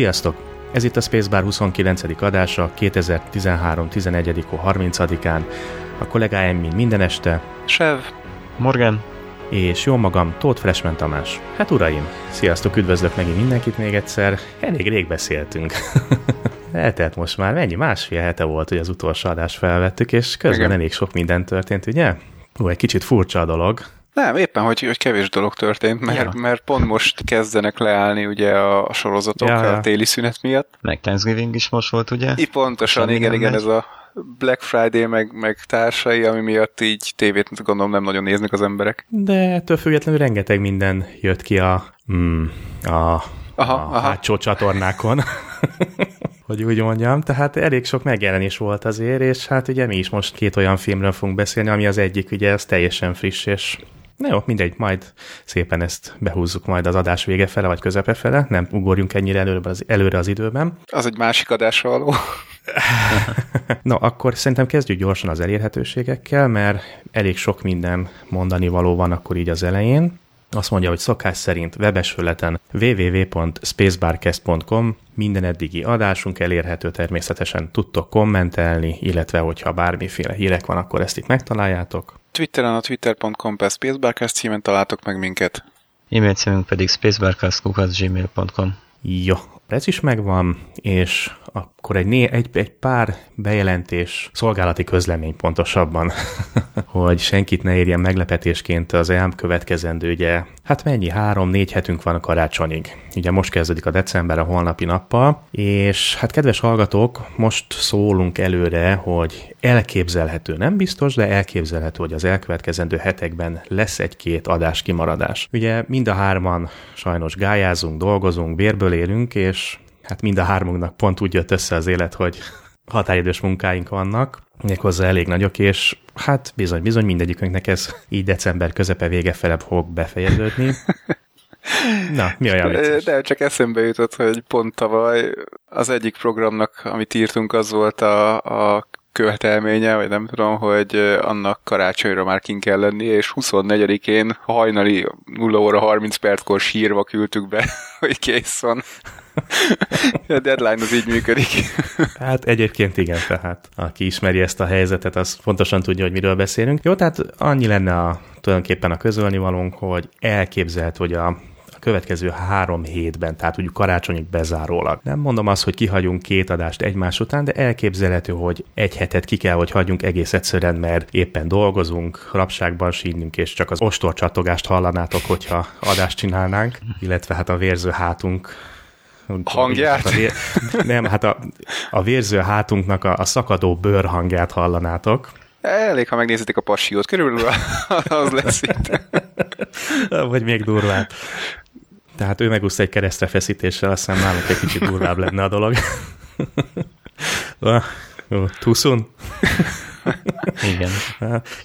Sziasztok! Ez itt a Spacebar 29. adása 2013. 11. 30-án. A kollégáim mind minden este. Sev. Morgan. És jó magam, Tóth Freshman Tamás. Hát uraim, sziasztok, üdvözlök megint mindenkit még egyszer. Elég rég beszéltünk. Eltelt most már mennyi? Másfél hete volt, hogy az utolsó adást felvettük, és közben Igen. elég sok minden történt, ugye? Ó, egy kicsit furcsa a dolog. Nem, éppen, hogy, hogy kevés dolog történt, mert, ja. mert pont most kezdenek leállni ugye a, a sorozatok ja. a téli szünet miatt. Meg Thanksgiving is most volt, ugye? I, pontosan, igen, igen, igen, ez a Black Friday meg, meg társai, ami miatt így tévét gondolom nem nagyon néznek az emberek. De ettől függetlenül rengeteg minden jött ki a, mm, a, aha, a aha. hátsó csatornákon. hogy úgy mondjam. Tehát elég sok megjelenés volt azért, és hát ugye mi is most két olyan filmről fogunk beszélni, ami az egyik ugye ez teljesen friss, és Na jó, mindegy, majd szépen ezt behúzzuk majd az adás vége fele, vagy közepe fele, nem ugorjunk ennyire előre az, előre az időben. Az egy másik adásra való. no, akkor szerintem kezdjük gyorsan az elérhetőségekkel, mert elég sok minden mondani való van akkor így az elején. Azt mondja, hogy szokás szerint webes föleten www.spacebarcast.com minden eddigi adásunk elérhető természetesen tudtok kommentelni, illetve hogyha bármiféle hírek van, akkor ezt itt megtaláljátok. Twitteren a twitter.com per spacebarcast címen találtok meg minket. E-mail címünk pedig spacebarcast.gmail.com Jó, ez is megvan, és akkor egy, né, egy, egy pár bejelentés, szolgálati közlemény pontosabban, hogy senkit ne érjen meglepetésként az EAM következendő, ugye, hát mennyi, három-négy hetünk van a karácsonyig. Ugye most kezdődik a december a holnapi nappal, és hát kedves hallgatók, most szólunk előre, hogy elképzelhető, nem biztos, de elképzelhető, hogy az elkövetkezendő hetekben lesz egy-két adás kimaradás. Ugye mind a hárman sajnos gályázunk, dolgozunk, bérből élünk, és hát mind a hármunknak pont úgy jött össze az élet, hogy határidős munkáink vannak, méghozzá elég nagyok, és hát bizony, bizony mindegyikünknek ez így december közepe vége fele fog befejeződni. Na, mi olyan vicces? De csak eszembe jutott, hogy pont tavaly az egyik programnak, amit írtunk, az volt a, a követelménye, vagy nem tudom, hogy annak karácsonyra már kint kell lenni, és 24-én hajnali 0 óra 30 perckor sírva küldtük be, hogy kész van. A deadline az így működik. Hát egyébként igen, tehát aki ismeri ezt a helyzetet, az fontosan tudja, hogy miről beszélünk. Jó, tehát annyi lenne a, tulajdonképpen a közölnivalónk, hogy elképzelt, hogy a következő három hétben, tehát úgy karácsonyig bezárólag. Nem mondom azt, hogy kihagyunk két adást egymás után, de elképzelhető, hogy egy hetet ki kell, hogy hagyjunk egész egyszerűen, mert éppen dolgozunk, rapságban sínünk, és csak az ostorcsatogást hallanátok, hogyha adást csinálnánk, illetve hát a vérző hátunk hangját? A vér, nem, hát a, a vérző hátunknak a, a szakadó bőr hangját hallanátok. Elég, ha megnézitek a passiót, körülbelül az lesz itt. Vagy még durvább. Tehát ő megúszta egy keresztre feszítéssel, azt hiszem nálunk egy kicsit durvább lenne a dolog. Soon? Igen.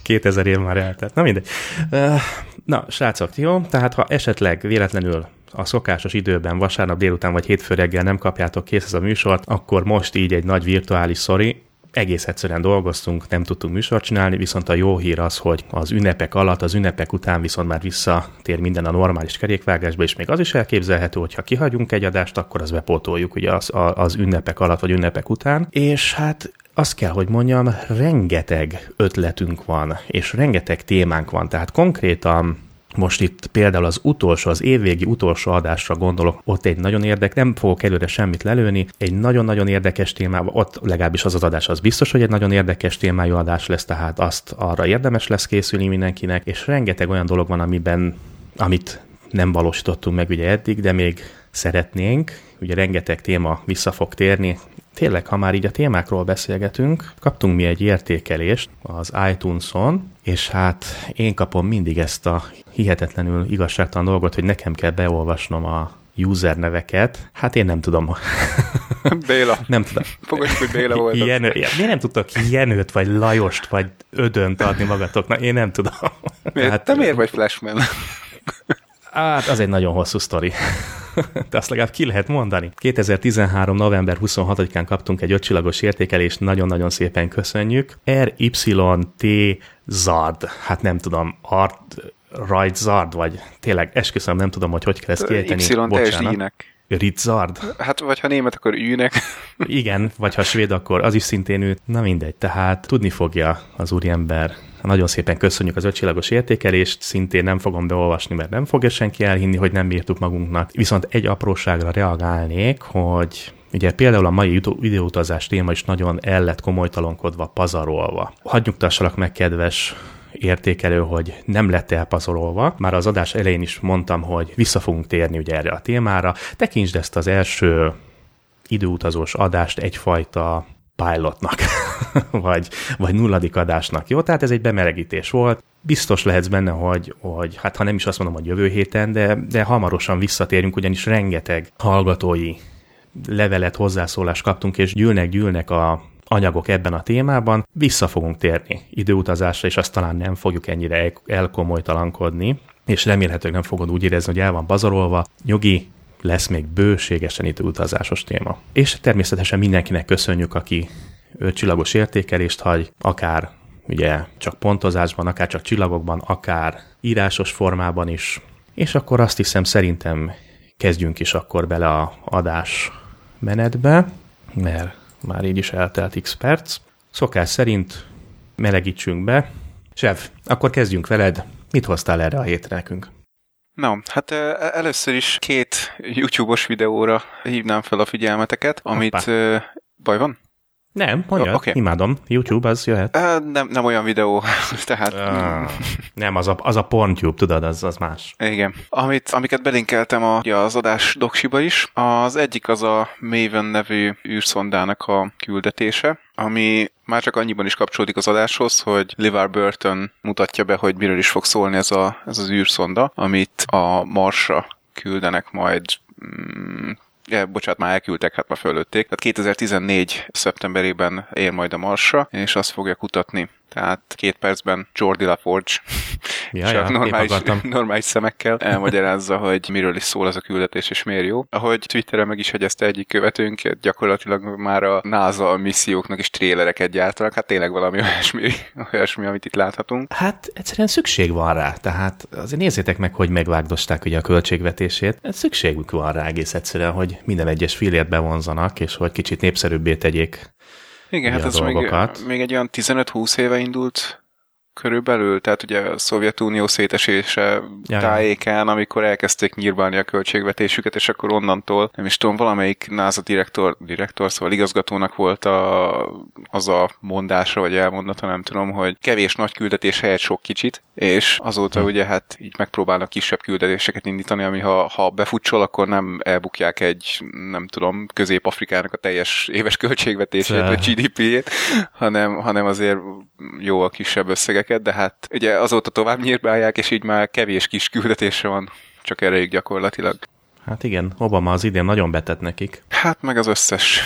2000 év már eltelt. Na mindegy. Na, srácok, jó? Tehát ha esetleg véletlenül a szokásos időben, vasárnap délután vagy hétfő reggel nem kapjátok kész ez a műsort, akkor most így egy nagy virtuális szori, egész egyszerűen dolgoztunk, nem tudtunk műsort csinálni, viszont a jó hír az, hogy az ünnepek alatt, az ünnepek után viszont már visszatér minden a normális kerékvágásba, és még az is elképzelhető, hogy ha kihagyunk egy adást, akkor az bepótoljuk ugye az, az ünnepek alatt vagy ünnepek után. És hát azt kell, hogy mondjam, rengeteg ötletünk van, és rengeteg témánk van, tehát konkrétan most itt például az utolsó, az évvégi utolsó adásra gondolok, ott egy nagyon érdek, nem fogok előre semmit lelőni, egy nagyon-nagyon érdekes témában, ott legalábbis az az adás az biztos, hogy egy nagyon érdekes témájú adás lesz, tehát azt arra érdemes lesz készülni mindenkinek, és rengeteg olyan dolog van, amiben, amit nem valósítottunk meg ugye eddig, de még szeretnénk, ugye rengeteg téma vissza fog térni, tényleg, ha már így a témákról beszélgetünk, kaptunk mi egy értékelést az iTunes-on, és hát én kapom mindig ezt a hihetetlenül igazságtalan dolgot, hogy nekem kell beolvasnom a user neveket. Hát én nem tudom. Béla. Nem tudom. Fogadjuk, hogy Béla volt. Jenő. Miért nem tudtok Jenőt, vagy Lajost, vagy Ödönt adni magatoknak? Én nem tudom. Miért? Hát, Te miért vagy Flashman? Hát, az egy nagyon hosszú sztori. De azt legalább ki lehet mondani. 2013. november 26-án kaptunk egy ötcsillagos értékelést, nagyon-nagyon szépen köszönjük. RYT Zard, hát nem tudom, Art Right Zard, vagy tényleg esküszöm, nem tudom, hogy hogy kell ezt kiejteni. Y-Bocsánat. Ritzard? Hát, vagy ha német, akkor űnek. Igen, vagy ha svéd, akkor az is szintén ő. Na mindegy, tehát tudni fogja az úriember. Nagyon szépen köszönjük az ötcsillagos értékelést, szintén nem fogom beolvasni, mert nem fogja senki elhinni, hogy nem bírtuk magunknak. Viszont egy apróságra reagálnék, hogy Ugye például a mai időutazás téma is nagyon el lett komolytalankodva, pazarolva. Hadd nyugtassalak meg, kedves értékelő, hogy nem lett elpazarolva. Már az adás elején is mondtam, hogy vissza fogunk térni ugye erre a témára. Tekintsd ezt az első időutazós adást egyfajta pilotnak, vagy, vagy nulladik adásnak. Jó, tehát ez egy bemelegítés volt. Biztos lehetsz benne, hogy, hogy hát ha nem is azt mondom, hogy jövő héten, de, de hamarosan visszatérünk, ugyanis rengeteg hallgatói levelet, hozzászólást kaptunk, és gyűlnek-gyűlnek a anyagok ebben a témában. Vissza fogunk térni időutazásra, és azt talán nem fogjuk ennyire elkomolytalankodni, és remélhetőleg nem fogod úgy érezni, hogy el van bazarolva. Nyugi, lesz még bőségesen időutazásos téma. És természetesen mindenkinek köszönjük, aki csillagos értékelést hagy, akár ugye csak pontozásban, akár csak csillagokban, akár írásos formában is. És akkor azt hiszem szerintem kezdjünk is akkor bele a adás menetbe, mert már így is eltelt x perc. Szokás szerint melegítsünk be. Sev, akkor kezdjünk veled. Mit hoztál erre a hétre nekünk? Na, hát először is két YouTube-os videóra hívnám fel a figyelmeteket, amit... Hoppá. Baj van? Nem, mondja, okay. imádom. YouTube, az jöhet. Uh, nem, nem olyan videó, tehát... Uh, nem, az a, az a PornTube, tudod, az, az más. Igen. Amit, amiket belinkeltem a, az adás doksiba is, az egyik az a Maven nevű űrszondának a küldetése, ami már csak annyiban is kapcsolódik az adáshoz, hogy LeVar Burton mutatja be, hogy miről is fog szólni ez, a, ez az űrszonda, amit a Marsra küldenek majd mm, ja, bocsánat, már elküldtek, hát már fölötték. Tehát 2014. szeptemberében ér majd a Marsra, és azt fogja kutatni tehát két percben Jordi LaForge ja, csak ja, normális, normális szemekkel elmagyarázza, hogy miről is szól az a küldetés, és miért jó. Ahogy Twitterre meg is hegyezte egyik követőnk, gyakorlatilag már a NASA misszióknak is trélereket gyártanak, hát tényleg valami olyasmi, olyasmi, amit itt láthatunk. Hát egyszerűen szükség van rá, tehát azért nézzétek meg, hogy megvágdosták ugye a költségvetését. Szükségük van rá egész egyszerűen, hogy minden egyes filért bevonzanak, és hogy kicsit népszerűbbé tegyék igen, hát ez még, még egy olyan 15-20 éve indult körülbelül, tehát ugye a Szovjetunió szétesése ja, tájékán, amikor elkezdték nyírbálni a költségvetésüket, és akkor onnantól, nem is tudom, valamelyik NASA direktor, direktor szóval igazgatónak volt a, az a mondása, vagy elmondata, nem tudom, hogy kevés nagy küldetés helyett sok kicsit, és azóta hm. ugye hát így megpróbálnak kisebb küldetéseket indítani, ami ha, ha befutsol, akkor nem elbukják egy, nem tudom, Közép-Afrikának a teljes éves költségvetését, vagy GDP-jét, hanem, hanem azért jó a kisebb összegek embereket, de hát ugye azóta tovább nyírbálják, és így már kevés kis küldetése van, csak erejük gyakorlatilag. Hát igen, Obama az idén nagyon betett nekik. Hát meg az összes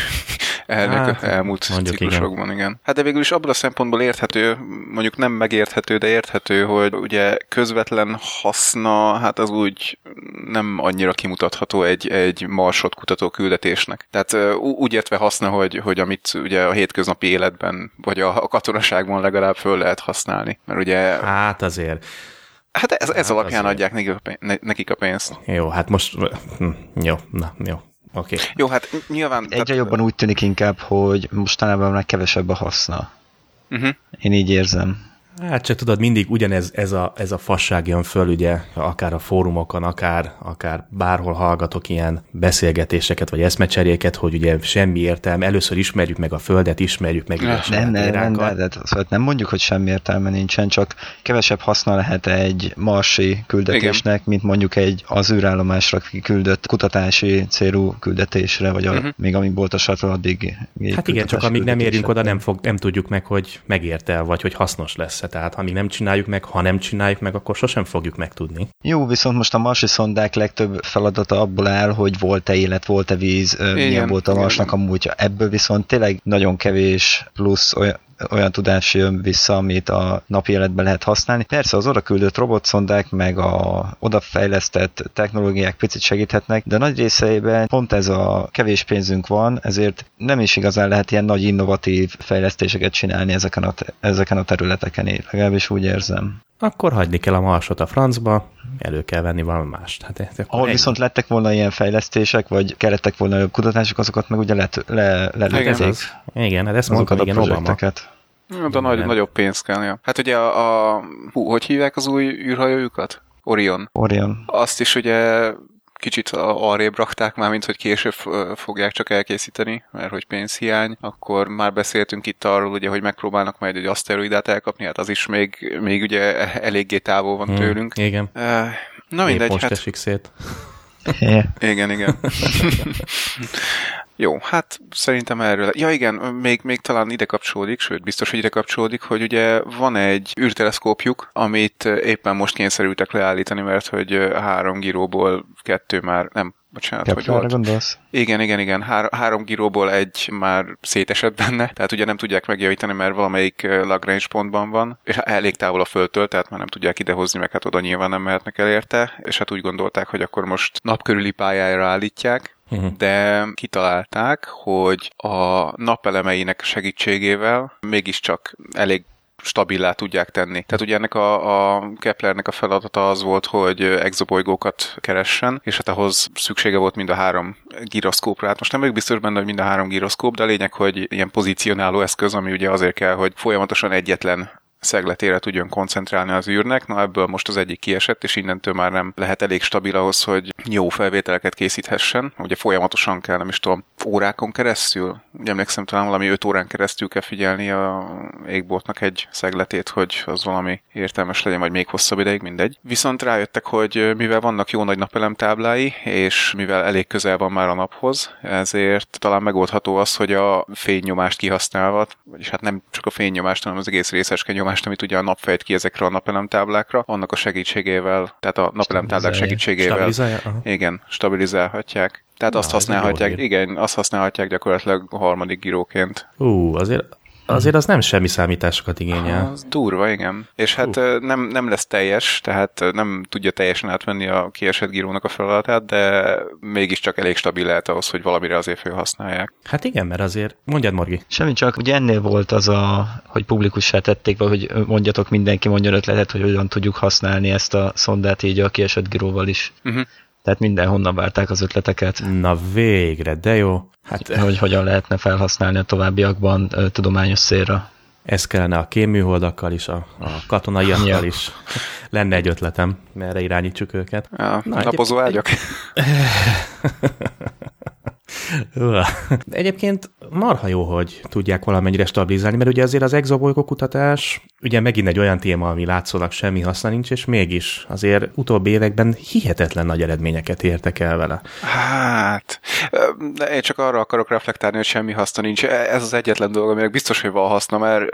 elnök hát, elmúlt ciklusokban, igen. igen. Hát de végül is abban a szempontból érthető, mondjuk nem megérthető, de érthető, hogy ugye közvetlen haszna, hát az úgy nem annyira kimutatható egy, egy marsot kutató küldetésnek. Tehát úgy értve haszna, hogy, hogy amit ugye a hétköznapi életben, vagy a, a katonaságban legalább föl lehet használni. Mert ugye... Hát azért Hát ez, ez hát alapján azért. adják nekik a, pénzt, nekik a pénzt. Jó, hát most... Hm, jó, na, jó. Oké. Okay. Jó, hát nyilván... Egyre tehát... jobban úgy tűnik inkább, hogy mostanában már kevesebb a haszna. Uh-huh. Én így érzem. Hát csak tudod, mindig ugyanez ez a, ez a fasság jön föl, ugye, akár a fórumokon, akár, akár bárhol hallgatok ilyen beszélgetéseket, vagy eszmecseréket, hogy ugye semmi értelme, először ismerjük meg a Földet, ismerjük meg nem, nem, nem, nem, nem, de, szóval nem mondjuk, hogy semmi értelme nincsen, csak kevesebb haszna lehet egy marsi küldetésnek, Igen. mint mondjuk egy az űrállomásra küldött kutatási célú küldetésre, vagy a, uh-huh. még amíg volt a shuttle, addig. Hát igen, csak amíg nem érünk oda, nem, fog, nem tudjuk meg, hogy megérte, vagy hogy hasznos lesz tehát ha mi nem csináljuk meg, ha nem csináljuk meg, akkor sosem fogjuk megtudni. Jó, viszont most a marsi szondák legtöbb feladata abból áll, hogy volt-e élet, volt-e víz, igen, milyen volt a marsnak a múltja. Ebből viszont tényleg nagyon kevés plusz olyan, olyan tudás jön vissza, amit a napi életben lehet használni. Persze az oda küldött robotszondák, meg a odafejlesztett technológiák picit segíthetnek, de nagy részeiben pont ez a kevés pénzünk van, ezért nem is igazán lehet ilyen nagy innovatív fejlesztéseket csinálni ezeken a, ezeken a területeken, legalábbis úgy érzem. Akkor hagyni kell a marsot a francba, elő kell venni valami mást. Hát, Ahol egy... viszont lettek volna ilyen fejlesztések, vagy kellettek volna kutatások, azokat meg ugye le, le, le igen, igen, hát ezt mondtam, igen, Obama. De nagy, nagyobb pénz kell, ja. Hát ugye a, a hú, hogy hívják az új űrhajójukat? Orion. Orion. Azt is ugye kicsit arrébb rakták már, mint hogy később fogják csak elkészíteni, mert hogy pénzhiány, akkor már beszéltünk itt arról, ugye, hogy megpróbálnak majd egy aszteroidát elkapni, hát az is még, még ugye eléggé távol van hmm, tőlünk. Igen. Na mindegy, most hát... esik szét. igen, igen. Jó, hát szerintem erről. Ja igen, még, még talán ide kapcsolódik, sőt biztos, hogy ide kapcsolódik, hogy ugye van egy űrteleszkópjuk, amit éppen most kényszerültek leállítani, mert hogy három gíróból kettő már nem bocsánat, Keplerre hogy volt. gondolsz? Igen, igen, igen. Hár, három gíróból egy már szétesett benne, tehát ugye nem tudják megjavítani, mert valamelyik Lagrange pontban van, és elég távol a földtől, tehát már nem tudják idehozni, meg hát oda nyilván nem mehetnek el érte, és hát úgy gondolták, hogy akkor most napkörüli pályára állítják, uh-huh. de kitalálták, hogy a napelemeinek segítségével mégiscsak elég stabilá tudják tenni. Tehát ugye ennek a, a Keplernek a feladata az volt, hogy exobolygókat keressen, és hát ahhoz szüksége volt mind a három gyroszkópra. Hát most nem vagyok biztos benne, hogy mind a három gyroszkóp, de a lényeg, hogy ilyen pozícionáló eszköz, ami ugye azért kell, hogy folyamatosan egyetlen szegletére tudjon koncentrálni az űrnek. Na ebből most az egyik kiesett, és innentől már nem lehet elég stabil ahhoz, hogy jó felvételeket készíthessen. Ugye folyamatosan kell, nem is tudom, órákon keresztül, ugye emlékszem talán valami 5 órán keresztül kell figyelni a égboltnak egy szegletét, hogy az valami értelmes legyen, vagy még hosszabb ideig, mindegy. Viszont rájöttek, hogy mivel vannak jó nagy napelemtáblái, és mivel elég közel van már a naphoz, ezért talán megoldható az, hogy a fénynyomást kihasználva, vagyis hát nem csak a fénynyomást, hanem az egész részecske nyomást, amit ugye a nap fejt ki ezekre a napelemtáblákra, annak a segítségével, tehát a napelemtáblák segítségével, Stabilizálja? igen, stabilizálhatják. Tehát Na, azt használhatják, igen, azt használhatják gyakorlatilag a harmadik gíróként. Ú, azért azért az nem semmi számításokat igényel. Az durva, igen. És hát uh. nem, nem lesz teljes, tehát nem tudja teljesen átvenni a kiesett gírónak a feladatát, de mégiscsak elég stabil lehet ahhoz, hogy valamire azért felhasználják. Hát igen, mert azért, mondjad Morgi. Semmi csak, ugye ennél volt az a, hogy publikussá tették, vagy hogy mondjatok mindenki, mondjon ötletet, hogy hogyan tudjuk használni ezt a szondát így a kiesett gíróval is. Uh-huh. Tehát mindenhonnan várták az ötleteket. Na végre, de jó. Hát, hogy hogyan lehetne felhasználni a továbbiakban ö, tudományos szélre. Ez kellene a kémműholdakkal is, a, a katonaiakkal ja. is. Lenne egy ötletem, merre irányítsuk őket. Ja, Na, napozó ágyak. Egyébként marha jó, hogy tudják valamennyire stabilizálni, mert ugye azért az exobolygó kutatás, ugye megint egy olyan téma, ami látszólag semmi haszna nincs, és mégis azért utóbbi években hihetetlen nagy eredményeket értek el vele. Hát, én csak arra akarok reflektálni, hogy semmi haszna nincs. Ez az egyetlen dolog, aminek biztos, hogy van haszna, mert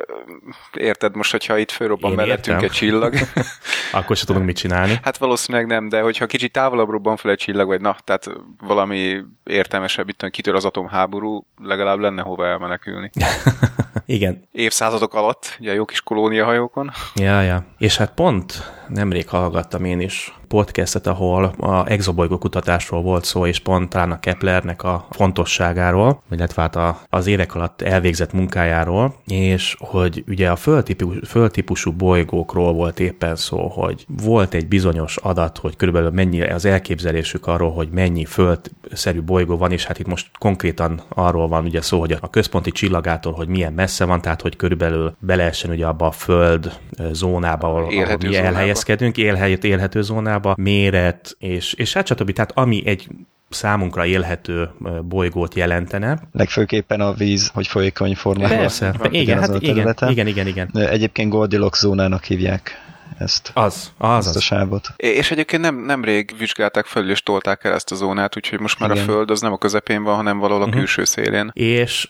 érted most, hogyha itt fölrobban mellettünk egy csillag. Akkor se tudunk mit csinálni. Hát valószínűleg nem, de hogyha kicsit távolabb robban fel egy csillag, vagy na, tehát valami értelmesebb, itt kitör az atomháború, legalább lenne hova elmenekülni. Igen. Évszázadok alatt, ugye jó kis kolóniahajókon. Ja, ja. És hát pont nemrég hallgattam én is podcastet, ahol a exobolygó kutatásról volt szó, és pont talán a Keplernek a fontosságáról, illetve hát a, az évek alatt elvégzett munkájáról, és hogy ugye a földtípus, földtípusú bolygókról volt éppen szó, hogy volt egy bizonyos adat, hogy körülbelül mennyi az elképzelésük arról, hogy mennyi földszerű bolygó van, és hát itt most konkrétan arról van ugye szó, hogy a központi csillagától, hogy milyen messze van, tehát hogy körülbelül beleessen ugye abba a föld zónába, ahol, ahol mi elhelyezkedünk, élhet, élhető zónába, méret, és, és hát stb. Tehát ami egy számunkra élhető bolygót jelentene. Legfőképpen a víz, hogy folyékony formában. Persze, igen, hát igen, igen, igen, igen. Egyébként Goldilocks zónának hívják ezt. Az, az, ezt a sávot. És egyébként nem, nemrég vizsgálták felül és tolták el ezt a zónát, úgyhogy most már Igen. a Föld az nem a közepén van, hanem valahol a uh-huh. külső szélén. És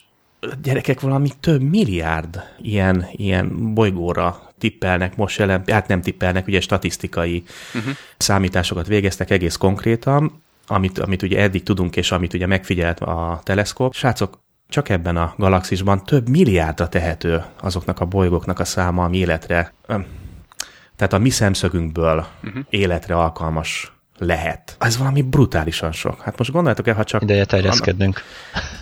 gyerekek valami több milliárd ilyen, ilyen bolygóra tippelnek most jelen, hát nem tippelnek, ugye statisztikai uh-huh. számításokat végeztek egész konkrétan, amit, amit ugye eddig tudunk, és amit ugye megfigyelt a teleszkóp. Srácok, csak ebben a galaxisban több milliárdra tehető azoknak a bolygóknak a száma, ami életre, tehát a mi szemszögünkből uh-huh. életre alkalmas lehet. Ez valami brutálisan sok. Hát most gondoljátok el, ha csak... Ideje terjeszkednünk.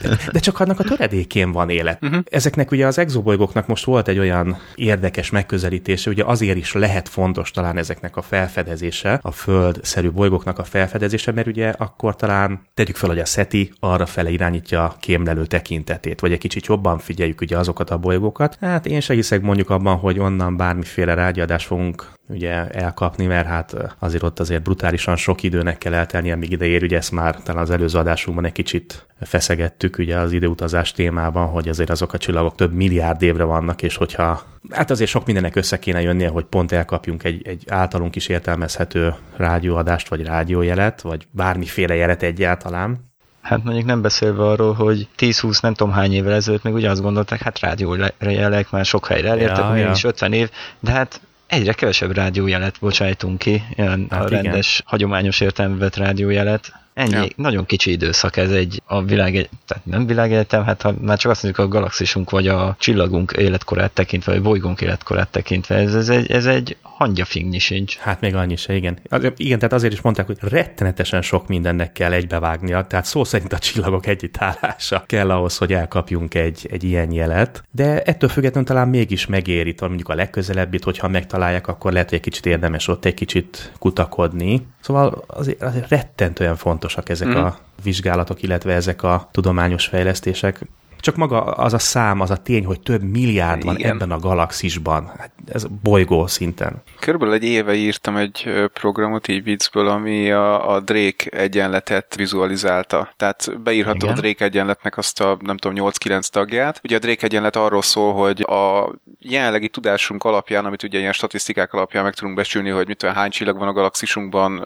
De, de csak annak a töredékén van élet. Uh-huh. Ezeknek ugye az exobolygóknak most volt egy olyan érdekes megközelítése, ugye azért is lehet fontos talán ezeknek a felfedezése, a földszerű bolygóknak a felfedezése, mert ugye akkor talán tegyük fel, hogy a SETI arra fele irányítja a kémlelő tekintetét, vagy egy kicsit jobban figyeljük ugye azokat a bolygókat. Hát én se hiszek mondjuk abban, hogy onnan bármiféle rágyadást fogunk ugye elkapni, mert hát azért ott azért brutálisan sok időnek kell eltelnie, amíg ide ér, ugye ezt már talán az előző adásunkban egy kicsit feszegettük ugye az időutazás témában, hogy azért azok a csillagok több milliárd évre vannak, és hogyha hát azért sok mindennek össze kéne jönnie, hogy pont elkapjunk egy, egy általunk is értelmezhető rádióadást, vagy rádiójelet, vagy bármiféle jelet egyáltalán, Hát mondjuk nem beszélve arról, hogy 10-20 nem tudom hány évvel ezelőtt még ugyanazt gondolták, hát rádiójelek már sok helyre elértek, ja, ja. is 50 év, de hát egyre kevesebb rádiójelet bocsájtunk ki, ilyen hát a rendes, igen. hagyományos értelmű rádiójelet. Ennyi, ja. nagyon kicsi időszak ez egy, a világ, tehát nem világegyetem, hát ha már csak azt mondjuk a galaxisunk vagy a csillagunk életkorát tekintve, vagy bolygónk életkorát tekintve, ez, ez, egy, ez egy hangyafingni sincs. Hát még annyi se, igen. Az, igen, tehát azért is mondták, hogy rettenetesen sok mindennek kell egybevágnia, tehát szó szerint a csillagok együttállása kell ahhoz, hogy elkapjunk egy, egy ilyen jelet, de ettől függetlenül talán mégis megéri, mondjuk a legközelebbit, hogyha megtalálják, akkor lehet, hogy egy kicsit érdemes ott egy kicsit kutakodni. Szóval azért, azért rettentően fontosak ezek mm. a vizsgálatok, illetve ezek a tudományos fejlesztések. Csak maga az a szám, az a tény, hogy több milliárd van Igen. ebben a galaxisban. Hát ez bolygó szinten. Körülbelül egy éve írtam egy programot így viccből, ami a, a Drake egyenletet vizualizálta. Tehát beírható Igen. a Drake egyenletnek azt a, nem tudom, 8-9 tagját. Ugye a Drake egyenlet arról szól, hogy a jelenlegi tudásunk alapján, amit ugye ilyen statisztikák alapján meg tudunk becsülni, hogy mit hány csillag van a galaxisunkban,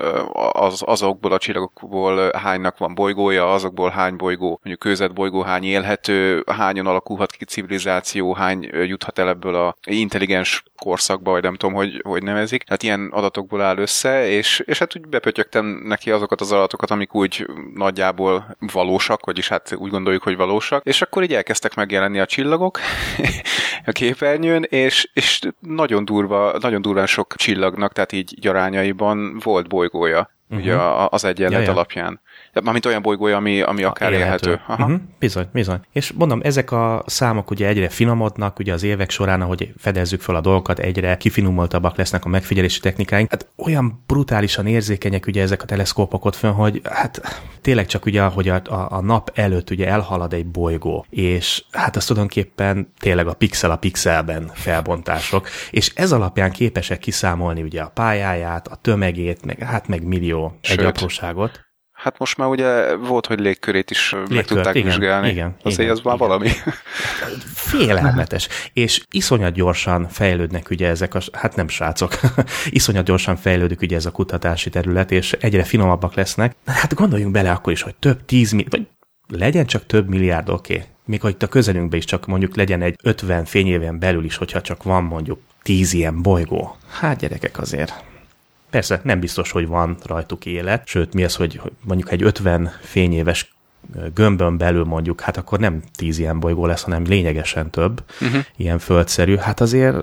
az, azokból a csillagokból hánynak van bolygója, azokból hány bolygó, mondjuk kőzet bolygó hány élhető, hányan alakulhat ki civilizáció, hány juthat el ebből a intelligens korszakba, vagy nem tudom, hogy, hogy nevezik. Hát ilyen adatokból áll össze, és, és hát úgy bepötyögtem neki azokat az adatokat, amik úgy nagyjából valósak, vagyis hát úgy gondoljuk, hogy valósak, és akkor így elkezdtek megjelenni a csillagok a képernyőn, és, és nagyon durva, nagyon durván sok csillagnak, tehát így gyarányaiban volt bolygója. Uh-huh. Ugye az egyenlet ja, ja. alapján. Mármint olyan bolygója, ami, ami akár élhető. élhető. Aha. Uh-huh. Bizony, bizony. És mondom, ezek a számok ugye egyre finomodnak, ugye az évek során, ahogy fedezzük fel a dolgokat, egyre kifinomultabbak lesznek a megfigyelési technikáink. Hát olyan brutálisan érzékenyek ugye ezek a teleszkópok ott fönn, hogy hát tényleg csak ugye, hogy a, a, a nap előtt ugye elhalad egy bolygó, és hát az tulajdonképpen tényleg a pixel a pixelben felbontások, és ez alapján képesek kiszámolni ugye a pályáját, a tömegét, meg hát meg millió Sőt. egy apróságot. Hát most már ugye volt, hogy légkörét is Légkört, meg tudták igen, vizsgálni. Igen, Azért igen, az már igen. valami. Félelmetes. És iszonyat gyorsan fejlődnek ugye ezek a, hát nem srácok, iszonyat gyorsan fejlődik ugye ez a kutatási terület, és egyre finomabbak lesznek. Hát gondoljunk bele akkor is, hogy több tíz, vagy legyen csak több milliárd, oké. Okay. Még hogy itt a közelünkben is csak mondjuk legyen egy 50 fényéven belül is, hogyha csak van mondjuk 10 ilyen bolygó. Hát gyerekek azért Persze, nem biztos, hogy van rajtuk élet, sőt, mi az, hogy mondjuk egy 50 fényéves gömbön belül mondjuk, hát akkor nem tíz ilyen bolygó lesz, hanem lényegesen több uh-huh. ilyen földszerű. Hát azért...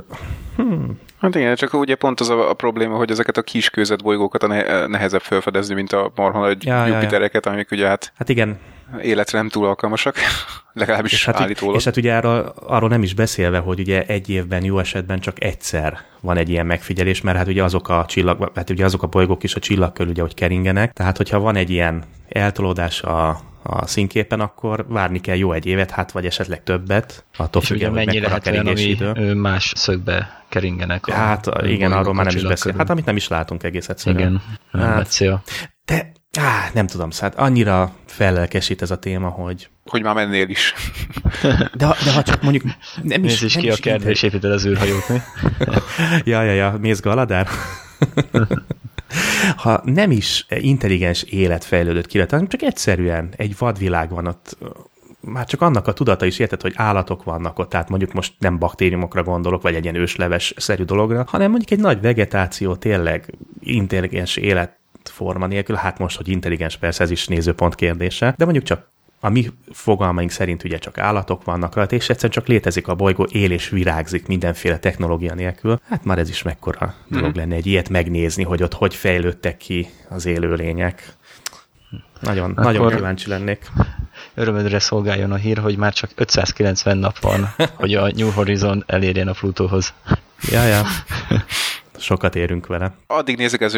Hmm. Hát igen, csak ugye pont az a, a probléma, hogy ezeket a kis bolygókat a nehezebb felfedezni, mint a marha nagy ja, Jupitereket, ja, ja. amik ugye hát... Hát igen, életre nem túl alkalmasak, legalábbis és hát, állítólag. És hát ugye arról, arról nem is beszélve, hogy ugye egy évben jó esetben csak egyszer van egy ilyen megfigyelés, mert hát ugye azok a csillag, hát ugye azok a bolygók is a csillag körül ugye, hogy keringenek, tehát hogyha van egy ilyen eltolódás a a színképen, akkor várni kell jó egy évet, hát vagy esetleg többet, attól függően, hogy mennyi lehet olyan, ami idő. más szögbe keringenek. A, hát igen, arról már nem is beszél. Hát amit nem is látunk egész egyszerűen. Igen, hát, De Á, nem tudom, szóval annyira fellelkesít ez a téma, hogy... Hogy már mennél is. De, de ha csak mondjuk nem is... Nézd is ki a kertbe, és építed az űrhajót, mi? ja, ja, ja, mész Galadár? ha nem is intelligens élet fejlődött ki, hanem csak egyszerűen egy vadvilág van ott, már csak annak a tudata is érted, hogy állatok vannak ott, tehát mondjuk most nem baktériumokra gondolok, vagy egy ilyen ősleves-szerű dologra, hanem mondjuk egy nagy vegetáció, tényleg intelligens élet forma nélkül, hát most, hogy intelligens persze, ez is nézőpont kérdése, de mondjuk csak a mi fogalmaink szerint ugye csak állatok vannak rajta, és egyszerűen csak létezik a bolygó, él és virágzik mindenféle technológia nélkül. Hát már ez is mekkora dolog mm. lenne egy ilyet megnézni, hogy ott hogy fejlődtek ki az élőlények. Nagyon, Akkor nagyon kíváncsi lennék. Örömödre szolgáljon a hír, hogy már csak 590 nap van, hogy a New Horizon elérjen a Plutóhoz. Ja, ja. Sokat érünk vele. Addig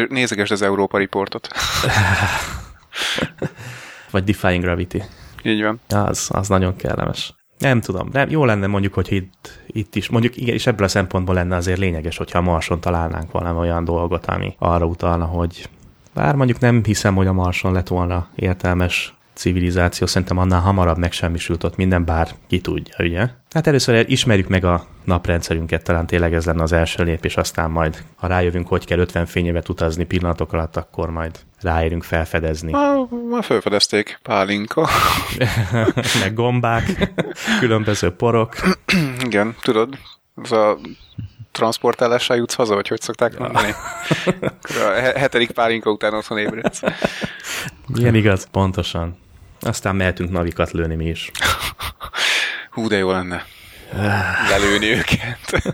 nézegesd az Európa Riportot. Vagy Defying Gravity. Így van. Az, az nagyon kellemes. Nem tudom, nem, jó lenne mondjuk, hogy itt, itt is, mondjuk igen, és ebből a szempontból lenne azért lényeges, hogyha a Marson találnánk valami olyan dolgot, ami arra utalna, hogy bár mondjuk nem hiszem, hogy a Marson lett volna értelmes civilizáció, szerintem annál hamarabb megsemmisült ott minden, bár ki tudja, ugye? Hát először ismerjük meg a naprendszerünket, talán tényleg ez lenne az első lépés, aztán majd, ha rájövünk, hogy kell 50 fényévet utazni pillanatok alatt, akkor majd ráérünk felfedezni. Már felfedezték pálinka. meg gombák, különböző porok. Igen, tudod, ez a transportálással jutsz haza, vagy hogy szokták mondani? a hetedik pálinka után otthon ébredsz. Igen, igaz, pontosan. Aztán mehetünk navikat lőni mi is. Hú, de jó lenne. Lelőni őket.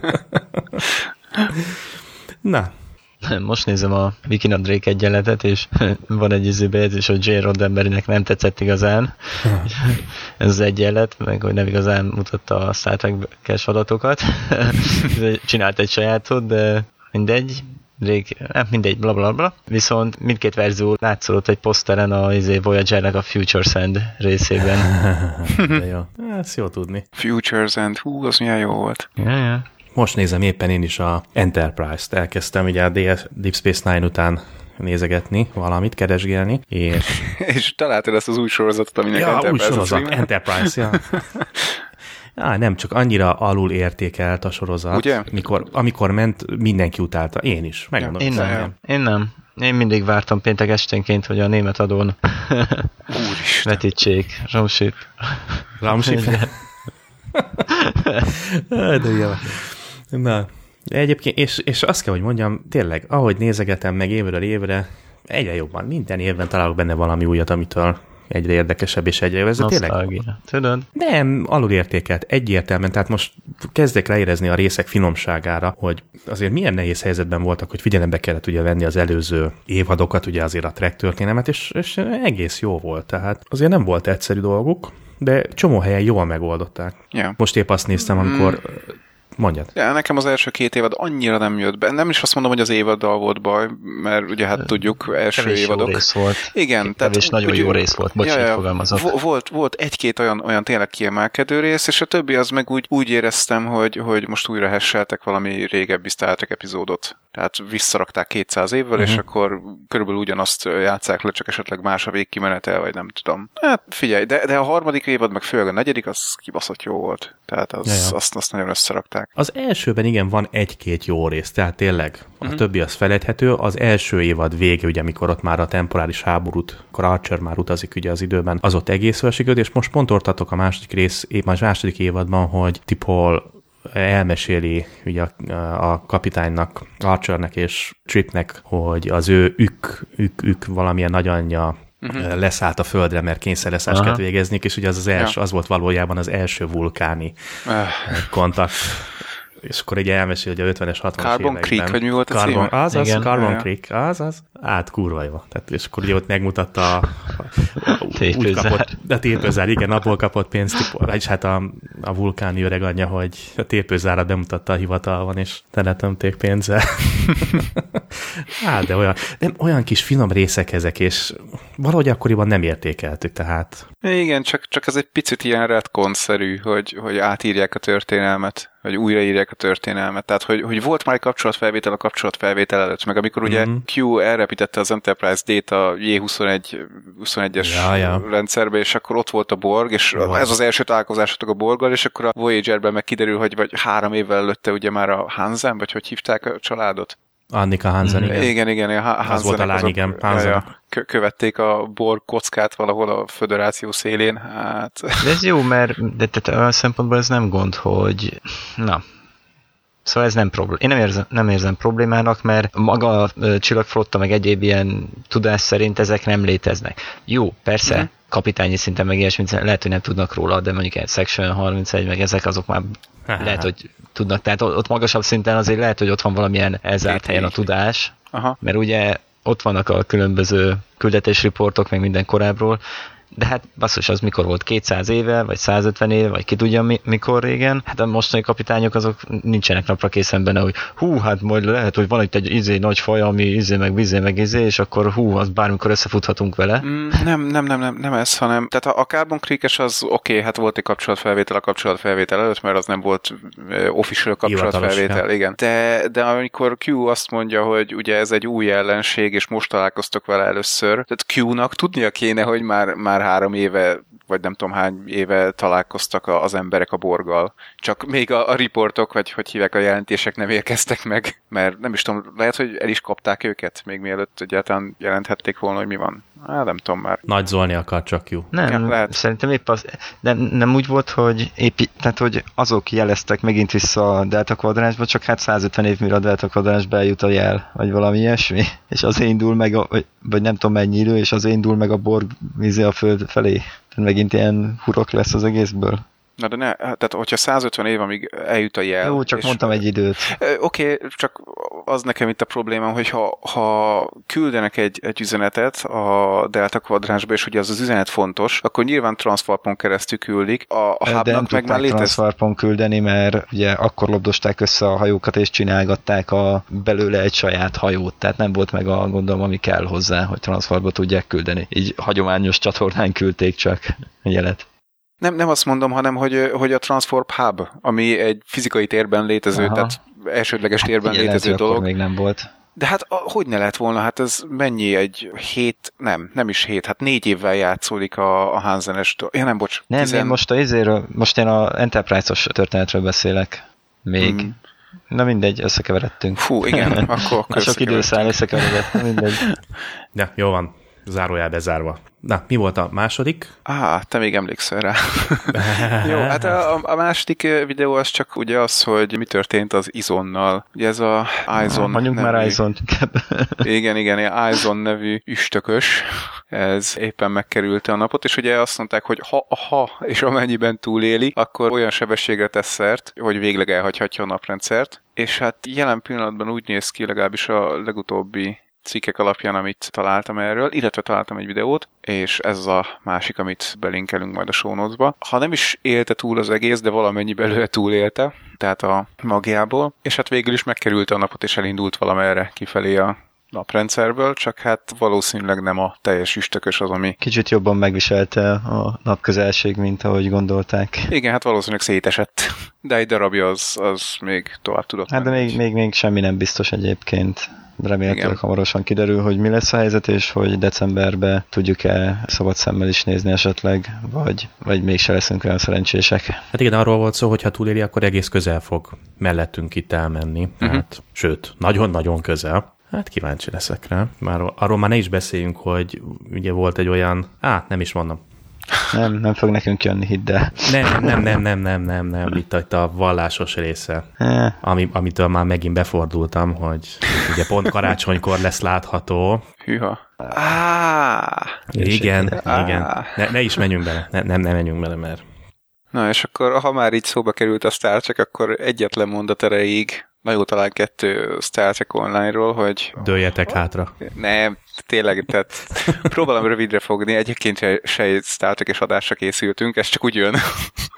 Na, most nézem a Viking Drake egyenletet, és van egy izé bejegyzés, hogy J. Roddenberrynek nem tetszett igazán. Ez az egyenlet, meg hogy nem igazán mutatta a Star trek adatokat. Csinált egy sajátot, de mindegy. Drake, nem mindegy, bla bla bla. Viszont mindkét verzió látszott egy poszteren a izé, Voyager-nek a Futures End részében. de jó. Ezt jó tudni. Futures End, hú, az milyen jó volt. Ja, ja. Most nézem éppen én is a Enterprise-t. Elkezdtem ugye a Deep Space Nine után nézegetni, valamit, keresgélni, és... és találtad ezt az új sorozatot, aminek ja, Enterprise új sorozat, Enterprise, ja. Á, nem, csak annyira alul értékelt a sorozat. Ugye? Mikor, amikor ment, mindenki utálta. Én is, megmondom. Én nem. nem. Én nem. Én mindig vártam péntek esténként, hogy a német adón vetítsék. Ramsip. Ramsip? De jó. Na, egyébként, és, és azt kell, hogy mondjam, tényleg, ahogy nézegetem meg évről évre, egyre jobban, minden évben találok benne valami újat, amitől egyre érdekesebb és egyre. Ez tényleg... Tudod? Nem, alulértékelt, egyértelműen. Tehát most kezdek ráérezni a részek finomságára, hogy azért milyen nehéz helyzetben voltak, hogy figyelembe kellett ugye venni az előző évadokat, ugye azért a track történelmet, és, és egész jó volt. Tehát azért nem volt egyszerű dolguk, de csomó helyen jól megoldották. Yeah. Most épp azt néztem, amikor mm Mondjad. Ja, nekem az első két évad annyira nem jött be. Nem is azt mondom, hogy az évaddal volt baj, mert ugye hát tudjuk, első kevés évadok. Jó rész volt. Igen. Tehát, és nagyon ugye, jó rész volt, bocs, ja, ja, fogalmazott. Volt, volt egy-két olyan, olyan tényleg kiemelkedő rész, és a többi az meg úgy, úgy éreztem, hogy, hogy most újra hesseltek valami régebbi Star Trek epizódot. Tehát visszarakták 200 évvel, uh-huh. és mhm. akkor körülbelül ugyanazt játszák le, csak esetleg más a végkimenete, vagy nem tudom. Hát figyelj, de, de a harmadik évad, meg főleg a negyedik, az kibaszott jó volt. Tehát az, ja, azt, azt nagyon összerakták. Az elsőben igen, van egy-két jó rész, tehát tényleg a uh-huh. többi az felejthető. Az első évad vége, ugye, amikor ott már a temporális háborút, akkor Archer már utazik ugye az időben, az ott egész sikerült, és most pont ortatok a második rész, a második évadban, hogy Tipol elmeséli ugye a, a kapitánynak, Archernek és Tripnek, hogy az ő ük, ük, ük valamilyen nagyanyja uh-huh. leszállt a földre, mert kényszerleszásket végezni, és ugye az, az, els, ja. az volt valójában az első vulkáni uh. kontakt és akkor egy elmesél, hogy a 50-es, 60-as Carbon években. Creek, hogy mi volt a Carbon, címe? Az, az, Igen. Carbon ja. Creek, az, az. Át kurva jó. Tehát, és akkor ugye ott megmutatta a, a, úgy kapott, a tépőzár, igen, abból kapott pénzt, és hát a, a vulkáni öreg anyja, hogy a tépőzárat bemutatta a hivatalban, és teletömték pénzzel. hát, de olyan, nem, olyan kis finom részek ezek, és valahogy akkoriban nem értékeltük, tehát. Igen, csak, csak ez egy picit ilyen retkonszerű, hogy, hogy átírják a történelmet vagy újraírják a történelmet. Tehát, hogy, hogy volt már egy kapcsolatfelvétel a kapcsolatfelvétel előtt, meg amikor ugye mm-hmm. Q elrepítette az Enterprise Data J21 21-es ja, ja. rendszerbe, és akkor ott volt a Borg, és Jó. ez az első találkozásotok a Borggal, és akkor a Voyagerben meg kiderül, hogy vagy három évvel előtte ugye már a Hansen, vagy hogy hívták a családot? Annika Hansen, igen. Igen, igen, igen Az volt a lány, igen. Hansen. Ja, követték a bor kockát valahol a föderáció szélén, hát... De ez jó, mert de, de, olyan szempontból ez nem gond, hogy na, Szóval ez nem problém. Én nem érzem, nem érzem problémának, mert maga a csillagflotta, meg egyéb ilyen tudás szerint ezek nem léteznek. Jó, persze, mm kapitányi szinten meg ilyesmit, lehet, hogy nem tudnak róla, de mondjuk egy Section 31, meg ezek azok már lehet, hogy tudnak. Tehát ott magasabb szinten azért lehet, hogy ott van valamilyen elzárt helyen a tudás, Aha. mert ugye ott vannak a különböző küldetésriportok, meg minden korábbról, de hát basszus, az mikor volt 200 éve, vagy 150 éve, vagy ki tudja mi, mikor régen. Hát a mostani kapitányok azok nincsenek napra készen benne, hogy hú, hát majd lehet, hogy van itt egy izé nagy faj, ami izé meg vizé meg izé, és akkor hú, az bármikor összefuthatunk vele. Mm, nem, nem, nem, nem, nem ez, hanem, tehát a, a Carbon Creek-es az oké, okay, hát volt egy kapcsolatfelvétel a kapcsolatfelvétel előtt, mert az nem volt official kapcsolatfelvétel, igen. De, de amikor Q azt mondja, hogy ugye ez egy új ellenség, és most találkoztok vele először, tehát Q-nak tudnia kéne, hogy már, már három éve, vagy nem tudom hány éve találkoztak az emberek a borgal. Csak még a, a riportok, vagy hogy hívják a jelentések nem érkeztek meg, mert nem is tudom, lehet, hogy el is kapták őket, még mielőtt egyáltalán jelenthették volna, hogy mi van. Hát nem tudom már. Nagy zolni akar csak jó. Nem, ja, lehet. szerintem épp az, de nem úgy volt, hogy épp, tehát hogy azok jeleztek megint vissza a delta kvadránsba, csak hát 150 év mire a delta kvadránsba eljut a jel, vagy valami ilyesmi, és az indul meg, a, vagy, vagy nem tudom mennyi idő, és az indul meg a borg vízi a föld felé. Tehát megint ilyen hurok lesz az egészből. Na de ne, tehát hogyha 150 év, amíg eljut a jel... Jó, csak és, mondtam egy időt. Oké, okay, csak az nekem itt a problémám, hogy ha, ha küldenek egy, egy üzenetet a delta kvadránsba, és ugye az az üzenet fontos, akkor nyilván transwarpon keresztül küldik, a, a hubnak nem meg már létez... transwarpon küldeni, mert ugye akkor lobdosták össze a hajókat, és csinálgatták a, belőle egy saját hajót, tehát nem volt meg a gondolom, ami kell hozzá, hogy transwarpba tudják küldeni. Így hagyományos csatornán küldték csak a jelet. Nem, nem azt mondom, hanem hogy, hogy a Transform Hub, ami egy fizikai térben létező, Aha. tehát elsődleges hát térben hát, létező dolog. még nem volt. De hát hogy ne lett volna? Hát ez mennyi egy hét, nem, nem is hét, hát négy évvel játszódik a, a Hansenes, ja nem, bocs. Nem, tizen... én most a izéről, most én a Enterprise-os történetről beszélek még. Hmm. Na mindegy, összekeveredtünk. Fú, igen, akkor, akkor Sok időszál összekeveredett, mindegy. De jó van, zárójel bezárva. Na, mi volt a második? Á, te még emlékszel rá. Jó, hát a, a második videó az csak ugye az, hogy mi történt az Izonnal. Ugye ez a Izon Mondjuk nevű, már Izon. igen, igen, Izon nevű üstökös. Ez éppen megkerülte a napot, és ugye azt mondták, hogy ha, ha és amennyiben túléli, akkor olyan sebességre tesz szert, hogy végleg elhagyhatja a naprendszert. És hát jelen pillanatban úgy néz ki, legalábbis a legutóbbi cikkek alapján, amit találtam erről, illetve találtam egy videót, és ez a másik, amit belinkelünk majd a notes-ba. Ha nem is élte túl az egész, de valamennyi belőle túlélte, tehát a magjából, és hát végül is megkerülte a napot, és elindult valamerre kifelé a naprendszerből, csak hát valószínűleg nem a teljes üstökös az, ami... Kicsit jobban megviselte a napközelség, mint ahogy gondolták. Igen, hát valószínűleg szétesett, de egy darabja az, az még tovább tudott Hát de még, még, még semmi nem biztos egyébként remélhetőleg Igen. hamarosan kiderül, hogy mi lesz a helyzet, és hogy decemberben tudjuk-e szabad szemmel is nézni esetleg, vagy, vagy mégse leszünk olyan szerencsések. Hát igen, arról volt szó, hogy ha túléli, akkor egész közel fog mellettünk itt elmenni. Uh-huh. Hát, sőt, nagyon-nagyon közel. Hát kíváncsi leszek rá. Már, arról már ne is beszéljünk, hogy ugye volt egy olyan, á, nem is mondom. Nem, nem fog nekünk jönni, hidd el. Nem, nem, nem, nem, nem, nem, nem, itt, itt a vallásos része, ami, amitől már megint befordultam, hogy ugye pont karácsonykor lesz látható. Hűha. Ah, igen, ah. igen. Ne, ne is menjünk bele, ne, nem, nem menjünk bele, mert... Na, és akkor, ha már így szóba került a Star Trek, akkor egyetlen mondat erejéig Na jó, talán kettő Star Trek Online-ról, hogy... Dőljetek hátra. Nem, tényleg, tehát próbálom rövidre fogni, egyébként se egy Star Trek és adásra készültünk, ez csak úgy jön,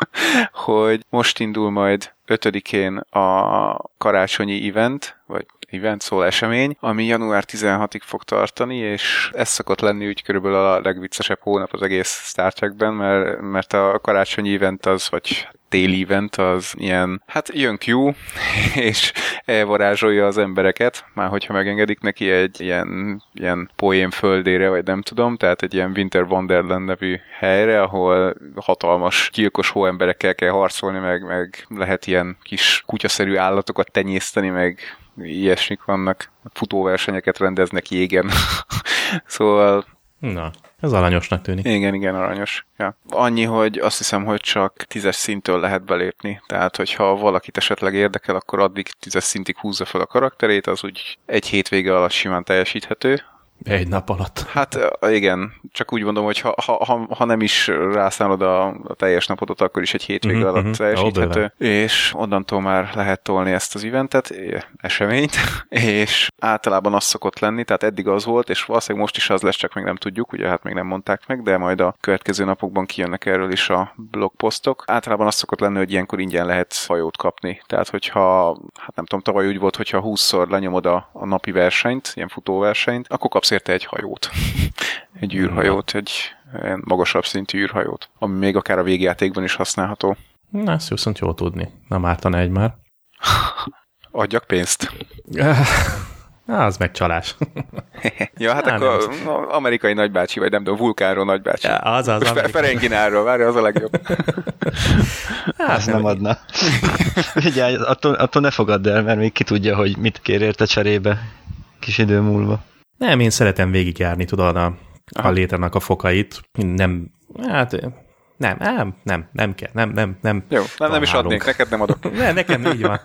hogy most indul majd 5-én a karácsonyi event, vagy event, szól esemény, ami január 16-ig fog tartani, és ez szokott lenni úgy körülbelül a legviccesebb hónap az egész Star Trekben, mert, mert a karácsonyi event az, vagy téli event az ilyen, hát jön Q, és elvarázsolja az embereket, már hogyha megengedik neki egy ilyen, ilyen poém földére, vagy nem tudom, tehát egy ilyen Winter Wonderland nevű helyre, ahol hatalmas gyilkos hóemberekkel kell harcolni, meg, meg lehet ilyen kis kutyaszerű állatokat tenyészteni, meg ilyesmik vannak, futóversenyeket rendeznek jégen. szóval Na, ez aranyosnak tűnik. Igen, igen, aranyos. Ja. Annyi, hogy azt hiszem, hogy csak tízes szintől lehet belépni. Tehát, hogyha valakit esetleg érdekel, akkor addig tízes szintig húzza fel a karakterét, az úgy egy hétvége alatt simán teljesíthető. Egy nap alatt. Hát igen, csak úgy mondom, hogy ha, ha, ha nem is rászállod a, a teljes napot, akkor is egy hétvége uh-huh, alatt uh-huh. teljesíthető, oh, és onnantól már lehet tolni ezt az eventet, eseményt, és általában az szokott lenni, tehát eddig az volt, és valószínűleg most is az lesz, csak még nem tudjuk, ugye hát még nem mondták meg, de majd a következő napokban kijönnek erről is a blogposztok. Általában az szokott lenni, hogy ilyenkor ingyen lehet hajót kapni. Tehát, hogyha, hát nem tudom, tavaly úgy volt, hogyha 20-szor lenyomod a, a napi versenyt, ilyen futóversenyt, akkor kapsz érte egy hajót. egy űrhajót, egy magasabb szintű űrhajót, ami még akár a végjátékban is használható. Na, ezt viszont jó tudni. Nem ártana egy már. Adjak pénzt. Na, az meg csalás. ja, hát Nem, akkor nem. amerikai nagybácsi, vagy nem tudom, vulkánról nagybácsi. Ja, az az. Most Ferengináról, várj, az a legjobb. hát, nem, nem adna. Figyelj, attól, attól ne fogadd el, mert még ki tudja, hogy mit kér érte cserébe kis idő múlva. Nem, én szeretem végigjárni, tudod, a, a létenek a fokait. Nem, hát nem, nem, nem, nem kell, nem, nem, nem. Jó, nem, nem is adnék, neked nem adok. ne, nekem így van.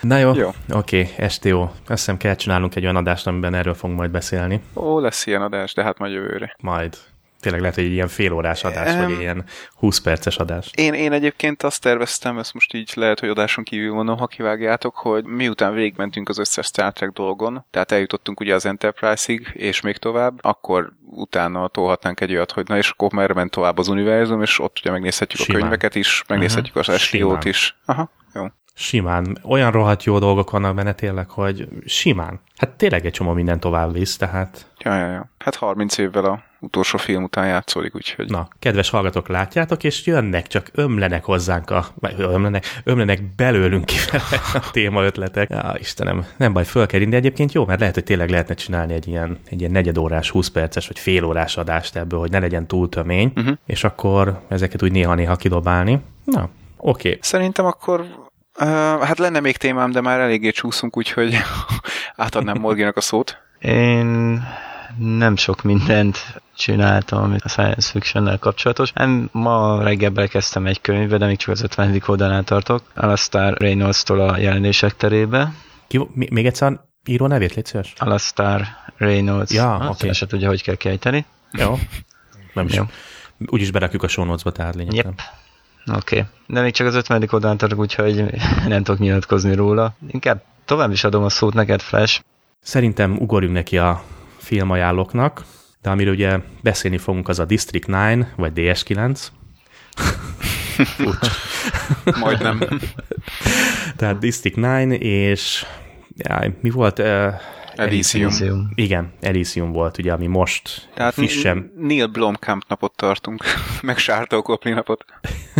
Na jó, jó. oké, STO. Azt hiszem kell csinálnunk egy olyan adást, amiben erről fogunk majd beszélni. Ó, lesz ilyen adás, de hát majd jövőre. Majd tényleg lehet, hogy egy ilyen félórás adás, um, vagy ilyen 20 perces adás. Én, én egyébként azt terveztem, ezt most így lehet, hogy adáson kívül mondom, ha kivágjátok, hogy miután végigmentünk az összes Star Trek dolgon, tehát eljutottunk ugye az Enterprise-ig, és még tovább, akkor utána tolhatnánk egy olyat, hogy na és akkor merre ment tovább az univerzum, és ott ugye megnézhetjük Simán. a könyveket is, megnézhetjük uh-huh. az STO-t is. Aha, jó. Simán. Olyan rohadt jó dolgok vannak benne tényleg, hogy simán. Hát tényleg egy csomó minden tovább visz, tehát... Ja, ja, ja. Hát 30 évvel a utolsó film után játszódik, úgyhogy... Na, kedves hallgatók, látjátok, és jönnek, csak ömlenek hozzánk a... Ömlenek, ömlenek belőlünk ki a téma ötletek. Ja, Istenem, nem baj, föl kell de egyébként jó, mert lehet, hogy tényleg lehetne csinálni egy ilyen, egy ilyen negyedórás, 20 perces, vagy félórás adást ebből, hogy ne legyen túl tömény, uh-huh. és akkor ezeket úgy néha-néha kidobálni. Na, oké. Okay. Szerintem akkor Uh, hát lenne még témám, de már eléggé csúszunk, úgyhogy átadnám Morginak a szót. Én nem sok mindent csináltam a science fiction kapcsolatos. Nem, ma reggel kezdtem egy könyvbe, de még csak az 50. oldalán tartok. Alastar Reynolds-tól a jelenések terébe. Ki, még egyszer író nevét, légy szíves? Alastar Reynolds. Ja, oké. Okay. se tudja, hogy kell kiejteni. Jó. Nem is. Jó. Úgyis berakjuk a show notes-ba, tehát lényegben. Yep. Oké. Okay. De még csak az 50. oldalán tartok, úgyhogy nem tudok nyilatkozni róla. Inkább tovább is adom a szót neked, Flash. Szerintem ugorjunk neki a filmajánlóknak, de amiről ugye beszélni fogunk, az a District 9, vagy DS9. Majdnem. Tehát District 9, és jaj, mi volt? Uh, Elysium. Elysium. Igen, Elysium volt, ugye, ami most Tehát frissen. Neil Blomkamp napot tartunk, meg Sártó Kopli napot.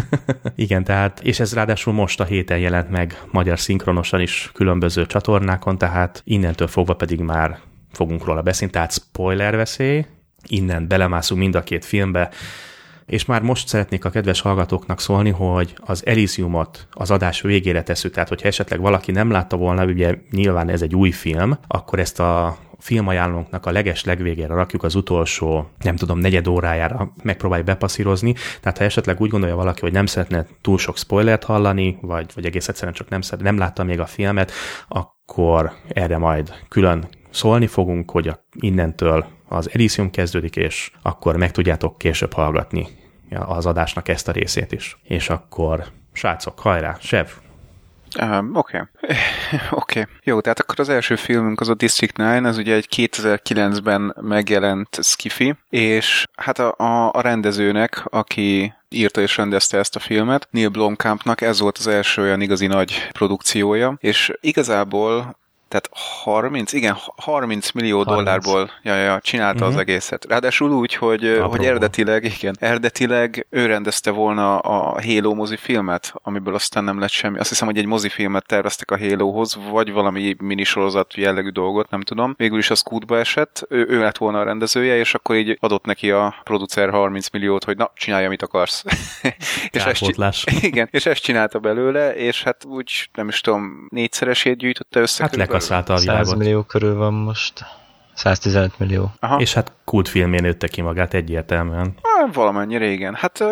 Igen, tehát, és ez ráadásul most a héten jelent meg magyar szinkronosan is különböző csatornákon, tehát innentől fogva pedig már fogunk róla beszélni, tehát spoiler veszély, innen belemászunk mind a két filmbe, és már most szeretnék a kedves hallgatóknak szólni, hogy az Elysiumot az adás végére tesszük, tehát hogyha esetleg valaki nem látta volna, ugye nyilván ez egy új film, akkor ezt a filmajánlónknak a leges legvégére rakjuk az utolsó, nem tudom, negyed órájára megpróbálj bepasszírozni. Tehát ha esetleg úgy gondolja valaki, hogy nem szeretne túl sok spoilert hallani, vagy, vagy egész egyszerűen csak nem, szeret, nem látta még a filmet, akkor erre majd külön szólni fogunk, hogy a, innentől az Elysium kezdődik, és akkor meg tudjátok később hallgatni az adásnak ezt a részét is. És akkor, srácok, hajrá, Sev, Um, Oké. Okay. Okay. Jó, tehát akkor az első filmünk az a District 9, ez ugye egy 2009-ben megjelent skifi, és hát a, a, a rendezőnek, aki írta és rendezte ezt a filmet, Neil Blomkampnak ez volt az első olyan igazi nagy produkciója, és igazából tehát 30, igen, 30 millió 30. dollárból ja, ja, csinálta uh-huh. az mhm. egészet. Ráadásul úgy, hogy, hogy eredetileg, igen, eredetileg ő rendezte volna a Halo mozifilmet, amiből aztán nem lett semmi. Azt hiszem, hogy egy mozifilmet terveztek a Halohoz, vagy valami minisorozat jellegű dolgot, nem tudom. Végül is az kútba esett, ő, ő lett volna a rendezője, és akkor így adott neki a producer 30 milliót, hogy na, csinálja, amit akarsz. és ezt, igen, és ezt csinálta belőle, és hát úgy, nem is tudom, négyszeresét gyűjtötte össze. Hát lekaszálta a világot. 100 millió körül van most. 115 millió. Aha. És hát kultfilmén nőtte ki magát egyértelműen. Valamennyire igen. Hát,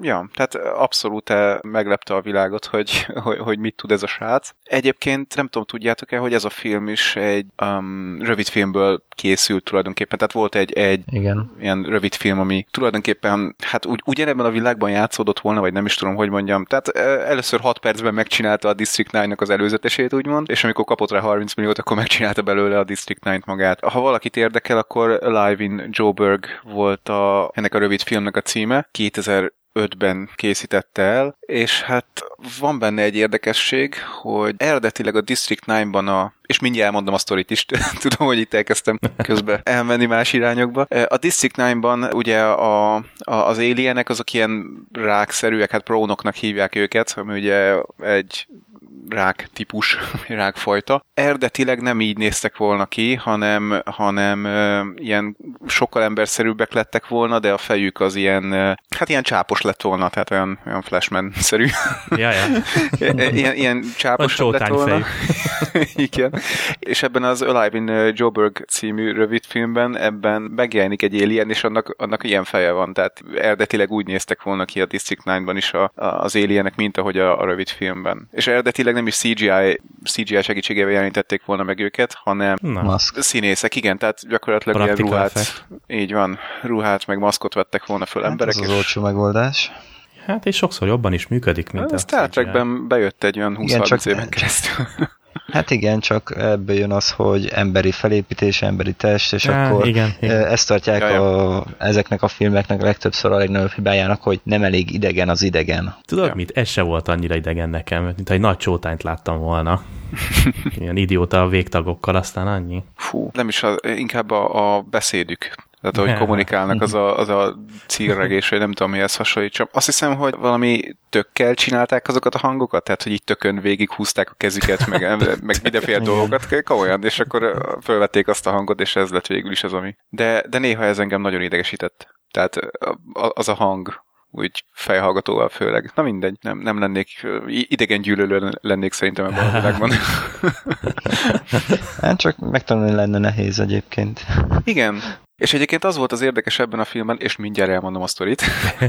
ja, tehát abszolút meglepte a világot, hogy, hogy, hogy mit tud ez a srác. Egyébként nem tudom, tudjátok-e, hogy ez a film is egy um, rövid filmből készült tulajdonképpen. Tehát volt egy, egy igen. ilyen rövid film, ami tulajdonképpen hát úgy, ugyanebben a világban játszódott volna, vagy nem is tudom, hogy mondjam. Tehát először 6 percben megcsinálta a District 9-nak az előzetesét, úgymond, és amikor kapott rá 30 milliót, akkor megcsinálta belőle a District 9 magát. Ha valakit érdekel, akkor Live in Joburg volt a, ennek a rövid filmnek a címe. 2000 2005-ben készítette el, és hát van benne egy érdekesség, hogy eredetileg a District 9-ban a és mindjárt elmondom a sztorit is, tudom, hogy itt elkezdtem közben elmenni más irányokba. A District 9-ban ugye a, a, az alienek azok ilyen rákszerűek, hát prónoknak hívják őket, ami ugye egy rák típus, rákfajta. Eredetileg nem így néztek volna ki, hanem, hanem ilyen sokkal emberszerűbbek lettek volna, de a fejük az ilyen, hát ilyen csápos lett volna, tehát olyan, olyan flashman-szerű. Ja, ja. ilyen, ilyen csápos lett volna. Igen. És ebben az Alive in Joburg című rövid filmben ebben megjelenik egy alien, és annak, annak ilyen feje van, tehát eredetileg úgy néztek volna ki a District 9-ban is a, a, az alienek, mint ahogy a, a rövid filmben. És eredetileg nem is CGI, CGI segítségével jelenítették volna meg őket, hanem Maszk. színészek, igen, tehát gyakorlatilag ilyen ruhát, effect. így van, ruhát meg maszkot vettek volna föl hát emberek. Ez az olcsó megoldás. Hát és sokszor jobban is működik, mint a Star Trekben bejött egy olyan 20-30 éven keresztül. Hát igen, csak ebből jön az, hogy emberi felépítés, emberi test, és ja, akkor igen, igen. ezt tartják ja, ja. A, ezeknek a filmeknek a legtöbbször a legnagyobb hibájának, hogy nem elég idegen az idegen. Tudod ja. mit? Ez se volt annyira idegen nekem, mint egy nagy csótányt láttam volna. Ilyen idióta végtagokkal, aztán annyi. Fú, nem is, a, inkább a, a beszédük tehát, ahogy kommunikálnak, az a, az a círregés, vagy nem tudom, mihez hasonlítsam. Azt hiszem, hogy valami tökkel csinálták azokat a hangokat, tehát, hogy így tökön végig húzták a kezüket, meg, meg mindenféle dolgokat, komolyan, és akkor fölvették azt a hangot, és ez lett végül is az, ami. De, de néha ez engem nagyon idegesített. Tehát az a hang, úgy fejhallgatóval főleg. Na mindegy, nem, nem lennék, idegen gyűlölő lennék szerintem ebben a világban. hát csak megtanulni lenne nehéz egyébként. Igen, és egyébként az volt az érdekes ebben a filmben, és mindjárt elmondom a sztorit,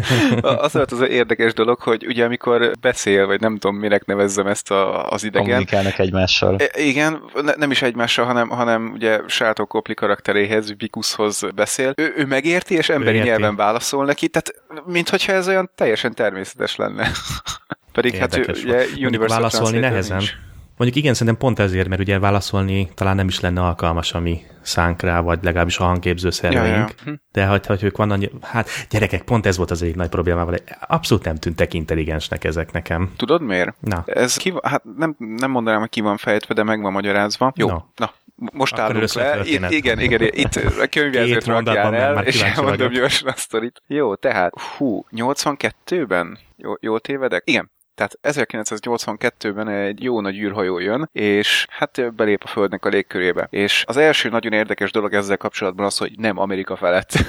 az volt az érdekes dolog, hogy ugye amikor beszél, vagy nem tudom, minek nevezzem ezt a, az idegen. Kommunikálnak egymással. E, igen, ne, nem is egymással, hanem, hanem ugye Sátó Kopli karakteréhez, Vikuszhoz beszél. Ő, ő megérti, és emberi ő nyelven válaszol neki, tehát mintha ez olyan teljesen természetes lenne. Pedig Érdekes hát ő, ugye Universal Válaszolni nehezen. Nincs. Mondjuk igen, szerintem pont ezért, mert ugye válaszolni talán nem is lenne alkalmas a mi szánkra, vagy legalábbis a hangképző szerveink. Ja, ja. Hm. De hogy, hogy ők vannak, hát gyerekek, pont ez volt az egyik nagy problémával. Abszolút nem tűntek intelligensnek ezek nekem. Tudod miért? Na. Ez ki, hát nem, nem mondanám, hogy ki van fejtve, de meg van magyarázva. Jó, no. na, most Akkor állunk le. Itt, igen, igen, itt a könyvjelzőt rakjál el, és elmondom gyorsan a sztorit. Jó, tehát, hú, 82-ben? Jó, jól tévedek? Igen, tehát 1982-ben egy jó nagy űrhajó jön, és hát belép a Földnek a légkörébe. És az első nagyon érdekes dolog ezzel kapcsolatban az, hogy nem Amerika felett,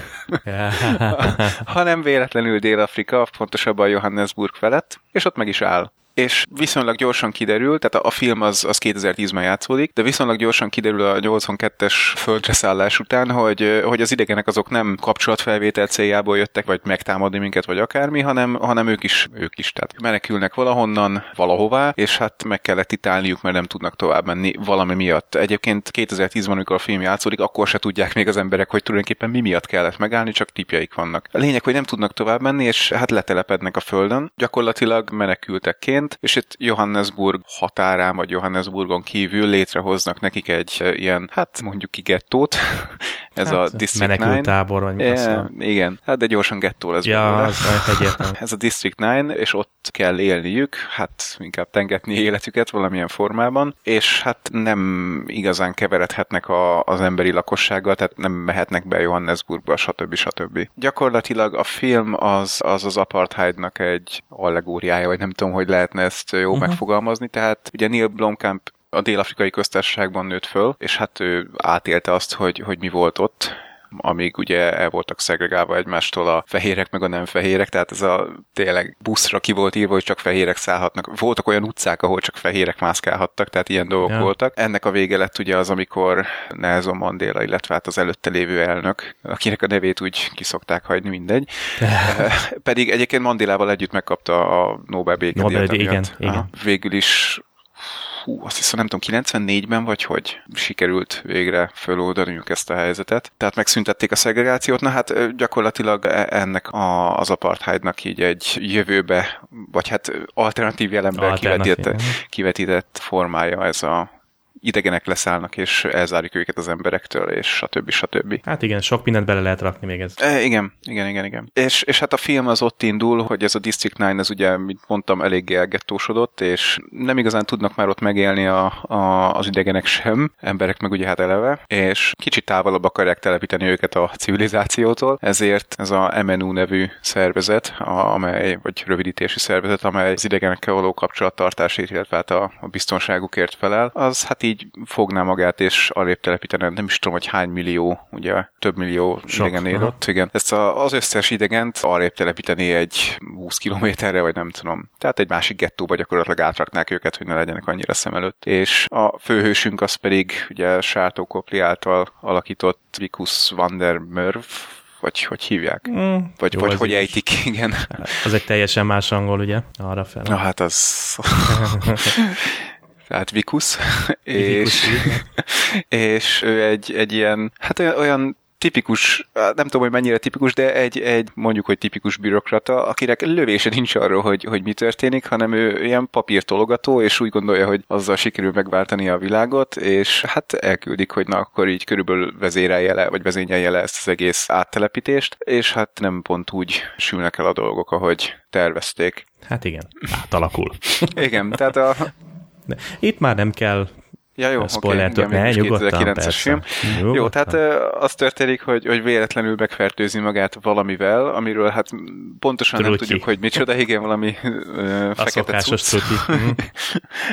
hanem véletlenül Dél-Afrika, pontosabban Johannesburg felett, és ott meg is áll és viszonylag gyorsan kiderül, tehát a film az, az 2010-ben játszódik, de viszonylag gyorsan kiderül a 82-es földreszállás után, hogy, hogy az idegenek azok nem kapcsolatfelvétel céljából jöttek, vagy megtámadni minket, vagy akármi, hanem, hanem ők is, ők is, tehát menekülnek valahonnan, valahová, és hát meg kellett itt állniuk, mert nem tudnak tovább menni valami miatt. Egyébként 2010-ben, amikor a film játszódik, akkor se tudják még az emberek, hogy tulajdonképpen mi miatt kellett megállni, csak tipjaik vannak. A lényeg, hogy nem tudnak tovább menni, és hát letelepednek a földön, gyakorlatilag menekültekként, egyébként, és itt Johannesburg határán, vagy Johannesburgon kívül létrehoznak nekik egy ilyen, hát mondjuk ki gettót, ez hát, a District 9. tábor, vagy e, Igen, hát de gyorsan gettó lesz ja, az Ez a District 9, és ott kell élniük, hát inkább tengetni életüket valamilyen formában, és hát nem igazán keveredhetnek a, az emberi lakossággal, tehát nem mehetnek be Johannesburgba, stb. stb. Gyakorlatilag a film az az, az apartheidnak egy allegóriája, vagy nem tudom, hogy lehetne ezt jó uh-huh. megfogalmazni, tehát ugye Neil Blomkamp a dél-afrikai köztársaságban nőtt föl, és hát ő átélte azt, hogy, hogy mi volt ott, amíg ugye el voltak szegregálva egymástól a fehérek meg a nem fehérek, tehát ez a tényleg buszra ki volt írva, hogy csak fehérek szállhatnak. Voltak olyan utcák, ahol csak fehérek mászkálhattak, tehát ilyen dolgok ja. voltak. Ennek a vége lett ugye az, amikor Nelson Mandela, illetve hát az előtte lévő elnök, akinek a nevét úgy kiszokták hagyni, mindegy. Pedig egyébként Mandélával együtt megkapta a Nobel békedíjat. Nobel, igen, igen. Végül is hú, azt hiszem nem tudom, 94-ben vagy hogy sikerült végre föloldaniuk ezt a helyzetet. Tehát megszüntették a szegregációt, na hát gyakorlatilag e, ennek a, az apartheidnak így egy jövőbe, vagy hát alternatív jelenben kivetített, kivetített formája ez a idegenek leszállnak, és elzárjuk őket az emberektől, és stb. stb. Hát igen, sok mindent bele lehet rakni még ez. E, igen, igen, igen, igen. És, és hát a film az ott indul, hogy ez a District 9, ez ugye, mint mondtam, eléggé elgettósodott, és nem igazán tudnak már ott megélni a, a, az idegenek sem, emberek meg ugye hát eleve, és kicsit távolabb akarják telepíteni őket a civilizációtól, ezért ez a MNU nevű szervezet, a, amely, vagy rövidítési szervezet, amely az idegenekkel való kapcsolattartásért, illetve hát a, a biztonságukért felel, az hát így így fogná magát, és arrébb telepítene, nem is tudom, hogy hány millió, ugye több millió Sok, idegen él ott. Igen. Ezt a, az összes idegent arrébb telepíteni egy 20 kilométerre, vagy nem tudom. Tehát egy másik gettóba gyakorlatilag átraknák őket, hogy ne legyenek annyira szem előtt. És a főhősünk az pedig ugye Sátó Kopli által alakított Vikus van der Mörv, vagy hogy hívják? Mm, vagy jó, vagy hogy is. ejtik, igen. Az egy teljesen más angol, ugye? Arra fel. Na hát az... tehát Vikus, és, és ő egy, egy ilyen, hát olyan, olyan tipikus, nem tudom, hogy mennyire tipikus, de egy, egy mondjuk, hogy tipikus bürokrata, akinek lövése nincs arról, hogy, hogy mi történik, hanem ő ilyen papírtologató, és úgy gondolja, hogy azzal sikerül megváltani a világot, és hát elküldik, hogy na akkor így körülbelül vezérelje le, vagy vezényelje le ezt az egész áttelepítést, és hát nem pont úgy sülnek el a dolgok, ahogy tervezték. Hát igen, átalakul. igen, tehát a, de itt már nem kell Ja jó, spoiler okay, igen, ne, nyugodtan, 2009-es film. Nyugodtan. Jó, tehát az történik, hogy, hogy véletlenül megfertőzi magát valamivel, amiről hát pontosan Trutyi. nem tudjuk, hogy micsoda, igen, valami uh, fekete cucc. Mhm.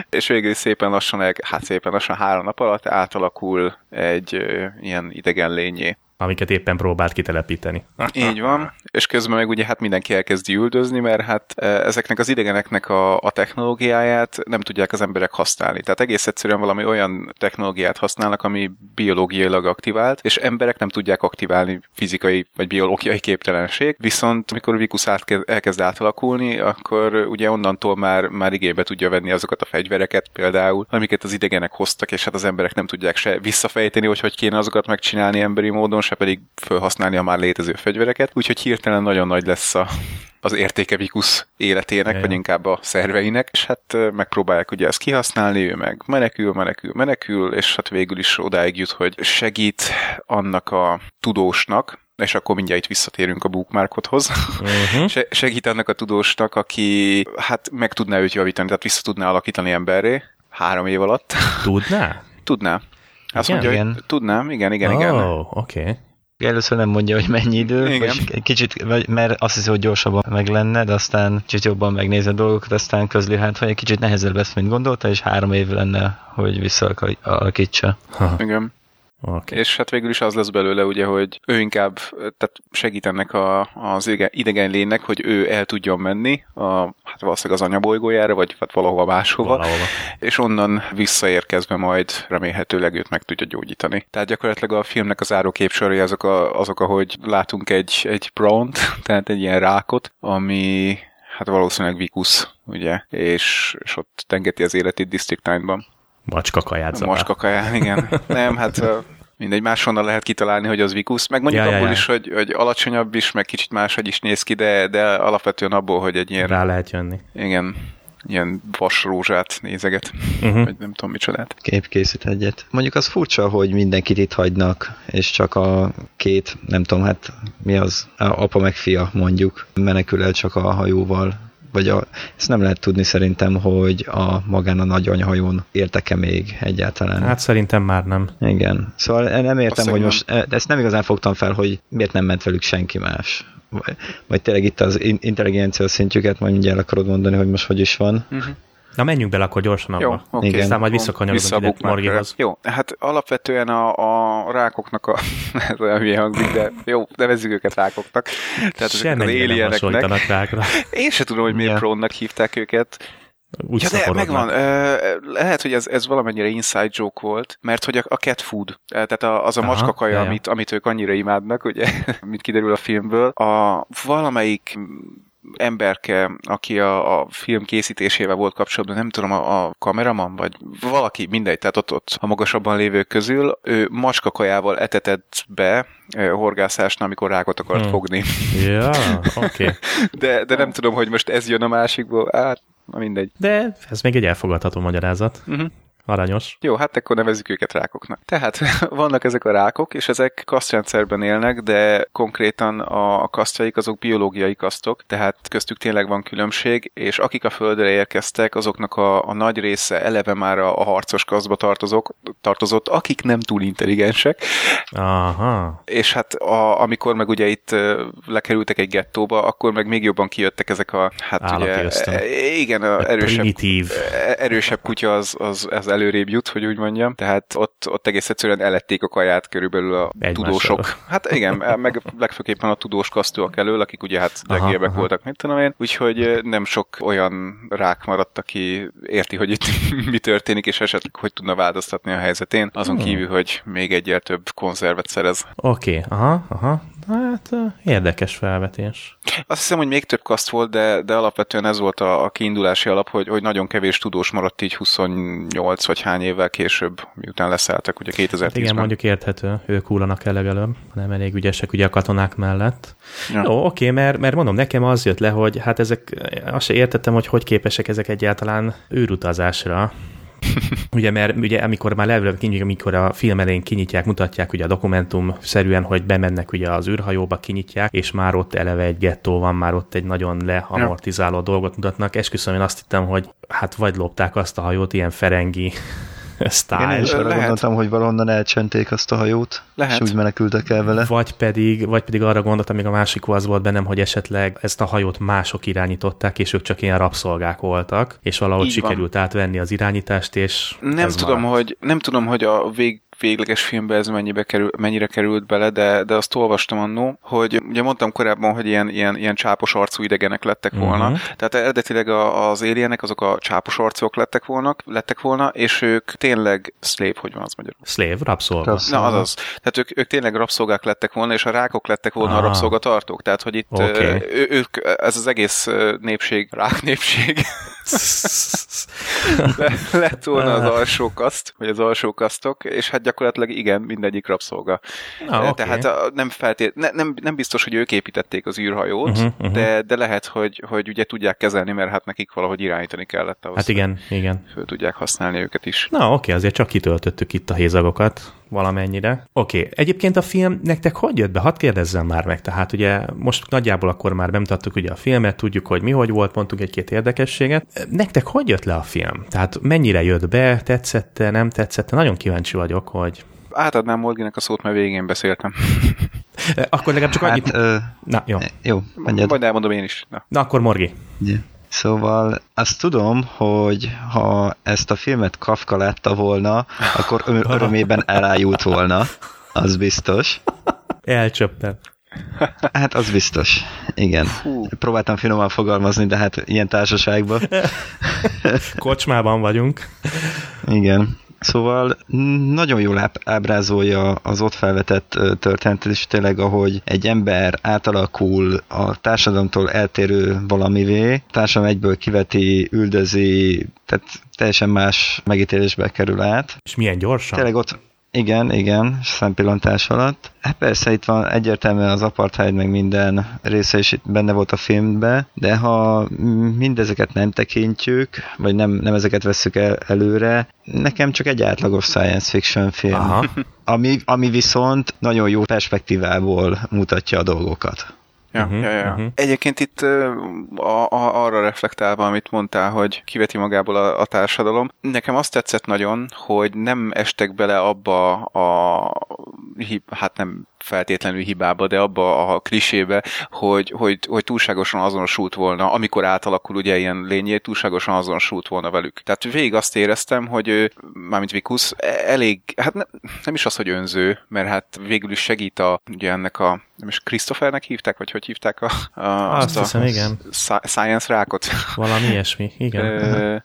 és végül szépen lassan, hát szépen lassan három nap alatt átalakul egy ilyen idegen lényé amiket éppen próbált kitelepíteni. Így van, és közben meg ugye hát mindenki elkezdi üldözni, mert hát e, ezeknek az idegeneknek a, a technológiáját nem tudják az emberek használni. Tehát egész egyszerűen valami olyan technológiát használnak, ami biológiailag aktivált, és emberek nem tudják aktiválni fizikai vagy biológiai képtelenség, viszont amikor Vikus elkezd átalakulni, akkor ugye onnantól már, már igénybe tudja venni azokat a fegyvereket például, amiket az idegenek hoztak, és hát az emberek nem tudják se visszafejteni, hogy hogy kéne azokat megcsinálni emberi módon, se pedig felhasználni a már létező fegyvereket, úgyhogy hirtelen nagyon nagy lesz a, az értéke Vikus életének, Jaj. vagy inkább a szerveinek, és hát megpróbálják ugye ezt kihasználni, ő meg menekül, menekül, menekül, és hát végül is odáig jut, hogy segít annak a tudósnak, és akkor mindjárt itt visszatérünk a bookmarkothoz. Uh-huh. segít annak a tudósnak, aki hát meg tudná őt javítani, tehát vissza tudná alakítani emberré három év alatt. Tudná? Tudná. Azt igen? mondja, igen. hogy tudnám, igen, igen, oh, igen. oké. Okay. Először nem mondja, hogy mennyi idő, Igen. vagy kicsit, mert azt hiszi, hogy gyorsabban meg lenne, de aztán kicsit jobban megnézi a dolgokat, aztán közli, hát, hogy egy kicsit nehezebb lesz, mint gondolta, és három év lenne, hogy visszaalakítsa. Igen. Okay. És hát végül is az lesz belőle, ugye, hogy ő inkább tehát segít ennek a, az idegen lénynek, hogy ő el tudjon menni, a, hát valószínűleg az anyabolygójára, vagy hát valahova máshova, valahova. és onnan visszaérkezve majd remélhetőleg őt meg tudja gyógyítani. Tehát gyakorlatilag a filmnek az áróképsorai azok, a, azok ahogy látunk egy, egy pront, tehát egy ilyen rákot, ami hát valószínűleg Vikus, ugye, és, és ott tengeti az életét District 9-ban. Macska kaját zabál. Macska kaját, igen. Nem, hát mindegy, máshonnan lehet kitalálni, hogy az Vikus, meg mondjuk ja, abból ja, ja. is, hogy, hogy alacsonyabb is, meg kicsit máshogy is néz ki, de, de alapvetően abból, hogy egy ilyen... Rá lehet jönni. Igen, ilyen vasrózsát nézeget, uh-huh. vagy nem tudom micsodát. Kép készít egyet. Mondjuk az furcsa, hogy mindenkit itt hagynak, és csak a két, nem tudom, hát mi az, apa meg fia mondjuk, menekül el csak a hajóval vagy a, ezt nem lehet tudni szerintem, hogy a magán a nagy anyahajón értek-e még egyáltalán. Hát szerintem már nem. Igen. Szóval nem értem, hogy most, e, ezt nem igazán fogtam fel, hogy miért nem ment velük senki más. Vagy, vagy tényleg itt az intelligencia szintjüket majd mindjárt akarod mondani, hogy most hogy is van. Uh-huh. Na menjünk bele akkor gyorsan abba. Jó, oké. Aztán majd visszakanyarodunk ide Morgihoz. Jó, hát alapvetően a, a rákoknak a... ez olyan hülye hangzik, de jó, nevezzük őket rákoknak. Tehát ezek az alieneknek. rákra. Én se tudom, hogy miért prónnak hívták őket. Úgy ja, de megvan. Lehet, hogy ez, ez valamennyire inside joke volt, mert hogy a, a cat food, tehát az a macskakaja, amit, amit ők annyira imádnak, ugye, mint kiderül a filmből, a valamelyik emberke, aki a, a film készítésével volt kapcsolatban, nem tudom, a, a kameraman, vagy valaki, mindegy, tehát ott, ott a magasabban lévők közül, ő macskakajával etetett be horgászásnál, amikor rákot akart hmm. fogni. Ja, oké. Okay. De, de nem tudom, hogy most ez jön a másikból, hát na mindegy. De ez még egy elfogadható magyarázat. Uh-huh. Aranyos. Jó, hát akkor nevezzük őket rákoknak. Tehát vannak ezek a rákok, és ezek kasztrendszerben élnek, de konkrétan a kasztjaik azok biológiai kasztok, tehát köztük tényleg van különbség, és akik a Földre érkeztek, azoknak a, a nagy része eleve már a, a harcos kasztba tartozok, tartozott, akik nem túl intelligensek. Aha. És hát a, amikor meg ugye itt lekerültek egy gettóba, akkor meg még jobban kijöttek ezek a, hát ugye, e, igen, a erősebb, Primitív. E, erősebb kutya az, az, az előrébb jut, hogy úgy mondjam. Tehát ott, ott egész egyszerűen elették a kaját körülbelül a Egy tudósok. Hát igen, meg legfőképpen a tudós kasztúak elől, akik ugye hát legérbek voltak, mint tudom én. Úgyhogy nem sok olyan rák maradt, aki érti, hogy itt mi történik, és esetleg hogy tudna változtatni a helyzetén. Azon hmm. kívül, hogy még egyel több konzervet szerez. Oké, okay. aha, aha. Hát érdekes felvetés. Azt hiszem, hogy még több kaszt volt, de, de alapvetően ez volt a, a kiindulási alap, hogy, hogy nagyon kevés tudós maradt így 28 vagy hány évvel később, miután leszálltak, ugye 2010-ben. Hát igen, mondjuk érthető, ők hullanak el legalább, nem elég ügyesek ugye a katonák mellett. Ja. Jó, oké, mert, mert mondom, nekem az jött le, hogy hát ezek, azt se értettem, hogy hogy képesek ezek egyáltalán űrutazásra, ugye, mert ugye amikor már levelőbb kinyitják, amikor a film elején kinyitják, mutatják ugye a dokumentum szerűen, hogy bemennek ugye az űrhajóba, kinyitják, és már ott eleve egy gettó van, már ott egy nagyon leamortizáló dolgot mutatnak. Esküszöm, én azt hittem, hogy hát vagy lopták azt a hajót, ilyen ferengi style. Én is arra gondoltam, hogy valahonnan elcsenték azt a hajót, Lehet. és úgy menekültek el vele. Vagy pedig, vagy pedig arra gondoltam, még a másik az volt bennem, hogy esetleg ezt a hajót mások irányították, és ők csak ilyen rabszolgák voltak, és valahogy Így sikerült van. átvenni az irányítást, és nem tudom, hogy, nem tudom, hogy a vég végleges filmbe ez mennyibe kerül, mennyire került bele, de, de azt olvastam annó, hogy ugye mondtam korábban, hogy ilyen, ilyen, ilyen csápos arcú idegenek lettek volna. Uh-huh. Tehát eredetileg a, az alienek azok a csápos arcúak lettek volna, lettek volna, és ők tényleg slave, hogy van az magyarul? Slave, rabszolga. Na, azaz. Tehát ők, ők tényleg rabszolgák lettek volna, és a rákok lettek volna ah. a rabszolgatartók. Tehát, hogy itt okay. ő, ők, ez az egész népség, rák népség Le, lett volna az alsó kaszt, vagy az alsó kasztok, és hát gyakorlatilag igen, mindegyik rabszolga. Ah, okay. Tehát nem, feltét, ne, nem, nem biztos, hogy ők építették az űrhajót, uh-huh, uh-huh. De, de lehet, hogy, hogy ugye tudják kezelni, mert hát nekik valahogy irányítani kellett ahhoz. Hát igen, igen. Föl tudják használni őket is. Na oké, azért csak kitöltöttük itt a hézagokat valamennyire. Oké, okay. egyébként a film nektek hogy jött be? Hadd kérdezzem már meg. Tehát ugye most nagyjából akkor már bemutattuk ugye a filmet, tudjuk, hogy mi hogy volt, mondtunk egy-két érdekességet. Nektek hogy jött le a film? Tehát mennyire jött be, tetszette, nem tetszette? Nagyon kíváncsi vagyok, hogy... Átadnám Morginek a szót, mert végén beszéltem. akkor legalább csak hát, annyit... Ö... Na, jó. Jó, mondjad. Majd elmondom én is. Na, Na akkor Morgi. Yeah. Szóval azt tudom, hogy ha ezt a filmet Kafka látta volna, akkor örömében elájult volna. Az biztos. Elcsöppen. Hát az biztos. Igen. Hú. Próbáltam finoman fogalmazni, de hát ilyen társaságban. Kocsmában vagyunk. Igen. Szóval nagyon jól ábrázolja az ott felvetett történetet, és tényleg, ahogy egy ember átalakul a társadalomtól eltérő valamivé, társadalom egyből kiveti, üldözi, tehát teljesen más megítélésbe kerül át. És milyen gyorsan? Tényleg ott, igen, igen, szempillantás alatt. Hát persze itt van egyértelműen az apartheid, meg minden része is itt benne volt a filmben, de ha mindezeket nem tekintjük, vagy nem, nem ezeket veszük el előre, nekem csak egy átlagos science fiction film. Aha. Ami, ami viszont nagyon jó perspektívából mutatja a dolgokat. Ja, uh-huh, ja, ja. Uh-huh. Egyébként itt a, a, arra reflektálva, amit mondtál, hogy kiveti magából a, a társadalom, nekem azt tetszett nagyon, hogy nem estek bele abba a, hát nem feltétlenül hibába, de abba a klisébe, hogy, hogy, hogy túlságosan azonosult volna, amikor átalakul ugye ilyen lényé, túlságosan azonosult volna velük. Tehát végig azt éreztem, hogy ő, mármint Vikus, elég, hát ne, nem is az, hogy önző, mert hát végül is segít a, ugye ennek a nem is Christophernek hívták, vagy hogy hívták a, a azt, azt hiszem, a igen. Science rákot? Valami ilyesmi, igen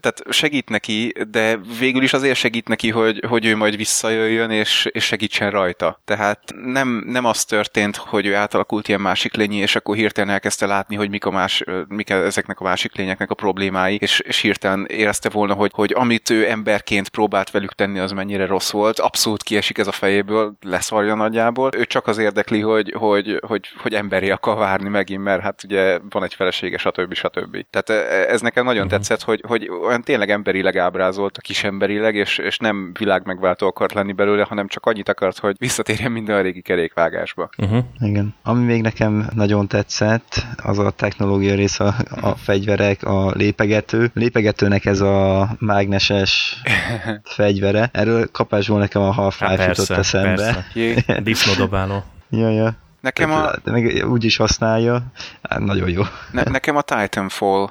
tehát segít neki, de végül is azért segít neki, hogy, hogy ő majd visszajöjjön, és, és segítsen rajta. Tehát nem, nem az történt, hogy ő átalakult ilyen másik lényi, és akkor hirtelen elkezdte látni, hogy mik, a más, mik ezeknek a másik lényeknek a problémái, és, és hirtelen érezte volna, hogy, hogy amit ő emberként próbált velük tenni, az mennyire rossz volt. Abszolút kiesik ez a fejéből, leszarja nagyjából. Ő csak az érdekli, hogy, hogy, hogy, hogy emberi akar várni megint, mert hát ugye van egy felesége, stb. stb. Tehát ez nekem nagyon uh-huh. tetszett, hogy, hogy olyan tényleg emberileg ábrázolt, a kisemberileg, és, és nem világ megváltó akart lenni belőle, hanem csak annyit akart, hogy visszatérjen minden a régi kerékvágásba. Uh-huh. Igen. Ami még nekem nagyon tetszett, az a technológia rész, a, a fegyverek, a lépegető. Lépegetőnek ez a mágneses fegyvere. Erről kapásból nekem a Half-Life jutott eszembe. Disznódobáló. ja, ja. Nekem a... Meg úgy is használja. Hát, nagyon jó. Ne, nekem a Titanfall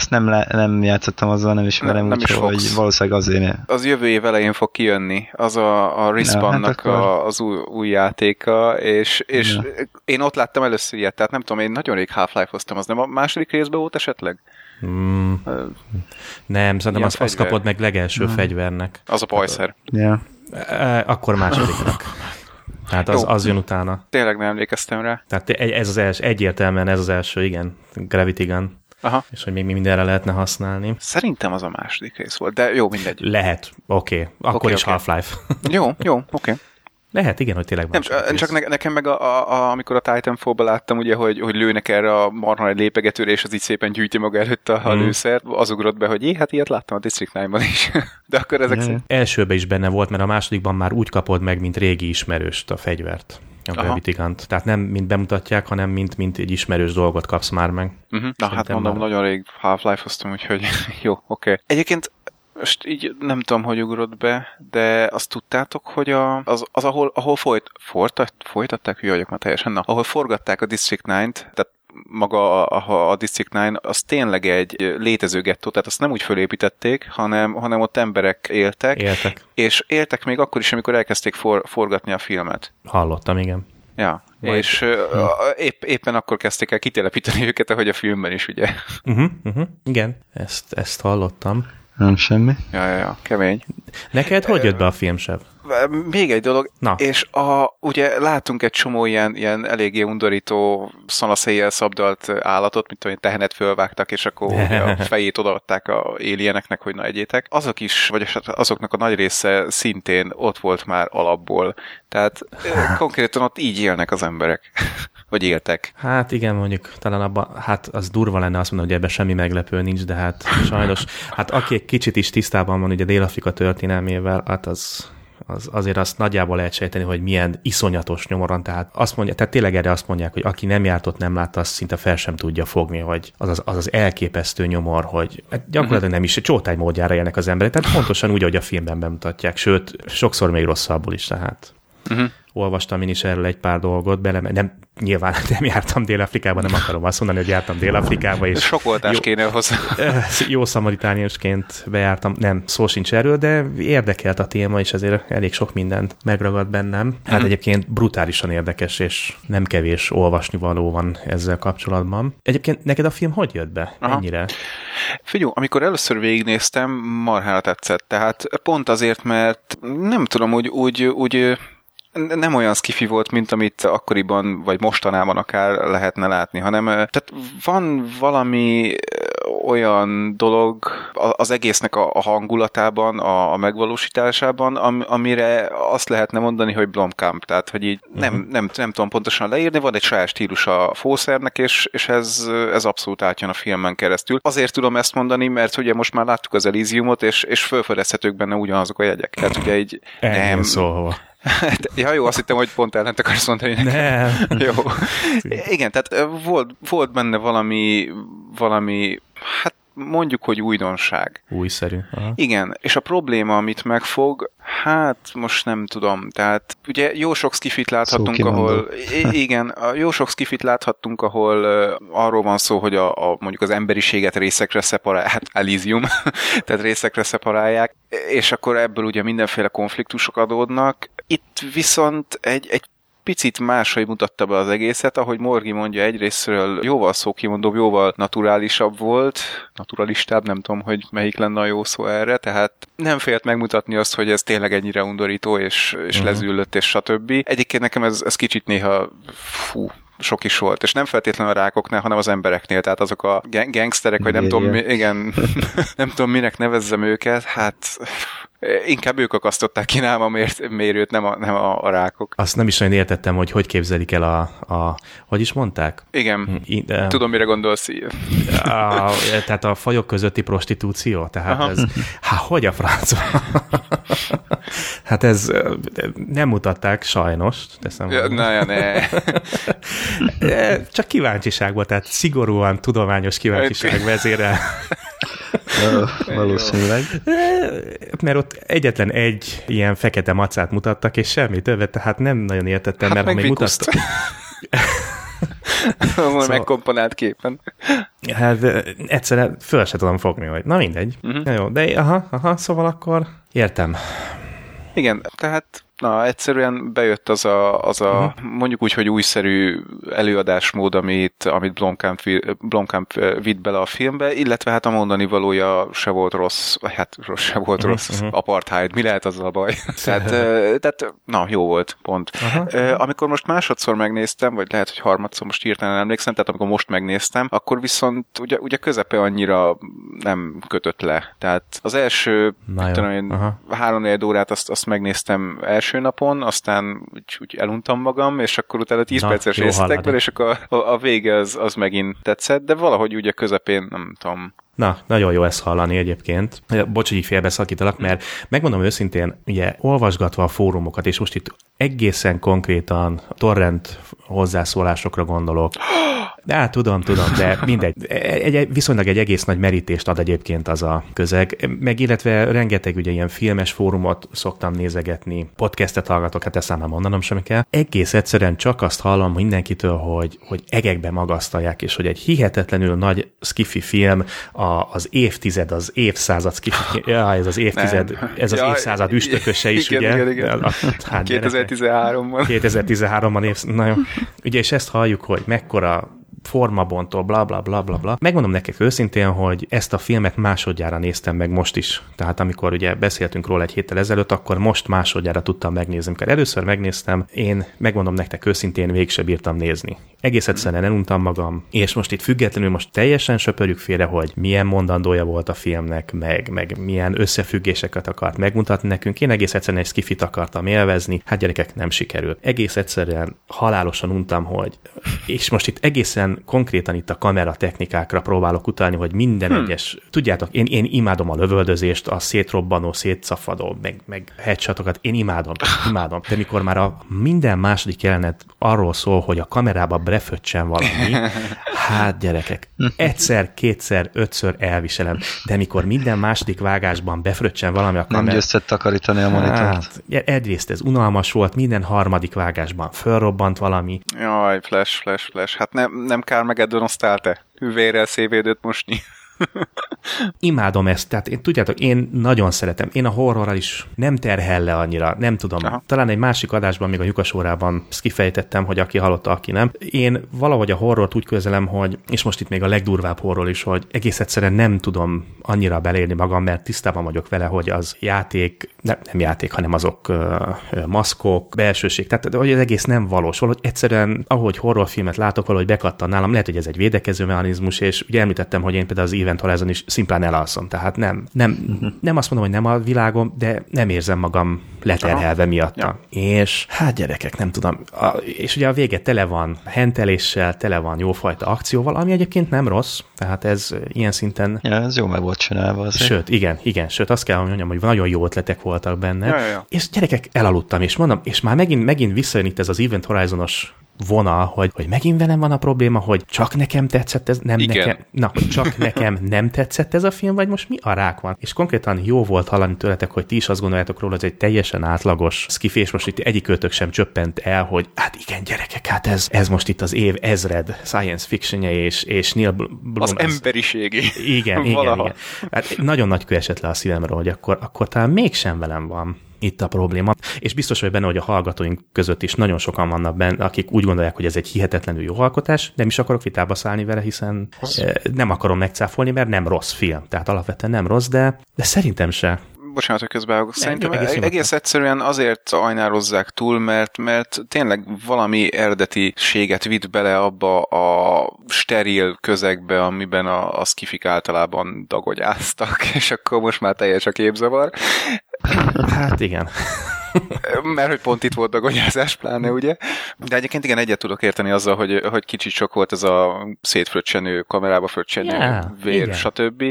ezt nem, le, nem játszottam azzal, nem ismerem, nem, nem úgyhogy valószínűleg azért. Az jövő év elején fog kijönni, az a, a Respawnnak ja, hát akkor... az új, új játéka, és, és ja. én ott láttam először ilyet, tehát nem tudom, én nagyon rég Half-Life-oztam, az nem a második részben volt esetleg? Mm. Nem, szerintem azt, azt kapod meg legelső mm. fegyvernek. Az a pajszer. Ja. E, akkor másodiknak. Tehát az, az jön utána. Tényleg nem emlékeztem rá. Tehát ez az első, egyértelműen ez az első, igen, Gravity Gun. Aha. és hogy még mindenre lehetne használni. Szerintem az a második rész volt, de jó, mindegy. Lehet, oké. Okay. Akkor okay, is okay. Half-Life. jó, jó, oké. Okay. Lehet, igen, hogy tényleg. Nem, csak ne, nekem meg, a, a, a, amikor a Titanfall-ba láttam, ugye, hogy, hogy lőnek erre a marha egy lépegetőre, és az így szépen gyűjti maga előtt a, a mm. lőszert, az ugrott be, hogy jé, hát ilyet láttam a District 9-ban is. De akkor ezek szerint... Elsőben is benne volt, mert a másodikban már úgy kapod meg, mint régi ismerőst a fegyvert a Gravity Gun-t. Tehát nem mint bemutatják, hanem mint, mint egy ismerős dolgot kapsz már meg. Uh-huh. Na hát mondom, már... nagyon rég Half-Life-oztam, úgyhogy jó, oké. Okay. Egyébként most így nem tudom, hogy ugrott be, de azt tudtátok, hogy a, az, az ahol, ahol folyt, folytat, folytatták, hülye vagyok már teljesen, na, ahol forgatták a District 9-t, tehát maga a, a District 9 az tényleg egy létező gettó, tehát azt nem úgy fölépítették, hanem, hanem ott emberek éltek. Éltek. És éltek még akkor is, amikor elkezdték for, forgatni a filmet. Hallottam, igen. Ja, Majd... és hm. épp, éppen akkor kezdték el kitelepíteni őket, ahogy a filmben is, ugye? Uh-huh, uh-huh. Igen, ezt, ezt hallottam. Nem semmi. Ja, ja, ja, kemény. Neked hogy jött be a filmsev? Még egy dolog, Na. és a, ugye látunk egy csomó ilyen, ilyen eléggé undorító szanaszéjjel szabdalt állatot, mint olyan tehenet fölvágtak, és akkor ugye a fejét odaadták a élieneknek, hogy na egyétek. Azok is, vagy azoknak a nagy része szintén ott volt már alapból. Tehát konkrétan ott így élnek az emberek. Vagy éltek. Hát igen, mondjuk talán abban, hát az durva lenne azt mondani, hogy ebben semmi meglepő nincs, de hát sajnos, hát aki egy kicsit is tisztában van ugye Dél-Afrika történelmével, hát az az, azért azt nagyjából lehet sejteni, hogy milyen iszonyatos nyomoran, tehát azt mondja, tehát tényleg erre azt mondják, hogy aki nem járt ott, nem látta, azt szinte fel sem tudja fogni, hogy az az, az, az elképesztő nyomor, hogy hát gyakorlatilag nem is csótány módjára élnek az emberek, tehát pontosan úgy, ahogy a filmben bemutatják, sőt, sokszor még rosszabbul is, tehát. Uh-huh olvastam én is erről egy pár dolgot, bele, nem, nyilván nem jártam Dél-Afrikában, nem akarom azt mondani, hogy jártam Dél-Afrikába. És Sok oltás jó, kéne hozzá. Jó szamaritániusként bejártam, nem, szó sincs erről, de érdekelt a téma, és ezért elég sok mindent megragad bennem. Hát mm. egyébként brutálisan érdekes, és nem kevés olvasnivaló van ezzel kapcsolatban. Egyébként neked a film hogy jött be? Aha. Ennyire? Figyelj, amikor először végignéztem, marhára tetszett. Tehát pont azért, mert nem tudom, úgy, úgy, úgy nem olyan skifi volt, mint amit akkoriban, vagy mostanában akár lehetne látni, hanem tehát van valami olyan dolog az egésznek a hangulatában, a, megvalósításában, amire azt lehetne mondani, hogy Blomkamp, tehát hogy így uh-huh. nem, nem, nem tudom pontosan leírni, van egy saját stílus a fószernek, és, és ez, ez abszolút átjön a filmen keresztül. Azért tudom ezt mondani, mert ugye most már láttuk az Elysiumot, és, és felfedezhetők benne ugyanazok a jegyek. Tehát ugye így nem, szóval. Ja, jó, azt hittem, hogy pont ellent akarsz mondani. Nem. jó. Igen, tehát volt, volt benne valami, valami, hát mondjuk, hogy újdonság. Újszerű. Aha. Igen, és a probléma, amit megfog, Hát, most nem tudom. Tehát ugye jó sok skifit láthattunk, ahol... Igen, jó sok skifit láthattunk, ahol uh, arról van szó, hogy a, a mondjuk az emberiséget részekre szeparálják, hát Elysium, tehát részekre szeparálják, és akkor ebből ugye mindenféle konfliktusok adódnak. Itt viszont egy, egy picit máshogy mutatta be az egészet, ahogy Morgi mondja egyrésztről jóval szókimondóbb, jóval naturálisabb volt, naturalistább, nem tudom, hogy melyik lenne a jó szó erre, tehát nem félt megmutatni azt, hogy ez tényleg ennyire undorító, és, és uh-huh. lezüllött, és stb. Egyébként nekem ez, ez kicsit néha fú, sok is volt, és nem feltétlenül a rákoknál, hanem az embereknél, tehát azok a gangsterek, vagy nem tudom, igen, nem tudom, minek nevezzem őket, hát Inkább ők akasztották ki nálam a mér- mérőt, nem a, nem a, a rákok. Azt nem is nagyon értettem, hogy hogy képzelik el a, a hogy is mondták? Igen, hm, I, de, tudom, mire gondolsz. A, tehát a fajok közötti prostitúció? Tehát Aha. ez, hát hogy a franc? hát ez nem mutatták sajnos. Teszem ja, na, ja, ne. Csak kíváncsiságból, tehát szigorúan tudományos kíváncsiság vezérel. Valószínűleg. Mert ott egyetlen egy ilyen fekete macát mutattak, és semmi többet, tehát nem nagyon értettem, hát mert ha még mutattak... szóval, megkomponált képen. Hát egyszerűen föl se tudom fogni, hogy na mindegy. Uh-huh. Na jó, de aha, aha, szóval akkor értem. Igen, tehát Na, egyszerűen bejött az a, az a uh-huh. mondjuk úgy, hogy újszerű előadásmód, amit, amit Blomkamp, Blomkamp vitt bele a filmbe, illetve hát a mondani valója se volt rossz, hát rossz, se volt uh-huh. rossz, uh-huh. apartheid, mi lehet az a baj? tehát, tehát, na, jó volt, pont. Uh-huh. Amikor most másodszor megnéztem, vagy lehet, hogy harmadszor most hirtelen emlékszem, tehát amikor most megnéztem, akkor viszont ugye, ugye közepe annyira nem kötött le. Tehát az első, tudom én, három órát azt, azt megnéztem első első napon, aztán úgy, úgy eluntam magam, és akkor utána 10 Na, perces részletekből, és akkor a, a, a vége az, az megint tetszett, de valahogy ugye közepén, nem tudom, Na, nagyon jó ezt hallani egyébként. Bocs, hogy így félbeszakítalak, mert megmondom őszintén, ugye olvasgatva a fórumokat, és most itt egészen konkrétan torrent hozzászólásokra gondolok. De hát tudom, tudom, de mindegy. Egy, egy, viszonylag egy egész nagy merítést ad egyébként az a közeg. Meg illetve rengeteg ugye ilyen filmes fórumot szoktam nézegetni, podcastet hallgatok, hát ezt már mondanom sem kell. Egész egyszerűen csak azt hallom mindenkitől, hogy, hogy egekbe magasztalják, és hogy egy hihetetlenül nagy skifi film, a, az évtized, az évszázad ja, ez az évtized, Nem. ez az ja, évszázad üstököse is, igen, ugye? Igen, igen. Hát, 2013-ban. 2013-ban év, na jó. Ugye, és ezt halljuk, hogy mekkora formabontól, bla bla bla bla bla. Megmondom nekik őszintén, hogy ezt a filmet másodjára néztem meg most is. Tehát amikor ugye beszéltünk róla egy héttel ezelőtt, akkor most másodjára tudtam megnézni. Amikor először megnéztem, én megmondom nektek őszintén, végig se bírtam nézni. Egész egyszerűen eluntam magam, és most itt függetlenül most teljesen söpörjük félre, hogy milyen mondandója volt a filmnek, meg, meg milyen összefüggéseket akart megmutatni nekünk. Én egész egyszerűen egy skifit akartam élvezni, hát gyerekek nem sikerült. Egész egyszerűen halálosan untam, hogy és most itt egészen konkrétan itt a kamera technikákra próbálok utalni, hogy minden hmm. egyes, tudjátok, én, én imádom a lövöldözést, a szétrobbanó, szétszafadó, meg, meg headshotokat, én imádom, imádom. De mikor már a minden második jelenet arról szól, hogy a kamerába breföccsen valami, hát gyerekek, egyszer, kétszer, ötször elviselem, de mikor minden második vágásban befröccsen valami a kamerába... Nem győzted takarítani a monitort. Hát, egyrészt ez unalmas volt, minden harmadik vágásban fölrobbant valami. Jaj, flash, flash, flash. Hát nem, nem nem Carmageddon te? Hüvérrel szévédőt mosni. Imádom ezt, tehát én tudjátok, én nagyon szeretem. Én a horrorral is nem terhel le annyira, nem tudom. Aha. Talán egy másik adásban, még a lyukas órában kifejtettem, hogy aki hallotta, aki nem. Én valahogy a horrort úgy közelem, hogy, és most itt még a legdurvább horror is, hogy egész egyszerűen nem tudom annyira belérni magam, mert tisztában vagyok vele, hogy az játék, nem, nem játék, hanem azok uh, maszkok, belsőség, tehát hogy az egész nem valós. Valahogy egyszerűen, ahogy horrorfilmet látok, valahogy bekattan nálam, lehet, hogy ez egy védekező mechanizmus, és ugye említettem, hogy én például az Event Horizon is szimplán elalszom. Tehát nem, nem, uh-huh. nem azt mondom, hogy nem a világom, de nem érzem magam leterhelve miatta. Ja. És hát gyerekek, nem tudom. A, és ugye a vége tele van henteléssel, tele van jófajta akcióval, ami egyébként nem rossz, tehát ez ilyen szinten... Ja, ez jó meg volt csinálva. Azért. Sőt, igen, igen, sőt azt kell mondjam, hogy nagyon jó ötletek voltak benne. Ja, ja, ja. És gyerekek, elaludtam, és mondom, és már megint, megint visszajön itt ez az Event Horizonos vonal, hogy, hogy megint velem van a probléma, hogy csak nekem tetszett ez, nem Igen. nekem, na, csak nekem nem tetszett ez a film, vagy most mi a rák van? És konkrétan jó volt hallani tőletek, hogy ti is azt gondoljátok róla, hogy ez egy teljesen átlagos skifi, és most itt egyik kötök sem csöppent el, hogy hát igen, gyerekek, hát ez, ez most itt az év ezred science fictionje, és, és Neil Blum... Az, az emberiségi. Igen, igen, igen. Hát nagyon nagy kő esett le a szívemről, hogy akkor, akkor talán mégsem velem van itt a probléma. És biztos vagy benne, hogy a hallgatóink között is nagyon sokan vannak benne, akik úgy gondolják, hogy ez egy hihetetlenül jó alkotás, nem is akarok vitába szállni vele, hiszen eh, nem akarom megcáfolni, mert nem rossz film. Tehát alapvetően nem rossz, de, de szerintem se bocsánat, hogy közbeállok. Szerintem egész, egész egyszerűen azért ajnározzák túl, mert, mert tényleg valami eredetiséget vitt bele abba a steril közegbe, amiben a, a skifik általában dagogyáztak, és akkor most már teljes a képzavar. Hát igen. Mert hogy pont itt volt a gonyázás, pláne, ugye? De egyébként igen, egyet tudok érteni azzal, hogy, hogy kicsit sok volt ez a szétfröccsenő, kamerába fröccsenő, yeah, vér, igen. stb.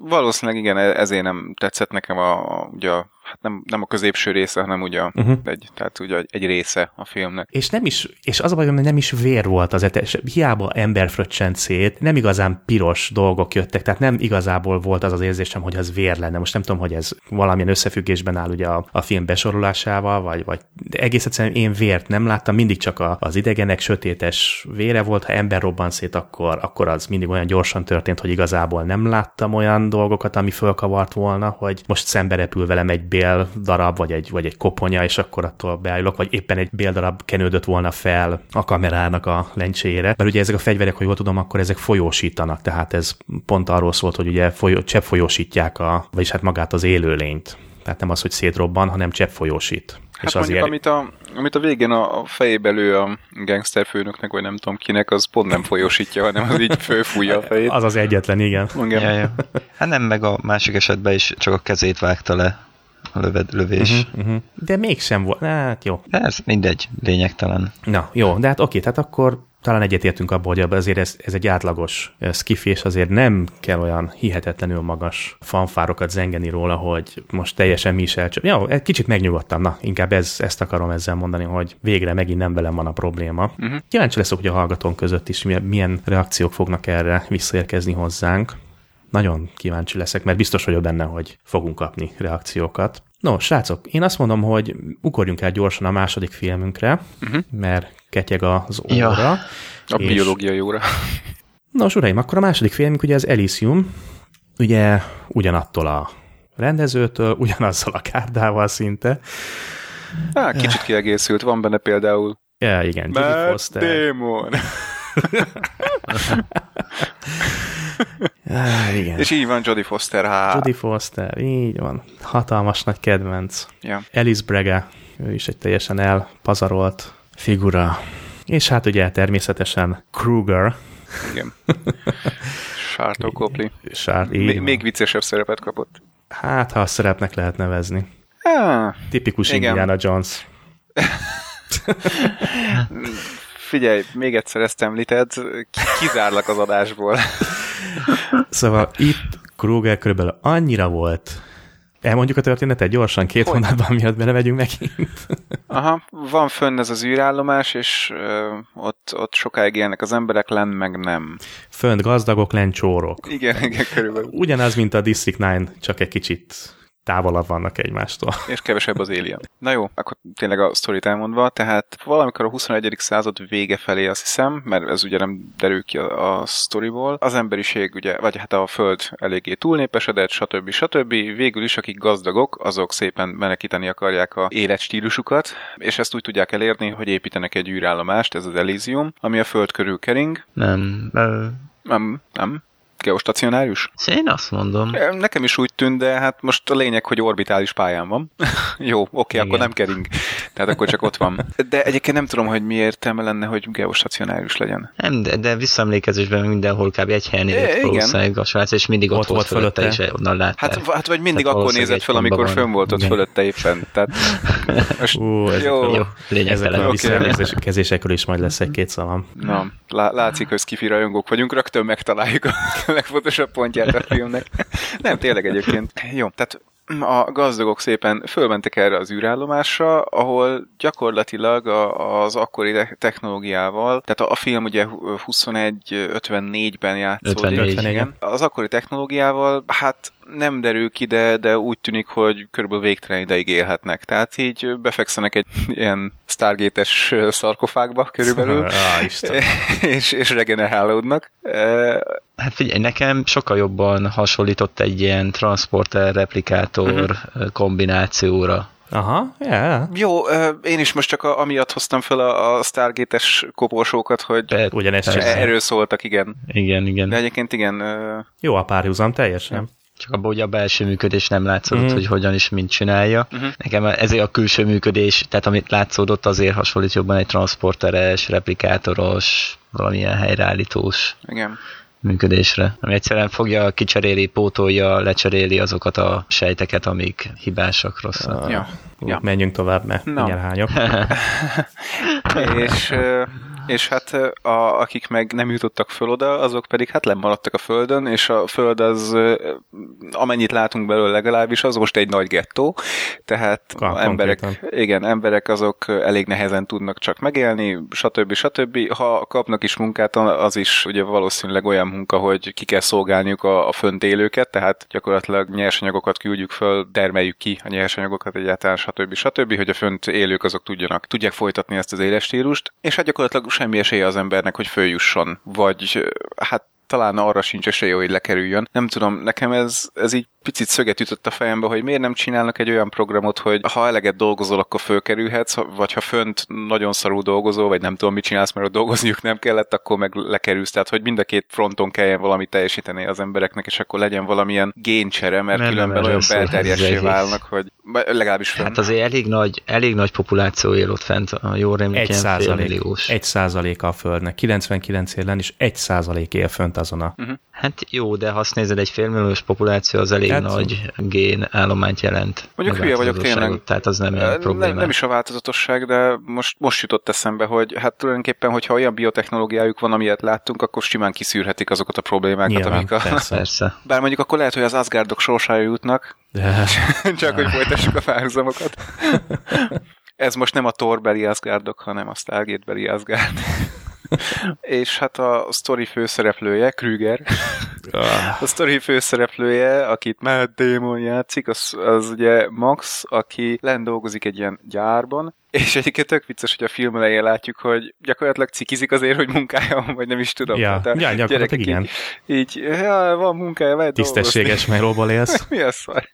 Valószínűleg igen, ezért nem tetszett nekem a, ugye a hát nem, nem a középső része, hanem ugye, uh-huh. egy, tehát ugye egy része a filmnek. És nem is, és az a bajom, hogy nem is vér volt az etes, hiába ember fröccsent szét, nem igazán piros dolgok jöttek, tehát nem igazából volt az az érzésem, hogy az vér lenne. Most nem tudom, hogy ez valamilyen összefüggésben áll ugye a, a film besorolásával, vagy, vagy de egész egyszerűen én vért nem láttam, mindig csak a, az idegenek sötétes vére volt, ha ember robban szét, akkor, akkor az mindig olyan gyorsan történt, hogy igazából nem láttam olyan dolgokat, ami fölkavart volna, hogy most szembe repül velem egy bél darab, vagy egy, vagy egy koponya, és akkor attól beállok, vagy éppen egy darab kenődött volna fel a kamerának a lencsére. Mert ugye ezek a fegyverek, hogy jól tudom, akkor ezek folyósítanak, tehát ez pont arról szólt, hogy ugye folyó, csepp folyósítják, a, vagyis hát magát az élőlényt. Tehát nem az, hogy szétrobban, hanem csepp folyósít. Hát és mondjuk, azért... amit, a, amit a végén a, a fejébe lő a gangster főnöknek, vagy nem tudom kinek, az pont nem folyósítja, hanem az így fölfújja a fejét. Az az egyetlen, igen. igen. Ja, ja. Hát nem, meg a másik esetben is csak a kezét vágta le löved, lövés. Uh-huh, uh-huh. De mégsem volt. Hát jó. Ez mindegy, lényegtelen. Na, jó, de hát oké, tehát akkor talán egyetértünk abban, hogy azért ez, ez egy átlagos skifi, és azért nem kell olyan hihetetlenül magas fanfárokat zengeni róla, hogy most teljesen mi is elcsöp. Jó, egy kicsit megnyugodtam, na, inkább ez, ezt akarom ezzel mondani, hogy végre megint nem velem van a probléma. Uh-huh. Kíváncsi leszek, hogy a hallgatón között is milyen reakciók fognak erre visszaérkezni hozzánk. Nagyon kíváncsi leszek, mert biztos vagyok benne, hogy fogunk kapni reakciókat. No, srácok, én azt mondom, hogy ugorjunk el gyorsan a második filmünkre, uh-huh. mert ketyeg az óra. Ja, a és... biológiai óra. Nos, uraim, akkor a második filmünk ugye az Elysium, ugye ugyanattól a rendezőtől, ugyanazzal a kárdával szinte. Há, kicsit kiegészült, van benne például Ja, igen, Jodie Foster. Demon. Ah, igen. És így van Jodie Foster. Há. Jodie Foster, így van. Hatalmas nagy kedvenc. Ja. Alice Brege, ő is egy teljesen elpazarolt figura. És hát ugye természetesen Kruger. Igen. Sártó Copley. Sár, még, még viccesebb szerepet kapott. Hát, ha a szerepnek lehet nevezni. Ah, Tipikus igen. Indiana Jones. Figyelj, még egyszer ezt említed, kizárlak az adásból. Szóval itt Kruger körülbelül annyira volt Elmondjuk a történetet gyorsan, két Hogy? hónapban miatt belevegyünk megint. Aha, van fönn ez az űrállomás, és ö, ott, ott sokáig élnek az emberek, len meg nem. Fönt gazdagok, len csórok. Igen, igen, körülbelül. Ugyanaz, mint a District 9, csak egy kicsit távolabb vannak egymástól. És kevesebb az Alien. Na jó, akkor tényleg a sztorit elmondva, tehát valamikor a 21. század vége felé azt hiszem, mert ez ugye nem derül ki a, a sztoriból, az emberiség ugye, vagy hát a Föld eléggé túlnépesedett, stb. stb. Végül is, akik gazdagok, azok szépen menekíteni akarják a életstílusukat, és ezt úgy tudják elérni, hogy építenek egy űrállomást, ez az Elysium, ami a Föld körül kering. Nem, nem, nem geostacionárius? Én azt mondom. Nekem is úgy tűnt, de hát most a lényeg, hogy orbitális pályán van. Jó, oké, akkor nem kering. Tehát akkor csak ott van. De egyébként nem tudom, hogy mi értelme lenne, hogy geostacionárius legyen. Nem, de, de visszaemlékezésben mindenhol kb. egy helyen nézett valószínűleg a Svájc, és mindig ott, ott volt fölötte, és onnan látta. Hát, hát vagy mindig Tehát akkor nézett fel, amikor fönn volt ott fölötte éppen. Tehát, most, Ú, jó, jó lényegtelen. Okay. Visszaemlékezésekről is majd lesz egy-két szavam. Na, látszik, hogy skifi rajongók vagyunk, rögtön megtaláljuk a legfontosabb pontját a filmnek. Nem, tényleg egyébként. Jó, tehát a gazdagok szépen fölmentek erre az űrállomásra, ahol gyakorlatilag az akkori technológiával, tehát a film ugye 21-54-ben játszódik. 54, igen. Az akkori technológiával, hát nem derül ki, de, de úgy tűnik, hogy körülbelül végtelen ideig élhetnek. Tehát így befekszenek egy ilyen Stargate-es szarkofágba körülbelül, ah, és, és regenerálódnak. Hát figyelj, nekem sokkal jobban hasonlított egy ilyen transporter replikátor uh-huh. kombinációra. Aha, yeah. Jó, én is most csak a, amiatt hoztam fel a, a Stargate-es koporsókat, hogy Be, ugyanezt erről szóltak, igen. Igen, igen. De egyébként igen. Jó a párhuzam, teljesen. Csak abban ugye a belső működés nem látszódott, uh-huh. hogy hogyan is mint csinálja. Uh-huh. Nekem ezért a külső működés, tehát amit látszódott, azért hasonlít jobban egy transporteres, replikátoros, valamilyen helyreállítós. Igen működésre, ami egyszerűen fogja, kicseréli, pótolja, lecseréli azokat a sejteket, amik hibásak, rosszak. Uh, ja. ja. Menjünk tovább, mert no. hányok. és és hát a, akik meg nem jutottak föl oda, azok pedig hát lemaradtak a földön, és a föld az, amennyit látunk belőle legalábbis, az most egy nagy gettó, tehát Ka, emberek, konkrétan. igen, emberek azok elég nehezen tudnak csak megélni, stb. stb. Ha kapnak is munkát, az is ugye valószínűleg olyan munka, hogy ki kell szolgálniuk a, a fönt élőket, tehát gyakorlatilag nyersanyagokat küldjük föl, termeljük ki a nyersanyagokat egyáltalán, stb. stb., hogy a fönt élők azok tudjanak, tudják folytatni ezt az életstílust, és hát gyakorlatilag semmi esélye az embernek, hogy följusson, vagy hát talán arra sincs esélye, hogy lekerüljön. Nem tudom, nekem ez, ez így picit szöget ütött a fejembe, hogy miért nem csinálnak egy olyan programot, hogy ha eleget dolgozol, akkor fölkerülhetsz, vagy ha fönt nagyon szarul dolgozol, vagy nem tudom, mit csinálsz, mert a dolgozniuk nem kellett, akkor meg lekerülsz. Tehát, hogy mind a két fronton kelljen valamit teljesíteni az embereknek, és akkor legyen valamilyen géncsere, mert nem, különben nem, olyan belterjessé válnak, hogy legalábbis fönt. Hát azért elég nagy, elég nagy populáció él ott fent, a jó rémlik, egy százalék, egy százalék a földnek, 99 élen is egy százalék él fönt azon a... Uh-huh. Hát jó, de ha azt nézed, egy félmilliós populáció az elég hát, nagy gén állományt jelent. Mondjuk hülye vagyok tényleg. Tehát az nem ilyen probléma. Nem, nem is a változatosság, de most, most jutott eszembe, hogy hát tulajdonképpen, hogyha olyan biotechnológiájuk van, amilyet láttunk, akkor simán kiszűrhetik azokat a problémákat, Nyilván, amik a... Persze, persze. Bár mondjuk akkor lehet, hogy az Asgardok sorsára jutnak, de... csak hogy folytassuk a párhuzamokat. Ez most nem a Torbeli Asgardok, hanem a Stargate-beli Asgard. és hát a sztori főszereplője, Krüger, ah. a sztori főszereplője, akit Matt Damon játszik, az, az ugye Max, aki lent dolgozik egy ilyen gyárban, és egyébként tök vicces, hogy a film elején látjuk, hogy gyakorlatilag cikizik azért, hogy munkája van, vagy nem is tudom. Ja, hát ja gyakorlatilag igen. Így, így ja, van munkája, vagy Tisztességes, mert élsz. Mi az szar?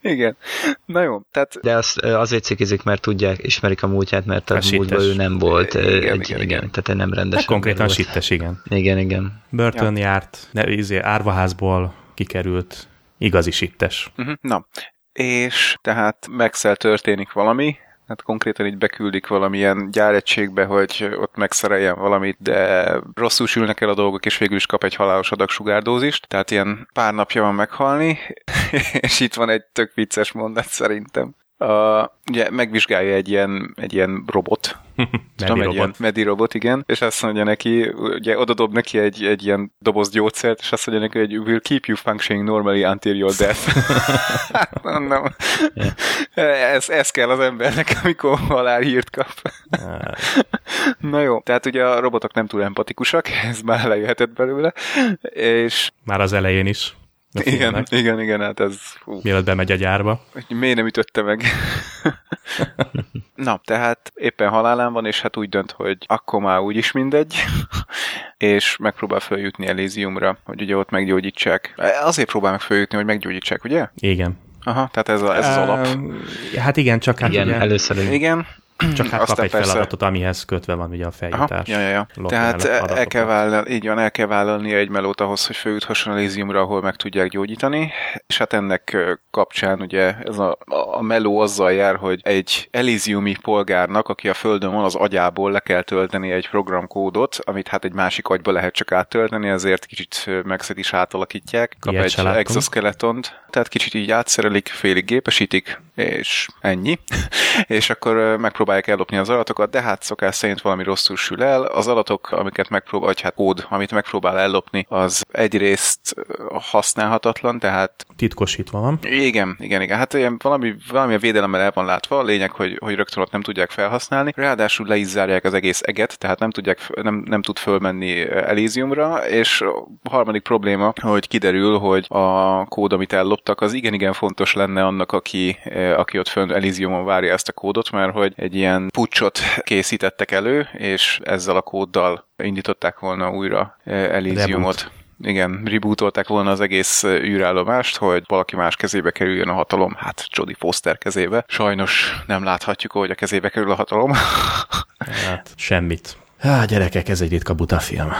Igen. Na jó, tehát... De azt azért cikizik, mert tudják, ismerik a múltját, mert a, a múltban ő nem volt. Igen, egy, igen, igen, igen. tehát nem rendes. Hát konkrétan volt. sittes, igen. Igen, igen. Börtön ja. járt, ne, izé, árvaházból kikerült, igazi sittes. Uh-huh. Na, és tehát Maxel történik valami, hát konkrétan így beküldik valamilyen gyáregységbe, hogy ott megszereljen valamit, de rosszul sülnek el a dolgok, és végül is kap egy halálos adag sugárdózist, tehát ilyen pár napja van meghalni, és itt van egy tök vicces mondat szerintem. Uh, ugye megvizsgálja egy ilyen, egy ilyen robot, tudom, egy ilyen medi robot, igen, és azt mondja neki, ugye oda dob neki egy, egy ilyen doboz gyógyszert, és azt mondja neki, hogy will keep you functioning normally until your death. nem. Ez, ez kell az embernek, amikor halálhírt kap. Na jó, tehát ugye a robotok nem túl empatikusak, ez már lejöhetett belőle, és... Már az elején is. Igen, igen, igen, hát ez... Fú. Mielőtt bemegy a gyárba. Miért nem ütötte meg? Na, tehát éppen halálán van, és hát úgy dönt, hogy akkor már úgyis mindegy, és megpróbál feljutni Elysiumra, hogy ugye ott meggyógyítsák. Azért próbál meg feljutni, hogy meggyógyítsák, ugye? Igen. Aha, tehát ez, a, ez az alap. Hát igen, csak hát igen, ugye, először. Igen, csak hát kap egy persze... feladatot, amihez kötve van ugye a feljutás. ja, ja, ja. Tehát el kell vállalni, így van, el kell vállalni egy melót ahhoz, hogy feljuthasson a Elysiumra, ahol meg tudják gyógyítani, és hát ennek kapcsán ugye ez a, a meló azzal jár, hogy egy Elysiumi polgárnak, aki a földön van, az agyából le kell tölteni egy programkódot, amit hát egy másik agyba lehet csak áttölteni, ezért kicsit megszed is átalakítják, kap Ilyet egy exoskeletont, tehát kicsit így átszerelik, félig gépesítik, és ennyi. és akkor megpróbálják ellopni az alatokat, de hát szokás szerint valami rosszul sül el. Az alatok, amiket megpróbál, vagy hát kód, amit megpróbál ellopni, az egyrészt használhatatlan, tehát... Titkosítva van. Igen, igen, igen. Hát ilyen valami, valami a védelemmel el van látva, a lényeg, hogy, hogy rögtön ott nem tudják felhasználni. Ráadásul le is zárják az egész eget, tehát nem, tudják, nem, nem tud fölmenni Elysiumra, és a harmadik probléma, hogy kiderül, hogy a kód, amit elloptak, az igen-igen fontos lenne annak, aki, aki ott fönn Elysiumon várja ezt a kódot, mert hogy egy ilyen pucsot készítettek elő, és ezzel a kóddal indították volna újra Elysiumot. Reboot igen, rebootolták volna az egész űrállomást, hogy valaki más kezébe kerüljön a hatalom, hát Jodie Foster kezébe. Sajnos nem láthatjuk, hogy a kezébe kerül a hatalom. hát, semmit. Há, gyerekek, ez egy ritka buta film.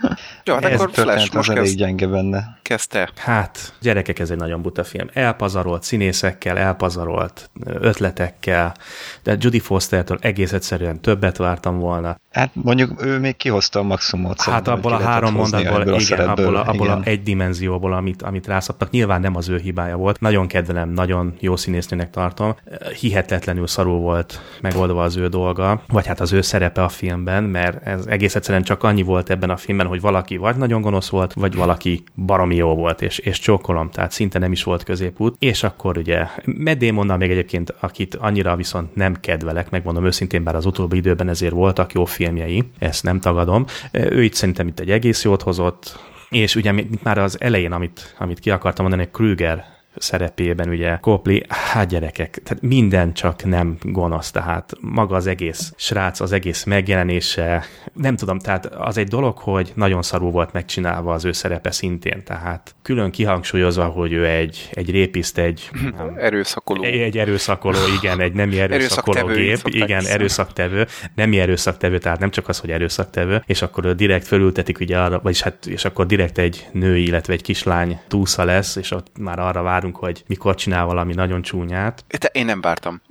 Jó, hát ez akkor Flash most az kezd... gyenge benne. Kezdte. Hát, gyerekek, ez egy nagyon buta film. Elpazarolt színészekkel, elpazarolt ötletekkel, de Judy Foster-től egész egyszerűen többet vártam volna. Hát mondjuk ő még kihozta a maximumot. Hát abból a három mondatból, igen, igen, abból, a, abból igen. a egy dimenzióból, amit, amit rászabtak, nyilván nem az ő hibája volt. Nagyon kedvelem, nagyon jó színésznőnek tartom. Hihetetlenül szarul volt megoldva az ő dolga, vagy hát az ő szerepe a filmben, mert ez egész egyszerűen csak annyi volt ebben a filmben, hogy valaki vagy nagyon gonosz volt, vagy valaki baromi jó volt, és, és csókolom, tehát szinte nem is volt középút. És akkor ugye Medémonnal még egyébként, akit annyira viszont nem kedvelek, megmondom őszintén, bár az utóbbi időben ezért voltak jó filmjei, ezt nem tagadom. Ő itt szerintem itt egy egész jót hozott, és ugye már az elején, amit, amit ki akartam mondani, Krüger szerepében ugye Copley, hát gyerekek, tehát minden csak nem gonosz, tehát maga az egész srác, az egész megjelenése, nem tudom, tehát az egy dolog, hogy nagyon szarú volt megcsinálva az ő szerepe szintén, tehát külön kihangsúlyozva, hogy ő egy, egy répiszt, egy nem, erőszakoló. Egy, egy erőszakoló, igen, egy nemi erőszakoló gép, igen, erőszaktevő, nemi erőszaktevő, tehát nem csak az, hogy erőszaktevő, és akkor direkt fölültetik ugye arra, vagyis hát, és akkor direkt egy nő, illetve egy kislány túsza lesz, és ott már arra vár várunk, hogy mikor csinál valami nagyon csúnyát. Te, én nem vártam.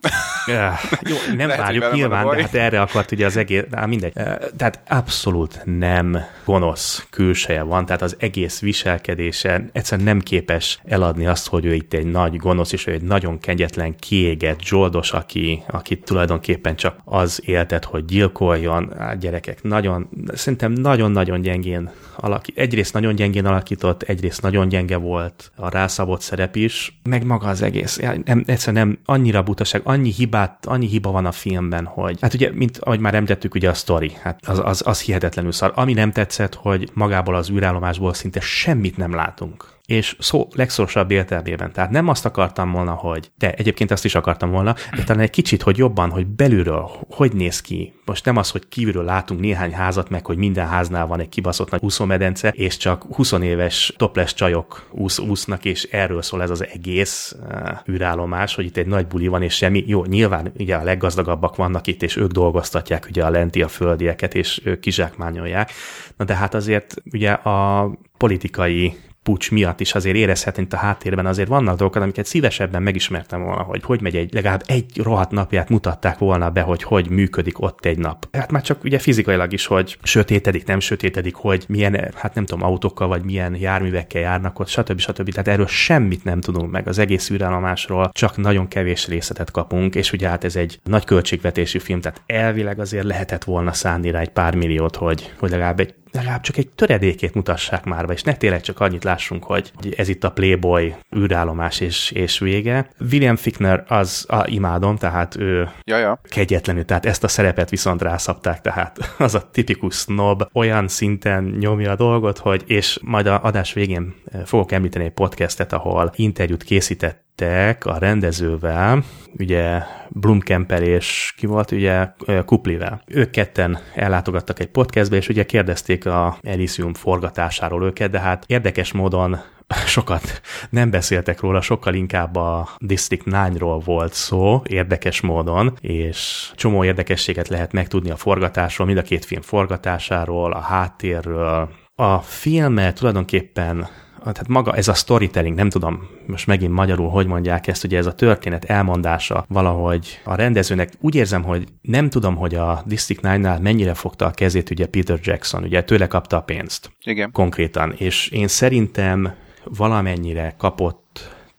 Ja, jó, nem Lehet, várjuk nyilván, de hát erre akart ugye az egész, de mindegy. Tehát abszolút nem gonosz külseje van, tehát az egész viselkedése egyszerűen nem képes eladni azt, hogy ő itt egy nagy gonosz, és ő egy nagyon kegyetlen, kiégett zsoldos, aki, aki tulajdonképpen csak az éltet, hogy gyilkoljon. Hát gyerekek, nagyon, szerintem nagyon-nagyon gyengén alakít. Egyrészt nagyon gyengén alakított, egyrészt nagyon gyenge volt a rászabott szerep is, meg maga az egész. Nem, egyszerűen nem, annyira butaság, annyi hibát, annyi hiba van a filmben, hogy hát ugye, mint ahogy már említettük, ugye a sztori, hát az, az, az hihetetlenül szar. Ami nem tetszett, hogy magából az űrállomásból szinte semmit nem látunk és szó legszorosabb értelmében. Tehát nem azt akartam volna, hogy de egyébként azt is akartam volna, de talán egy kicsit, hogy jobban, hogy belülről hogy néz ki. Most nem az, hogy kívülről látunk néhány házat, meg hogy minden háznál van egy kibaszott nagy úszómedence, és csak 20 éves toples csajok úsz, úsznak, és erről szól ez az egész uh, űrállomás, hogy itt egy nagy buli van, és semmi. Jó, nyilván ugye a leggazdagabbak vannak itt, és ők dolgoztatják ugye a lenti a földieket, és ők kizsákmányolják. Na de hát azért ugye a politikai pucs miatt is azért érezhet, mint a háttérben azért vannak dolgok, amiket szívesebben megismertem volna, hogy hogy megy egy, legalább egy rohadt napját mutatták volna be, hogy hogy működik ott egy nap. Hát már csak ugye fizikailag is, hogy sötétedik, nem sötétedik, hogy milyen, hát nem tudom, autókkal vagy milyen járművekkel járnak ott, stb. stb. Tehát erről semmit nem tudunk meg az egész űrállomásról, csak nagyon kevés részletet kapunk, és ugye hát ez egy nagy költségvetésű film, tehát elvileg azért lehetett volna szánni rá egy pár milliót, hogy, hogy legalább egy legalább csak egy töredékét mutassák már be, és ne tényleg csak annyit lássunk, hogy ez itt a Playboy űrállomás és, és vége. William Fickner az a, imádom, tehát ő Jaja. kegyetlenül, tehát ezt a szerepet viszont rászabták, tehát az a tipikus snob olyan szinten nyomja a dolgot, hogy és majd a adás végén fogok említeni egy podcastet, ahol interjút készített jöttek a rendezővel, ugye Blumkemper és ki volt, ugye Kuplivel. Ők ketten ellátogattak egy podcastbe, és ugye kérdezték a Elysium forgatásáról őket, de hát érdekes módon sokat nem beszéltek róla, sokkal inkább a District 9-ról volt szó, érdekes módon, és csomó érdekességet lehet megtudni a forgatásról, mind a két film forgatásáról, a háttérről. A filmet tulajdonképpen tehát maga ez a storytelling, nem tudom most megint magyarul, hogy mondják ezt, ugye ez a történet elmondása valahogy a rendezőnek úgy érzem, hogy nem tudom, hogy a District 9-nál mennyire fogta a kezét ugye Peter Jackson, ugye tőle kapta a pénzt. Igen. Konkrétan, és én szerintem valamennyire kapott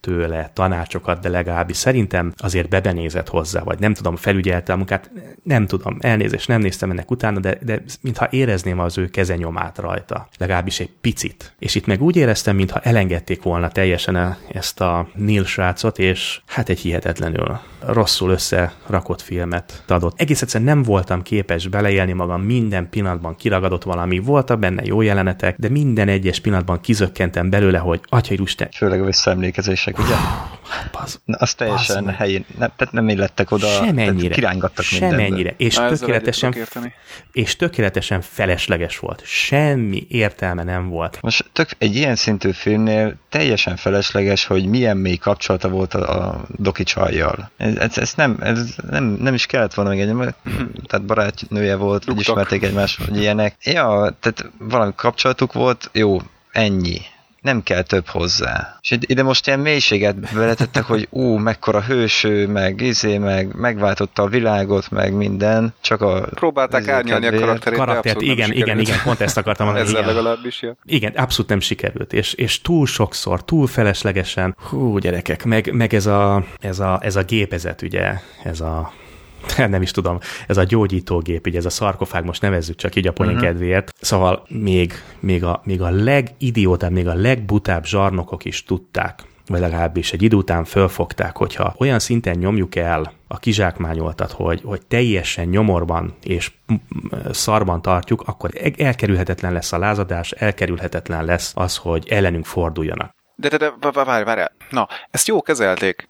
tőle tanácsokat, de legalábbis szerintem azért bebenézett hozzá, vagy nem tudom, felügyelte a munkát, nem tudom, elnézést, nem néztem ennek utána, de, de mintha érezném az ő kezenyomát rajta, legalábbis egy picit. És itt meg úgy éreztem, mintha elengedték volna teljesen ezt a Neil srácot, és hát egy hihetetlenül rosszul összerakott filmet adott. Egész egyszerűen nem voltam képes beleélni magam, minden pillanatban kiragadott valami, voltak benne jó jelenetek, de minden egyes pillanatban kizökkentem belőle, hogy atya Isten. Főleg a visszaemlékezések, ugye? Baz, Na, az teljesen baz, helyén, nem, tehát nem illettek oda, semennyire, kirángattak Semennyire, és Na, tökéletesen, és tökéletesen felesleges volt. Semmi értelme nem volt. Most tök, egy ilyen szintű filmnél teljesen felesleges, hogy milyen mély kapcsolata volt a, a Doki csajjal. Ez, ez, ez, nem, ez nem, nem is kellett volna meg egy, tehát barátnője volt, hogy ismerték egymást, hogy ilyenek. Ja, tehát valami kapcsolatuk volt, jó, ennyi nem kell több hozzá. És ide most ilyen mélységet beletettek, hogy ú, mekkora hőső, meg izé, meg megváltotta a világot, meg minden, csak a... Próbálták árnyalni a karakterét, Karaktert, igen, igen, igen, pont ezt akartam mondani. Ezzel igen. legalábbis, ja. Igen, abszolút nem sikerült, és, és túl sokszor, túl feleslegesen, hú, gyerekek, meg, meg ez, a, ez, a, ez a gépezet, ugye, ez a nem is tudom, ez a gyógyítógép, ugye ez a szarkofág, most nevezzük csak így a poén uh-huh. kedvéért. Szóval még, még, a, még a legidiótább, még a legbutább zsarnokok is tudták, vagy legalábbis egy idő után fölfogták, hogyha olyan szinten nyomjuk el a kizsákmányoltat, hogy, hogy teljesen nyomorban és szarban tartjuk, akkor elkerülhetetlen lesz a lázadás, elkerülhetetlen lesz az, hogy ellenünk forduljanak. De, de, de, várj, várj, na, ezt jó kezelték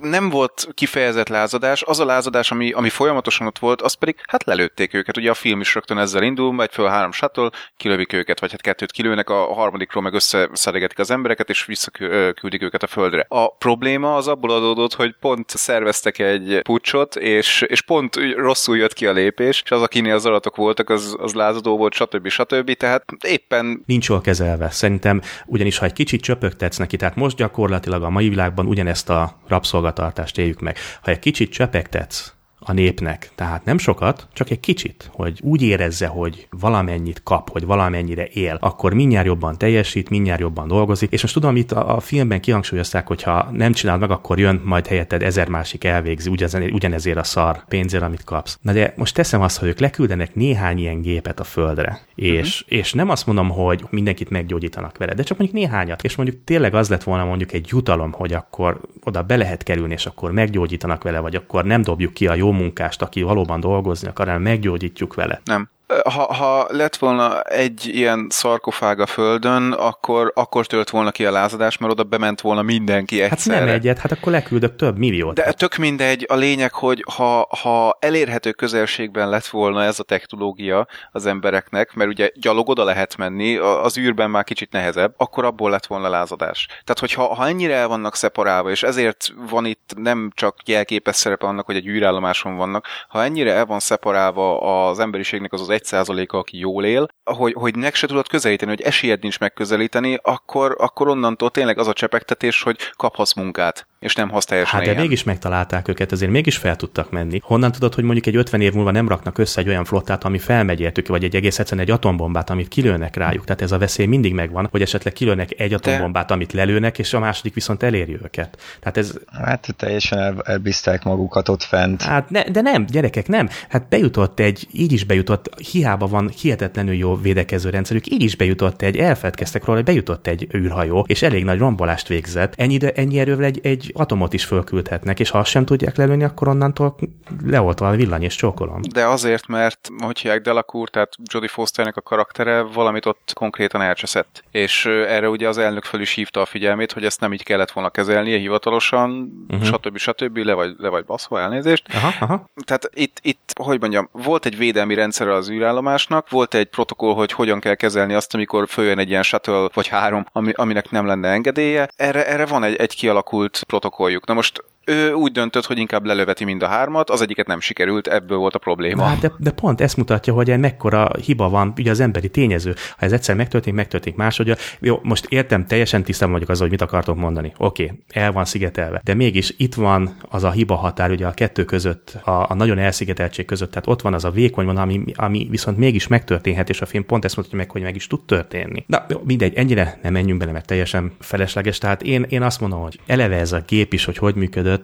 nem volt kifejezett lázadás, az a lázadás, ami, ami folyamatosan ott volt, az pedig hát lelőtték őket. Ugye a film is rögtön ezzel indul, megy föl három shuttle, kilövik őket, vagy hát kettőt kilőnek, a harmadikról meg összeszedegetik az embereket, és visszaküldik őket a földre. A probléma az abból adódott, hogy pont szerveztek egy pucsot, és, és pont rosszul jött ki a lépés, és az, akinél az adatok voltak, az, az lázadó volt, stb. stb. Tehát éppen... Nincs jól kezelve. Szerintem ugyanis, ha egy kicsit csöpögtetsz neki, tehát most gyakorlatilag a mai világban ugyanezt a rabszolgatartást éljük meg. Ha egy kicsit csepegtetsz a népnek. Tehát nem sokat, csak egy kicsit, hogy úgy érezze, hogy valamennyit kap, hogy valamennyire él, akkor mindjárt jobban teljesít, mindjárt jobban dolgozik. És most tudom, itt a, a filmben kihangsúlyozták, hogy ha nem csinálod meg, akkor jön majd helyetted ezer másik elvégzi ugyanezért a szar pénzért, amit kapsz. Na de most teszem azt, hogy ők leküldenek néhány ilyen gépet a földre, és, uh-huh. és nem azt mondom, hogy mindenkit meggyógyítanak vele, de csak mondjuk néhányat. És mondjuk tényleg az lett volna mondjuk egy jutalom, hogy akkor oda be lehet kerülni, és akkor meggyógyítanak vele, vagy akkor nem dobjuk ki a jó munkást, aki valóban dolgozni akar, hanem meggyógyítjuk vele. Nem ha, ha lett volna egy ilyen szarkofág a földön, akkor, akkor tölt volna ki a lázadás, mert oda bement volna mindenki egyszerre. Hát nem egyet, hát akkor leküldök több milliót. De tök mindegy, a lényeg, hogy ha, ha elérhető közelségben lett volna ez a technológia az embereknek, mert ugye gyalog oda lehet menni, az űrben már kicsit nehezebb, akkor abból lett volna lázadás. Tehát, hogyha ha ennyire el vannak szeparálva, és ezért van itt nem csak jelképes szerepe annak, hogy egy űrállomáson vannak, ha ennyire el van szeparálva az emberiségnek az az 1%-a, aki jól él, hogy, hogy meg se tudod közelíteni, hogy esélyed nincs megközelíteni, akkor, akkor onnantól tényleg az a csepegtetés, hogy kaphatsz munkát és nem hoz teljesen Hát de ilyen. mégis megtalálták őket, azért mégis fel tudtak menni. Honnan tudod, hogy mondjuk egy 50 év múlva nem raknak össze egy olyan flottát, ami felmegy értük, vagy egy egész egyszerűen egy atombombát, amit kilőnek rájuk. Tehát ez a veszély mindig megvan, hogy esetleg kilőnek egy atombombát, de... amit lelőnek, és a második viszont eléri őket. Tehát ez... Hát teljesen el, elbízták magukat ott fent. Hát ne, de nem, gyerekek, nem. Hát bejutott egy, így is bejutott, hiába van hihetetlenül jó védekező rendszerük, így is bejutott egy, elfedkeztek róla, hogy bejutott egy űrhajó, és elég nagy rombolást végzett. Ennyi, ennyi erővel egy, egy atomot is fölküldhetnek, és ha azt sem tudják lelőni, akkor onnantól leoltva a villany és csókolom. De azért, mert hogy hívják Delacour, tehát Jodie Fosternek a karaktere valamit ott konkrétan elcseszett. És erre ugye az elnök fel is hívta a figyelmét, hogy ezt nem így kellett volna kezelnie hivatalosan, uh-huh. stb. stb. le vagy, le vagy baszva, elnézést. Aha, aha. Tehát itt, itt, hogy mondjam, volt egy védelmi rendszer az űrállomásnak, volt egy protokoll, hogy hogyan kell kezelni azt, amikor följön egy ilyen shuttle vagy három, ami, aminek nem lenne engedélye. Erre, erre van egy, egy kialakult protokolljuk. Na most ő úgy döntött, hogy inkább lelöveti mind a hármat, az egyiket nem sikerült, ebből volt a probléma. Na, de, de pont ezt mutatja, hogy mekkora hiba van, ugye az emberi tényező. Ha ez egyszer megtörténik, megtörténik másodja. Jó, most értem, teljesen tisztában vagyok az, hogy mit akartok mondani. Oké, okay, el van szigetelve. De mégis itt van az a hiba határ, ugye a kettő között, a, a nagyon elszigeteltség között, tehát ott van az a vékony van, ami, ami viszont mégis megtörténhet, és a film pont ezt mutatja meg, hogy meg is tud történni. Na, jó, mindegy, ennyire nem menjünk bele, mert teljesen felesleges. Tehát én, én azt mondom, hogy eleve ez a gép is, hogy hogy működött,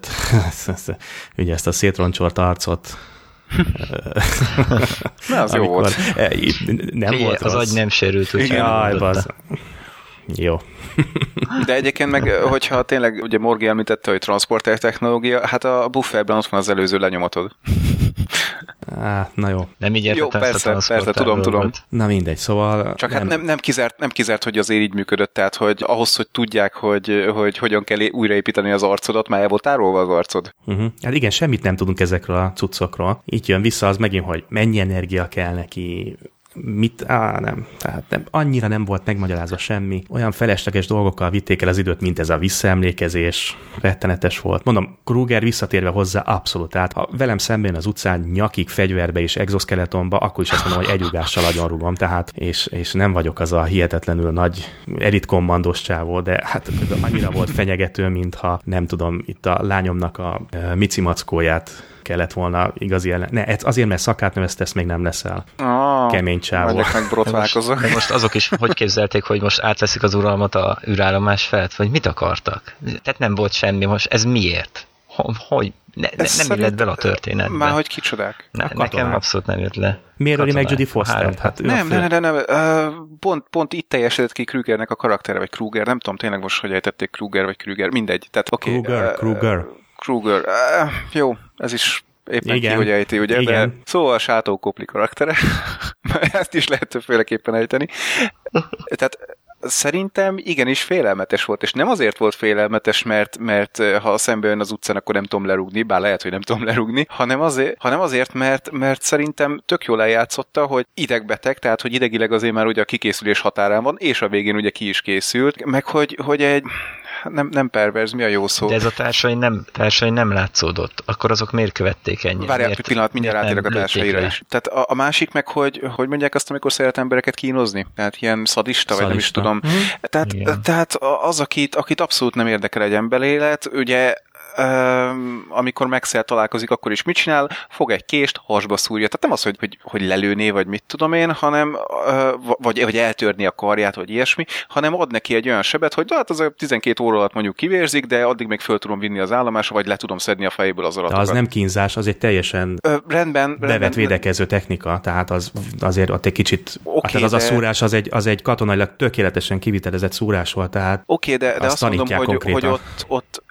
ugye ezt a szétroncsolt arcot Na, az jó volt. E, nem Fé, volt az agy nem sérült, úgyhogy Jaj, Jó. De egyébként meg, hogyha tényleg, ugye Morgi említette, hogy transporter technológia, hát a bufferben ott van az előző lenyomatod. Á, na jó. Nem így Jó, persze, persze, tudom, tudom. Volt. Na mindegy, szóval... Csak nem. hát nem, nem, kizárt, nem kizárt, hogy azért így működött, tehát hogy ahhoz, hogy tudják, hogy, hogy hogyan kell újraépíteni az arcodat, már el volt tárolva az arcod. Uh-huh. Hát igen, semmit nem tudunk ezekről a cuccokról. Így jön vissza az megint, hogy mennyi energia kell neki, mit, á, nem, tehát nem, annyira nem volt megmagyarázva semmi. Olyan felesleges dolgokkal vitték el az időt, mint ez a visszaemlékezés. Rettenetes volt. Mondom, Kruger visszatérve hozzá abszolút. Tehát ha velem szemben az utcán nyakig fegyverbe és exoskeletonba, akkor is azt mondom, hogy egy ugással agyonrugom. Tehát, és, és nem vagyok az a hihetetlenül nagy elit csávó, de hát annyira volt fenyegető, mintha nem tudom, itt a lányomnak a e, micimackóját kellett volna igazi ellen. Ne, azért, mert szakát nevezte, ezt még nem leszel. Ah, Kemény csávó. De most azok is, hogy képzelték, hogy most átveszik az uralmat a űrállomás felett, vagy mit akartak? Tehát nem volt semmi, most ez miért? Hogy? Ne, ne, nem illett bele a történetbe. Már hogy kicsodák. Ne, nekem abszolút nem jött le. Miért öli meg Judy Foster? Hát nem, nem, nem, nem, nem. Pont, pont itt teljesedett ki Krugernek a karaktere, vagy Kruger, nem tudom tényleg most, hogy ejtették Kruger, vagy Kruger, mindegy. Tehát, okay, Kruger, uh, Kruger. Kruger. Uh, jó, ez is éppen Igen. ki, hogy ejti, ugye? Igen. De szóval a Sátó Kopli karaktere. Ezt is lehet többféleképpen ejteni. Tehát szerintem igenis félelmetes volt, és nem azért volt félelmetes, mert, mert ha szembe jön az utcán, akkor nem tudom lerugni, bár lehet, hogy nem tudom lerugni, hanem azért, hanem azért mert, mert szerintem tök jól eljátszotta, hogy idegbeteg, tehát hogy idegileg azért már ugye a kikészülés határán van, és a végén ugye ki is készült, meg hogy, hogy egy nem, nem perverz, mi a jó szó? De ez a társai nem, társai nem látszódott. Akkor azok miért követték ennyire? Várjál, egy pillanat, mindjárt átérek a társaira is. Tehát a, a, másik meg, hogy, hogy mondják azt, amikor szeret embereket kínozni? Tehát ilyen szadista, szadista. vagy nem is tudom. Mm. Tehát, tehát az, akit, akit abszolút nem érdekel egy emberélet, ugye amikor Maxel találkozik, akkor is mit csinál? Fog egy kést, hasba szúrja. Tehát nem az, hogy, hogy, hogy lelőné, vagy mit tudom én, hanem vagy, vagy eltörni a karját, vagy ilyesmi, hanem ad neki egy olyan sebet, hogy hát az a 12 óra alatt mondjuk kivérzik, de addig még föl tudom vinni az állomásra, vagy le tudom szedni a fejéből az alatokat. De az nem kínzás, az egy teljesen Ö, rendben, bevett rendben. védekező technika, tehát az azért ott egy kicsit, okay, hát az de... a szúrás az egy, az egy katonailag tökéletesen kivitelezett szúrás volt, tehát Oké, okay, de, de azt, azt mondom, hogy, hogy ott, ott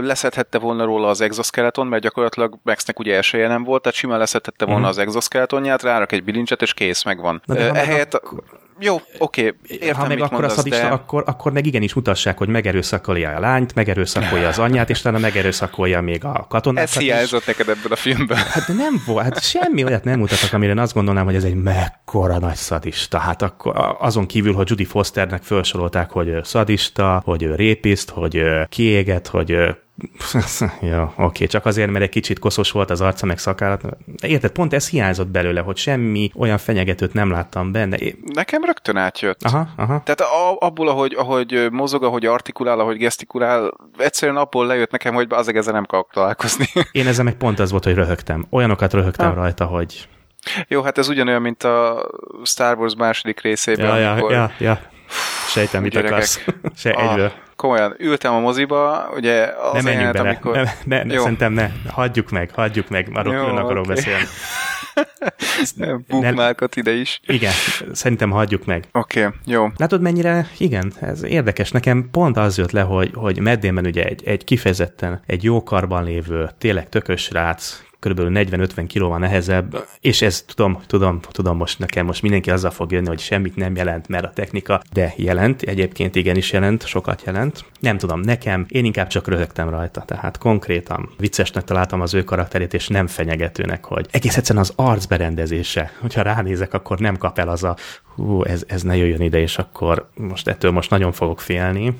leszedhette volna róla az exoskeleton, mert gyakorlatilag Maxnek ugye elsője nem volt, tehát simán leszedhette volna uh-huh. az exoskeletonját, rárak egy bilincset, és kész, megvan. Na de Ehelyett... Akkor jó, oké, okay, Ha meg akkor a szadista, de... akkor, akkor meg igenis mutassák, hogy megerőszakolja a lányt, megerőszakolja az anyját, és talán megerőszakolja még a katonákat. Ez hiányzott neked ebből a filmben. Hát de nem volt, hát semmi olyat nem mutattak, amire én azt gondolnám, hogy ez egy mekkora nagy szadista. Hát akkor azon kívül, hogy Judy Fosternek felsorolták, hogy szadista, hogy répiszt, hogy kiéget, hogy ja, oké, csak azért, mert egy kicsit koszos volt az arca, meg szakállat. Érted, pont ez hiányzott belőle, hogy semmi olyan fenyegetőt nem láttam benne. Nekem rögtön átjött. Aha, aha. Tehát abból, ahogy, ahogy mozog, ahogy artikulál, ahogy gesztikulál, egyszerűen abból lejött nekem, hogy azért ezzel nem akarok találkozni. Én ezzel meg pont az volt, hogy röhögtem. Olyanokat röhögtem ha. rajta, hogy... Jó, hát ez ugyanolyan, mint a Star Wars második részében. Ja, amikor... ja, ja, ja. Sejtem, mit akarsz. Se ah. Komolyan ültem a moziba, ugye az Nem menjünk bele, amikor... ne, ne, ne, szerintem ne, hagyjuk meg, hagyjuk meg, arról külön akarok okay. beszélni. Bookmarkot ide is. Igen, szerintem hagyjuk meg. Oké, okay, jó. Látod, mennyire, igen, ez érdekes. Nekem pont az jött le, hogy, hogy Meddénben ugye egy, egy kifejezetten egy jó karban lévő, tényleg tökös rác, kb. 40-50 kilóval nehezebb, és ez tudom, tudom, tudom most nekem most mindenki azzal fog jönni, hogy semmit nem jelent, mert a technika, de jelent, egyébként igenis jelent, sokat jelent. Nem tudom, nekem, én inkább csak röhögtem rajta, tehát konkrétan viccesnek találtam az ő karakterét, és nem fenyegetőnek, hogy egész egyszerűen az arcberendezése, hogyha ránézek, akkor nem kap el az a hú, ez, ez ne jöjjön ide, és akkor most ettől most nagyon fogok félni.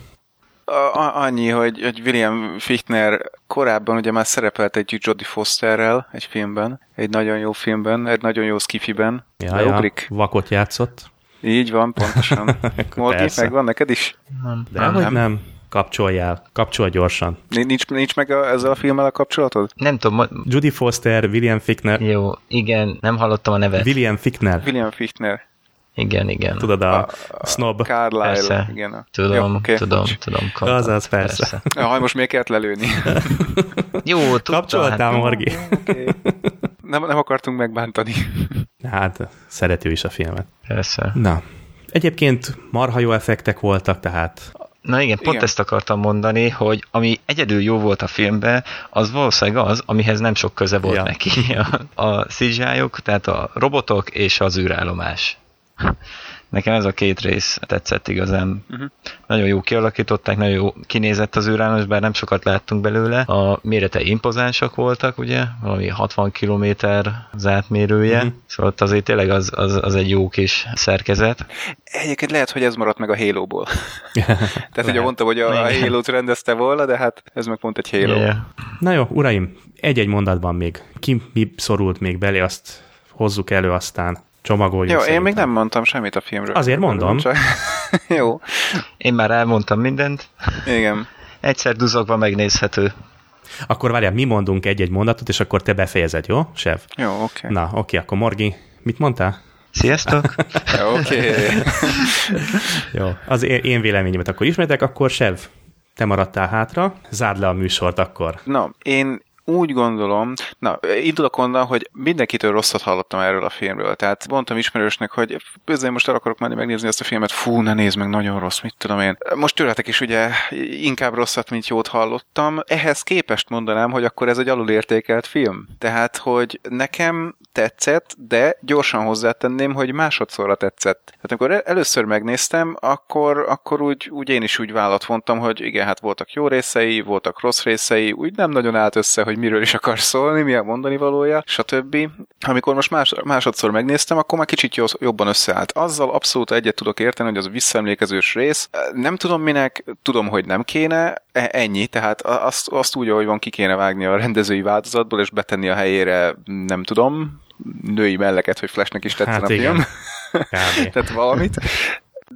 A- annyi, hogy, hogy William Fichtner korábban ugye már szerepelt egy Jodie Fosterrel egy filmben, egy nagyon jó filmben, egy nagyon jó skifiben. Ja, ja, vakot játszott. Így van, pontosan. Morgi, megvan neked is? Nem. De nem, nem. nem. Kapcsoljál, kapcsolj gyorsan. Nincs, nincs meg a, ezzel a filmmel a kapcsolatod? Nem tudom. Ma... Judy Foster, William Fichtner. Jó, igen, nem hallottam a nevet. William Fichtner. William Fichtner. Igen, igen. Tudod, a, a, a snob. Carlyle. Persze. Igen. A... Tudom, Jó, okay. tudom, tudom. Az az, persze. persze. Ja, most miért kellett lelőni? Jó, tudtam. Kapcsoltál, hát. Okay. Nem, nem akartunk megbántani. Hát, szerető is a filmet. Persze. Na, Egyébként marha jó effektek voltak, tehát Na igen, pont igen. ezt akartam mondani, hogy ami egyedül jó volt a filmben, az valószínűleg az, amihez nem sok köze volt ja. neki. A, a cgi tehát a robotok és az űrállomás. Nekem ez a két rész tetszett igazán. Uh-huh. Nagyon jó kialakították, nagyon jó kinézett az űrállomás, bár nem sokat láttunk belőle. A mérete impozánsak voltak, ugye, valami 60 km az átmérője, uh-huh. szóval ott azért tényleg az, az, az egy jó kis szerkezet. Egyébként lehet, hogy ez maradt meg a Halo-ból. Tehát ugye mondtam, hogy a, a Halo-t rendezte volna, de hát ez meg pont egy Halo. Yeah. Na jó, uraim, egy-egy mondatban még. Ki mi szorult még belé, azt hozzuk elő aztán csomagoljuk. Jó, szerintem. én még nem mondtam semmit a filmről. Azért mondom. Csak... Jó. Én már elmondtam mindent. Igen. Egyszer duzogva megnézhető. Akkor várjál, mi mondunk egy-egy mondatot, és akkor te befejezed, jó, Sev? Jó, oké. Okay. Na, oké, okay, akkor Morgi, mit mondtál? Sziasztok! Oké. Jó, az én véleményemet akkor ismertek, akkor Sev, te maradtál hátra, zárd le a műsort akkor. Na, én úgy gondolom, na, indulok onnan, hogy mindenkitől rosszat hallottam erről a filmről. Tehát mondtam ismerősnek, hogy ezért most el akarok menni megnézni ezt a filmet, fú, ne nézd meg, nagyon rossz, mit tudom én. Most tőletek is ugye inkább rosszat, mint jót hallottam. Ehhez képest mondanám, hogy akkor ez egy alulértékelt film. Tehát, hogy nekem tetszett, de gyorsan hozzátenném, hogy másodszorra tetszett. Tehát amikor először megnéztem, akkor, akkor úgy, úgy én is úgy vállat vontam, hogy igen, hát voltak jó részei, voltak rossz részei, úgy nem nagyon állt össze, hogy miről is akar szólni, mi a mondani valója, stb. Amikor most más, másodszor megnéztem, akkor már kicsit jobban összeállt. Azzal abszolút egyet tudok érteni, hogy az a visszaemlékezős rész. Nem tudom minek, tudom, hogy nem kéne, e, ennyi, tehát azt, azt úgy, ahogy van, ki kéne vágni a rendezői változatból, és betenni a helyére, nem tudom, női melleket, hogy Flashnek is tetszen hát a igen. film. Tehát valamit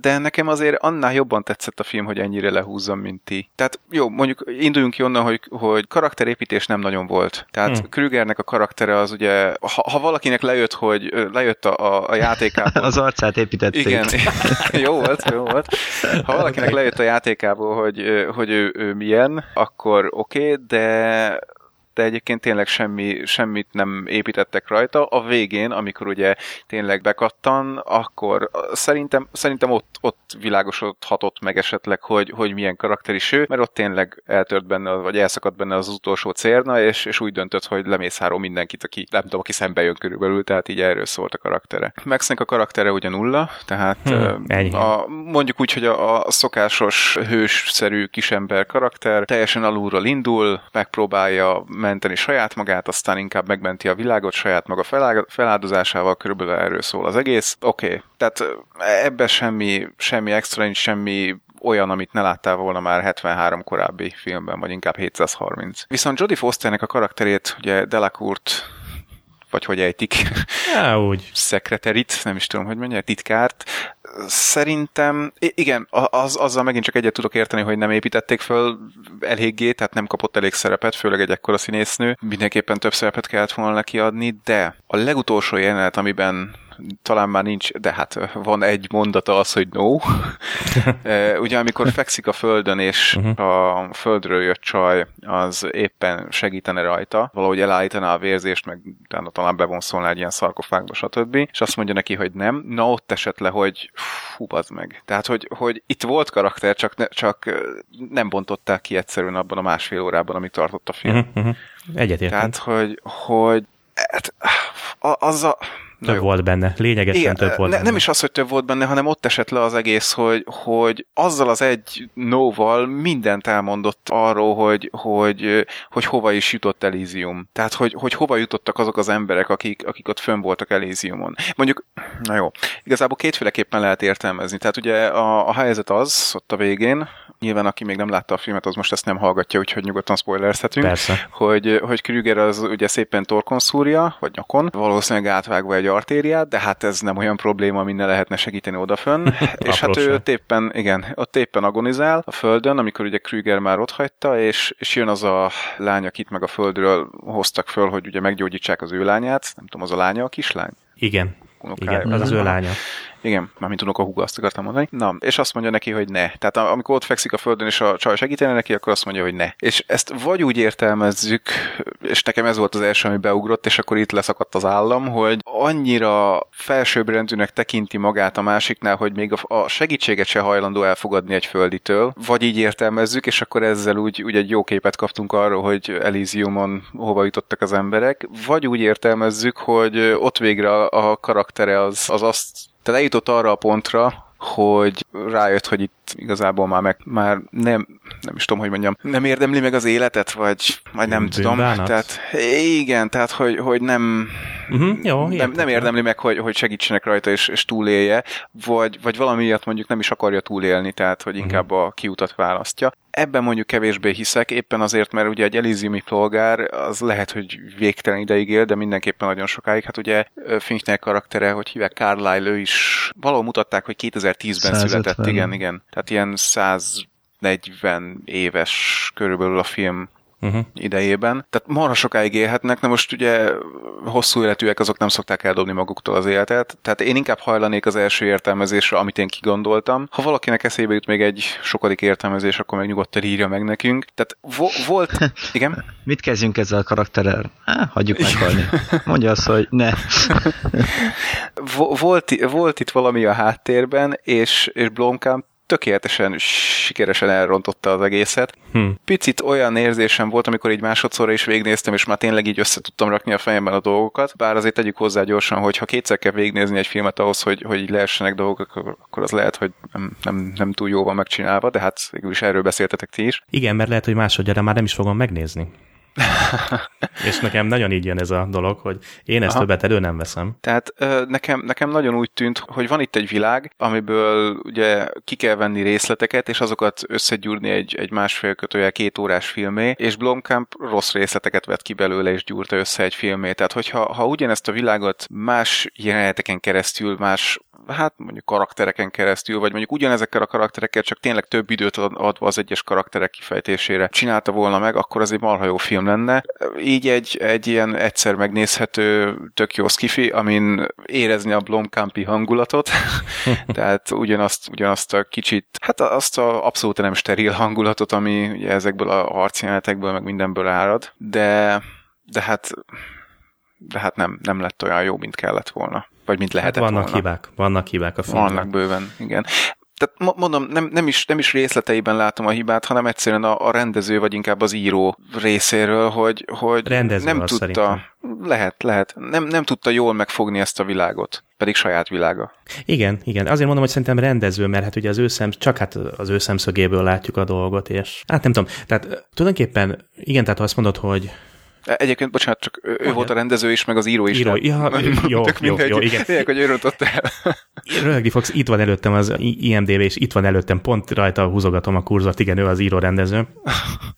de nekem azért annál jobban tetszett a film, hogy ennyire lehúzzam, mint ti. Tehát jó, mondjuk induljunk ki onnan, hogy, hogy karakterépítés nem nagyon volt. Tehát hmm. Krügernek a karaktere az ugye, ha, ha valakinek lejött, hogy lejött a, a, a játékából... az arcát építették. Igen, jó volt, jó volt. Ha valakinek lejött a játékából, hogy, hogy ő, ő milyen, akkor oké, okay, de de egyébként tényleg semmi, semmit nem építettek rajta. A végén, amikor ugye tényleg bekattan, akkor szerintem, szerintem ott, ott világosodhatott meg esetleg, hogy, hogy milyen karakter is ő, mert ott tényleg eltört benne, vagy elszakadt benne az utolsó cérna, és, és úgy döntött, hogy lemészárol mindenkit, aki nem tudom, aki szembe jön körülbelül, tehát így erről szólt a karaktere. Maxnek a karaktere ugye nulla, tehát hmm, a, mondjuk úgy, hogy a, a szokásos hősszerű kisember karakter teljesen alulról indul, megpróbálja menteni saját magát, aztán inkább megmenti a világot saját maga feláldozásával, körülbelül erről szól az egész. Oké, okay. tehát ebben semmi, semmi extra, nincs semmi olyan, amit ne láttál volna már 73 korábbi filmben, vagy inkább 730. Viszont Jodie Fosternek a karakterét, ugye Delacourt vagy hogy ejtik. Ja, úgy. Szekreterit, nem is tudom, hogy mondja, titkárt. Szerintem, igen, az, azzal megint csak egyet tudok érteni, hogy nem építették föl eléggé, tehát nem kapott elég szerepet, főleg egy ekkora színésznő. Mindenképpen több szerepet kellett volna neki adni, de a legutolsó jelenet, amiben talán már nincs, de hát van egy mondata az, hogy no. Ugye amikor fekszik a földön, és uh-huh. a földről jött csaj, az éppen segítene rajta, valahogy elállítaná a vérzést, meg utána talán bevonszolná egy ilyen szarkofágba, stb. És azt mondja neki, hogy nem. Na ott esett le, hogy fú, meg. Tehát, hogy, hogy itt volt karakter, csak, ne, csak nem bontották ki egyszerűen abban a másfél órában, amit tartott a film. Uh-huh, uh-huh. Egyetértem. Tehát, hogy, hogy hát, az a több jó. volt benne, lényegesen Igen, több volt ne, benne. Nem is az, hogy több volt benne, hanem ott esett le az egész, hogy, hogy azzal az egy nóval mindent elmondott arról, hogy, hogy, hogy hova is jutott Elysium. Tehát, hogy, hogy hova jutottak azok az emberek, akik, akik ott fönn voltak Elysiumon. Mondjuk, na jó, igazából kétféleképpen lehet értelmezni. Tehát ugye a, a helyzet az, ott a végén, nyilván aki még nem látta a filmet, az most ezt nem hallgatja, úgyhogy nyugodtan spoilerezhetünk. Persze. Hogy, hogy Krüger az ugye szépen torkon szúrja, vagy nyakon, valószínűleg átvágva egy artériát, de hát ez nem olyan probléma, minden lehetne segíteni odafönn. és hát ő ott éppen, igen, ott éppen agonizál a földön, amikor ugye Krüger már ott hagyta, és, és jön az a lány, akit meg a földről hoztak föl, hogy ugye meggyógyítsák az ő lányát. Nem tudom, az a lánya a kislány? Igen. Igen, az az ő lánya. Igen, mármint unok a húga, azt akartam mondani. Na, és azt mondja neki, hogy ne. Tehát amikor ott fekszik a földön, és a csaj segítene neki, akkor azt mondja, hogy ne. És ezt vagy úgy értelmezzük, és nekem ez volt az első, ami beugrott, és akkor itt leszakadt az állam, hogy annyira felsőbbrendűnek tekinti magát a másiknál, hogy még a segítséget se hajlandó elfogadni egy földitől, vagy így értelmezzük, és akkor ezzel úgy, úgy egy jó képet kaptunk arról, hogy Elysiumon hova jutottak az emberek, vagy úgy értelmezzük, hogy ott végre a karaktere az, az azt tehát eljutott arra a pontra, hogy rájött, hogy itt igazából már, meg, már nem, nem is tudom, hogy mondjam, nem érdemli meg az életet, vagy, vagy nem tudom. Tehát igen, tehát hogy, hogy nem, uh-huh, jó, nem, nem érdemli meg, hogy, hogy segítsenek rajta és, és túlélje, vagy, vagy valami miatt mondjuk nem is akarja túlélni, tehát hogy inkább uh-huh. a kiutat választja. Ebben mondjuk kevésbé hiszek, éppen azért, mert ugye egy Elysiumi polgár az lehet, hogy végtelen ideig él, de mindenképpen nagyon sokáig. Hát ugye Finchner karaktere, hogy hívják Carlyle, ő is valahol mutatták, hogy 2010-ben 150. született, igen, igen. Tehát ilyen 140 éves körülbelül a film uh-huh. idejében. Tehát marha sokáig élhetnek, na most ugye hosszú életűek azok nem szokták eldobni maguktól az életet, tehát én inkább hajlanék az első értelmezésre, amit én kigondoltam. Ha valakinek eszébe jut még egy sokadik értelmezés, akkor meg nyugodtan írja meg nekünk. Tehát vo- volt... Igen? Mit kezdjünk ezzel a karakterrel? Há, hagyjuk meghalni. Mondja azt, hogy ne. volt, volt itt valami a háttérben, és, és Blomkamp tökéletesen sikeresen elrontotta az egészet. Hm. Picit olyan érzésem volt, amikor így másodszorra is végnéztem, és már tényleg így össze tudtam rakni a fejemben a dolgokat. Bár azért tegyük hozzá gyorsan, hogy ha kétszer kell végignézni egy filmet ahhoz, hogy, hogy így lehessenek dolgok, akkor az lehet, hogy nem, nem, nem túl jó van megcsinálva, de hát végül is erről beszéltetek ti is. Igen, mert lehet, hogy másodjára már nem is fogom megnézni. és nekem nagyon így jön ez a dolog, hogy én ezt Aha. többet elő nem veszem. Tehát nekem, nekem nagyon úgy tűnt, hogy van itt egy világ, amiből ugye ki kell venni részleteket, és azokat összegyúrni egy, egy másfél kötője két órás filmé, és Blomkamp rossz részleteket vett ki belőle, és gyúrta össze egy filmé. Tehát, hogyha ha ugyanezt a világot más jeleneteken keresztül, más hát mondjuk karaktereken keresztül, vagy mondjuk ugyanezekkel a karakterekkel, csak tényleg több időt adva az egyes karakterek kifejtésére csinálta volna meg, akkor az egy marha jó film lenne. Így egy, egy ilyen egyszer megnézhető, tök jó skifi, amin érezni a Blomkampi hangulatot, tehát ugyanazt, ugyanazt a kicsit, hát azt a abszolút nem steril hangulatot, ami ugye ezekből a harcjelenetekből, meg mindenből árad, de, de hát de hát nem, nem lett olyan jó, mint kellett volna. Vagy mint lehetett hát vannak volna. hibák, vannak hibák a filmben. Vannak bőven, igen. Tehát mondom, nem, nem, is, nem is részleteiben látom a hibát, hanem egyszerűen a, a rendező, vagy inkább az író részéről, hogy, hogy rendező nem tudta, szerintem. lehet, lehet, nem, nem tudta jól megfogni ezt a világot, pedig saját világa. Igen, igen. Azért mondom, hogy szerintem rendező, mert hát ugye az ő szem, csak hát az ő szemszögéből látjuk a dolgot, és hát nem tudom, tehát tulajdonképpen igen, tehát azt mondod, hogy Egyébként, bocsánat, csak ő Olyan. volt a rendező is, meg az író is. Író, ja, jó, jó, jó, igen. Tényleg, hogy ő rontott el. Röhögni fogsz, itt van előttem az IMDB, és itt van előttem, pont rajta húzogatom a kurzort, igen, ő az író rendező.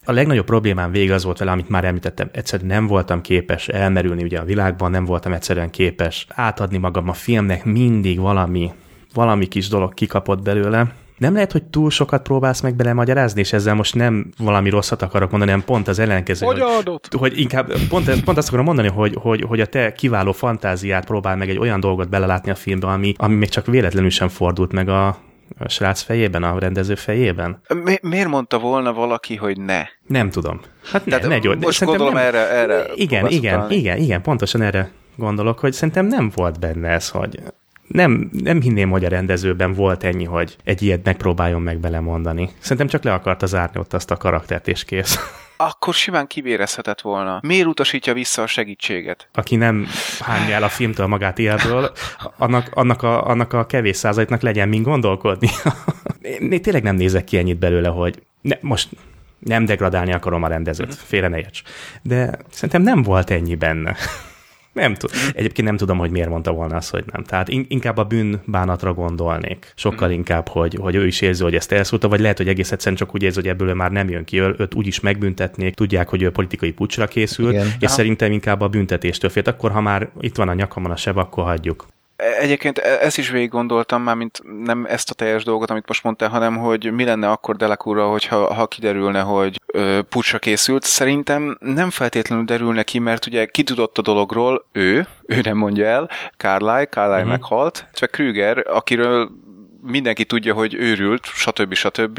A legnagyobb problémám végig az volt vele, amit már említettem, egyszerűen nem voltam képes elmerülni ugye a világban, nem voltam egyszerűen képes átadni magam a filmnek, mindig valami, valami kis dolog kikapott belőle, nem lehet, hogy túl sokat próbálsz meg bele magyarázni, és ezzel most nem valami rosszat akarok mondani, hanem pont az ellenkező. Hogy, hogy, hogy inkább pont, pont azt akarom mondani, hogy, hogy, hogy a te kiváló fantáziát próbál meg egy olyan dolgot belelátni a filmbe, ami, ami még csak véletlenül sem fordult meg a, a srác fejében, a rendező fejében? Mi, miért mondta volna valaki, hogy ne? Nem tudom. Hát ne, ne gyógy. Most gondolom nem, erre, erre Igen, igen, igen, igen, pontosan erre gondolok, hogy szerintem nem volt benne ez, hogy nem, nem hinném, hogy a rendezőben volt ennyi, hogy egy ilyet megpróbáljon meg belemondani. Szerintem csak le akarta zárni ott azt a karaktert, és kész. Akkor simán kivérezhetett volna. Miért utasítja vissza a segítséget? Aki nem hányja el a filmtől magát ilyenből, annak, annak, a, annak a kevés százaléknak legyen mind gondolkodni. Én tényleg nem nézek ki ennyit belőle, hogy ne, most nem degradálni akarom a rendezőt, félre ne érts. De szerintem nem volt ennyi benne. Nem tudom. Egyébként nem tudom, hogy miért mondta volna azt, hogy nem. Tehát inkább a bűnbánatra gondolnék. Sokkal mm. inkább, hogy, hogy ő is érzi, hogy ezt elszúrta, vagy lehet, hogy egész egyszerűen csak úgy érzi, hogy ebből már nem jön ki. Őt úgy is megbüntetnék, tudják, hogy ő politikai pucsra készül, Igen. és Aha. szerintem inkább a büntetéstől félt. Akkor, ha már itt van a nyakamon a seb, akkor hagyjuk. Egyébként e- ezt is végig gondoltam már, mint nem ezt a teljes dolgot, amit most mondtál, hanem hogy mi lenne akkor Delacura, hogyha ha kiderülne, hogy ö, pucsra készült. Szerintem nem feltétlenül derülne ki, mert ugye tudott a dologról, ő, ő nem mondja el, Carlyle, Carlyle uh-huh. meghalt, csak Krüger, akiről mindenki tudja, hogy őrült, stb. stb.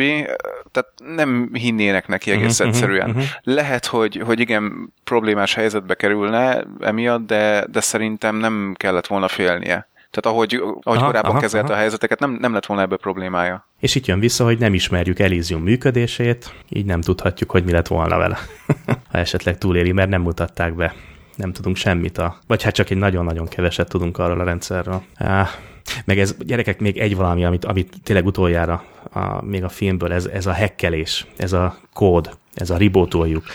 Tehát nem hinnének neki egész uh-huh, egyszerűen. Uh-huh. Lehet, hogy, hogy igen, problémás helyzetbe kerülne emiatt, de, de szerintem nem kellett volna félnie. Tehát ahogy, ahogy aha, korábban aha, kezelte aha. a helyzeteket, nem, nem lett volna ebből problémája. És itt jön vissza, hogy nem ismerjük Elysium működését, így nem tudhatjuk, hogy mi lett volna vele, ha esetleg túléli, mert nem mutatták be. Nem tudunk semmit, a, vagy hát csak egy nagyon-nagyon keveset tudunk arról a rendszerről. Ah, meg ez, gyerekek, még egy valami, amit, amit tényleg utoljára a, még a filmből, ez, ez a hekkelés, ez a kód, ez a ribótoljuk.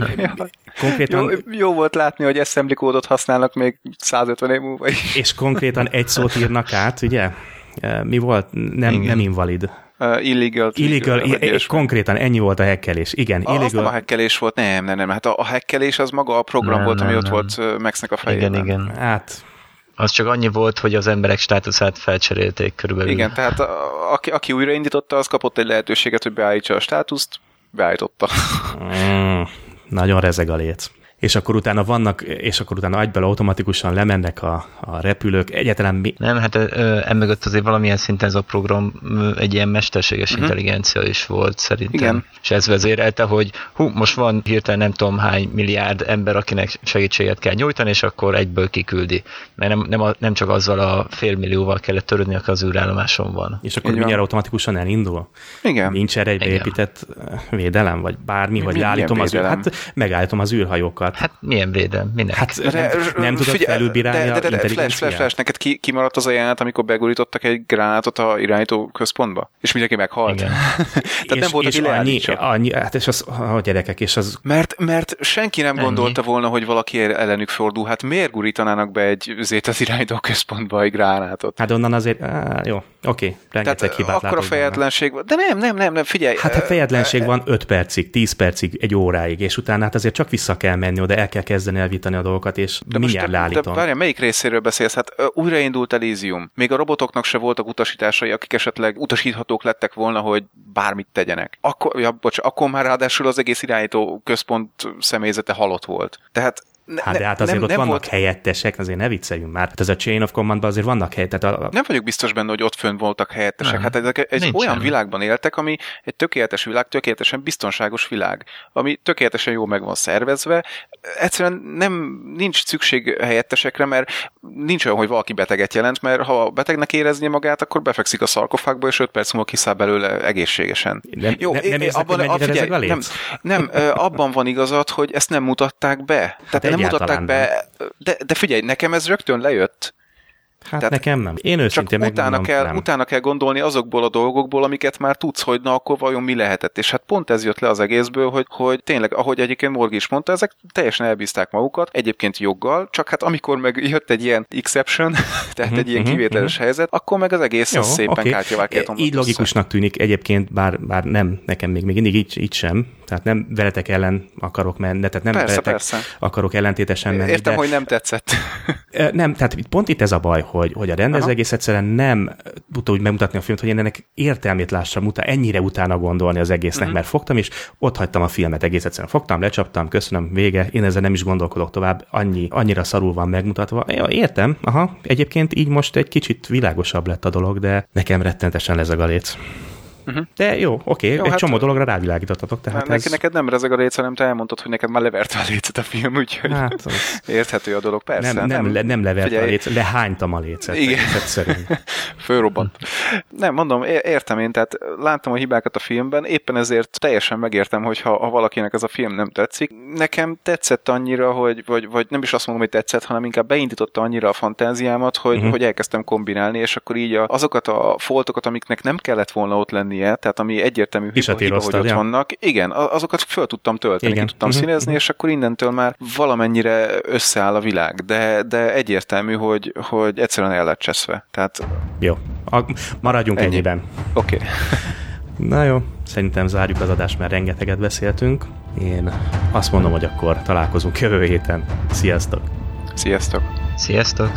Konkrétan, jó, jó volt látni, hogy assembly kódot használnak még 150 év múlva is. És konkrétan egy szót írnak át, ugye? E, mi volt? Nem, nem invalid. Uh, illegal. Illegal, illegal konkrétan ennyi volt a hekkelés. Igen, a, illegal. Az nem a hekkelés volt, nem, nem, nem. Hát a, a hekkelés az maga a program nem, volt, ami nem, ott nem. volt Maxnek a fejében. Igen, igen. Hát az csak annyi volt, hogy az emberek státuszát felcserélték körülbelül. Igen, tehát a, aki, aki újraindította, az kapott egy lehetőséget, hogy beállítsa a státuszt, beállította. Mm, nagyon rezeg a léc és akkor utána vannak, és akkor utána agybele automatikusan lemennek a, a repülők. Egyáltalán mi? Nem, hát emögött azért valamilyen szinten ez a program egy ilyen mesterséges uh-huh. intelligencia is volt szerintem. Igen. És ez vezérelte, hogy hú, most van hirtelen nem tudom hány milliárd ember, akinek segítséget kell nyújtani, és akkor egyből kiküldi. Mert nem, nem, a, nem csak azzal a félmillióval kellett törődni, aki az űrállomáson van. És akkor mindjárt automatikusan elindul? Igen. Nincs erre egy beépített védelem, vagy bármi, vagy leállítom az, űr, hát megállítom az űrhajókat Hát milyen védelem? Minek? Hát de, nem tudod felülbírálni de, de, de, de, flash, flash, flash, neked ki, kimaradt az a jelenet, amikor begurítottak egy gránátot a irányító központba? És mindenki meghalt. Igen. Tehát és, nem volt, és annyi, annyi, hát és az, a gyerekek, és az... Mert, mert senki nem ennyi. gondolta volna, hogy valaki ellenük fordul. Hát miért gurítanának be egy zét az irányító központba egy gránátot? Hát onnan azért, á, jó, oké, okay, rengeteg Tehát hibát akkor a fejetlenség, de nem, nem, nem, nem, figyelj. Hát, hát fejetlenség van 5 percig, 10 percig, egy óráig, és utána hát azért csak vissza kell menni oda, el kell kezdeni elvitani a dolgokat, és de mindjárt most, leállítom. De várjál, melyik részéről beszélsz? Hát újraindult Elysium. Még a robotoknak se voltak utasításai, akik esetleg utasíthatók lettek volna, hogy bármit tegyenek. Akkor, ja, bocs, akkor már ráadásul az egész irányító központ személyzete halott volt. Tehát ne, hát de hát azért nem, ott nem vannak volt... helyettesek, azért ne vicceljünk már. Hát ez a Chain of Commandban azért vannak helyettesek. A... Nem vagyok biztos benne, hogy ott fönn voltak helyettesek. Nem. Hát ezek egy Nincs olyan világban éltek, ami egy tökéletes világ, tökéletesen biztonságos világ, ami tökéletesen jól meg van szervezve. Egyszerűen nem, nincs szükség helyettesekre, mert nincs olyan, hogy valaki beteget jelent, mert ha betegnek érezni magát, akkor befekszik a szarkofágba, és 5 perc múlva kiszáll belőle egészségesen. Nem, Jó, nem, nem abban, a, figyelj, nem, nem, abban van igazad, hogy ezt nem mutatták be. Tehát nem mutatták be, de, de figyelj, nekem ez rögtön lejött. Hát Tehát nekem nem. Én őszintén csak utána kell, nem. utána kell gondolni azokból a dolgokból, amiket már tudsz, hogy na akkor vajon mi lehetett. És hát pont ez jött le az egészből, hogy, hogy tényleg, ahogy egyébként Morgi is mondta, ezek teljesen elbízták magukat, egyébként joggal, csak hát amikor meg jött egy ilyen exception, tehát egy ilyen mhm, kivételes uh-huh. helyzet, akkor meg az egész Jó, szépen okay. kártyavá kell Így logikusnak tűnik egyébként, bár, bár nem, nekem még, még mindig így, így sem, tehát nem veletek ellen akarok menni, tehát nem persze, veletek persze. akarok ellentétesen menni. Értem, de... hogy nem tetszett. nem, tehát pont itt ez a baj, hogy, hogy a rendező Aha. egész egyszerűen nem tudta úgy megmutatni a filmet, hogy én ennek értelmét lássam, utána, ennyire utána gondolni az egésznek, uh-huh. mert fogtam, és ott hagytam a filmet egész egyszerűen. Fogtam, lecsaptam, köszönöm, vége, én ezzel nem is gondolkodok tovább, annyi, annyira szarul van megmutatva. Ja, értem, aha, egyébként így most egy kicsit világosabb lett a dolog, de nekem rettenetesen lezeg a léc. Uh-huh. De jó, oké, jó, egy hát, csomó dologra rávilágítottatok. Tehát ez... Neked nem rezeg a léc, hanem te elmondtad, hogy neked már leverte a lécet a film, úgyhogy hát, az... érthető a dolog, persze. Nem, nem, nem, nem leverte Figyelj. a léc, lehánytam a lécet. Igen. Fölrobbant. nem, mondom, értem én, tehát láttam a hibákat a filmben, éppen ezért teljesen megértem, hogy ha, ha valakinek ez a film nem tetszik. Nekem tetszett annyira, hogy, vagy, vagy nem is azt mondom, hogy tetszett, hanem inkább beindította annyira a fantáziámat, hogy, uh-huh. hogy elkezdtem kombinálni, és akkor így a, azokat a foltokat, amiknek nem kellett volna ott lenni lennie, tehát ami egyértelmű hiba, hiba hogy ott ja. vannak, igen, azokat föl tudtam tölteni, igen. ki tudtam uh-huh. színezni, és akkor innentől már valamennyire összeáll a világ, de, de egyértelmű, hogy, hogy egyszerűen el lett cseszve. Tehát... Jó, a, maradjunk ennyi. ennyiben. Oké. Okay. Na jó, szerintem zárjuk az adást, mert rengeteget beszéltünk. Én azt mondom, hogy akkor találkozunk jövő héten. Sziasztok! Sziasztok! Sziasztok!